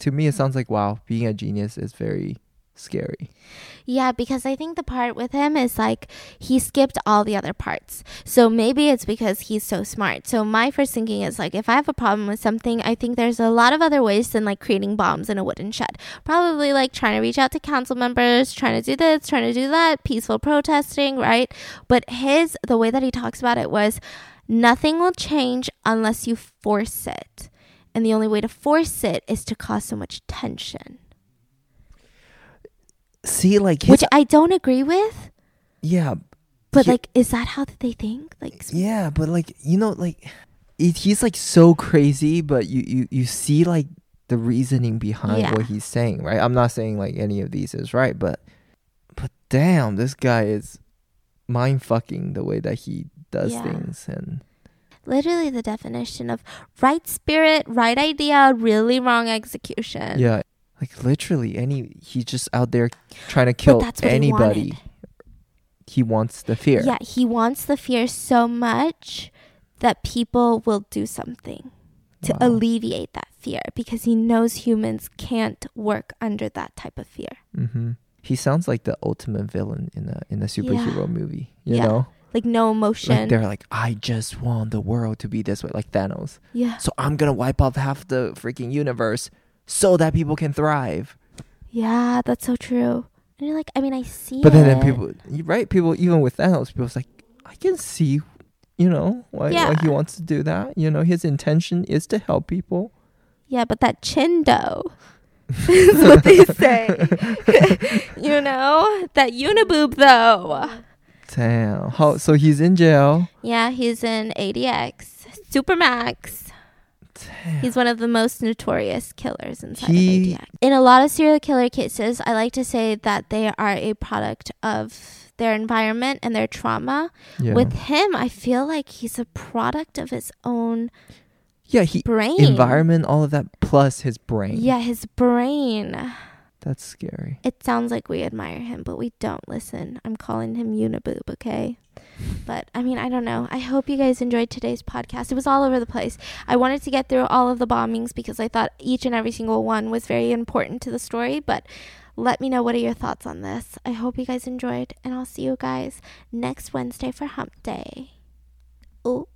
To me, it sounds like wow, being a genius is very scary. Yeah, because I think the part with him is like he skipped all the other parts. So maybe it's because he's so smart. So my first thinking is like if I have a problem with something, I think there's a lot of other ways than like creating bombs in a wooden shed. Probably like trying to reach out to council members, trying to do this, trying to do that, peaceful protesting, right? But his the way that he talks about it was nothing will change unless you force it. And the only way to force it is to cause so much tension. See, like his, Which I don't agree with. yeah, But He- like, is that how they think? Like, Yeah, but like you know, like it, he's like so crazy, but you you you see like the reasoning behind Yeah. what he's saying, right? I'm not saying like any of these is right, but but damn, this guy is mind fucking the way that he does Yeah. things, and literally the definition of right spirit, right idea, really wrong execution. yeah, like literally any he's just out there trying to kill he anybody. wanted. He wants the fear. Yeah, he wants the fear so much that people will do something to Wow. alleviate that fear because he knows humans can't work under that type of fear. hmm He sounds like the ultimate villain in a in a superhero movie. You Yeah. know, Like no emotion. like they're like, I just want the world to be this way, like Thanos. yeah. So I'm gonna wipe off half the freaking universe so that people can thrive. Yeah, that's so true. And you're like, I mean, I see But then, then people, you- right? People, even with Thanos, people's like, I can see, you know, why, why he wants to do that. You know, his intention is to help people. Yeah, but that chin dough is what they say. you know? That uniboob though. Damn. How? So he's in jail. Yeah, he's in ADX. Supermax. Damn. He's one of the most notorious killers inside He- of ADX. In a lot of serial killer cases, I like to say that they are a product of their environment and their trauma. Yeah. With him, I feel like he's a product of his own yeah. He brain. environment, all of that, plus his brain. Yeah, his brain. That's scary. It sounds like we admire him, but we don't listen. I'm calling him Uniboob, okay? But I mean, I don't know. I hope you guys enjoyed today's podcast. It was all over the place. I wanted to get through all of the bombings because I thought each and every single one was very important to the story. But let me know what are your thoughts on this. I hope you guys enjoyed, and I'll see you guys next Wednesday for Hump Day. Oh.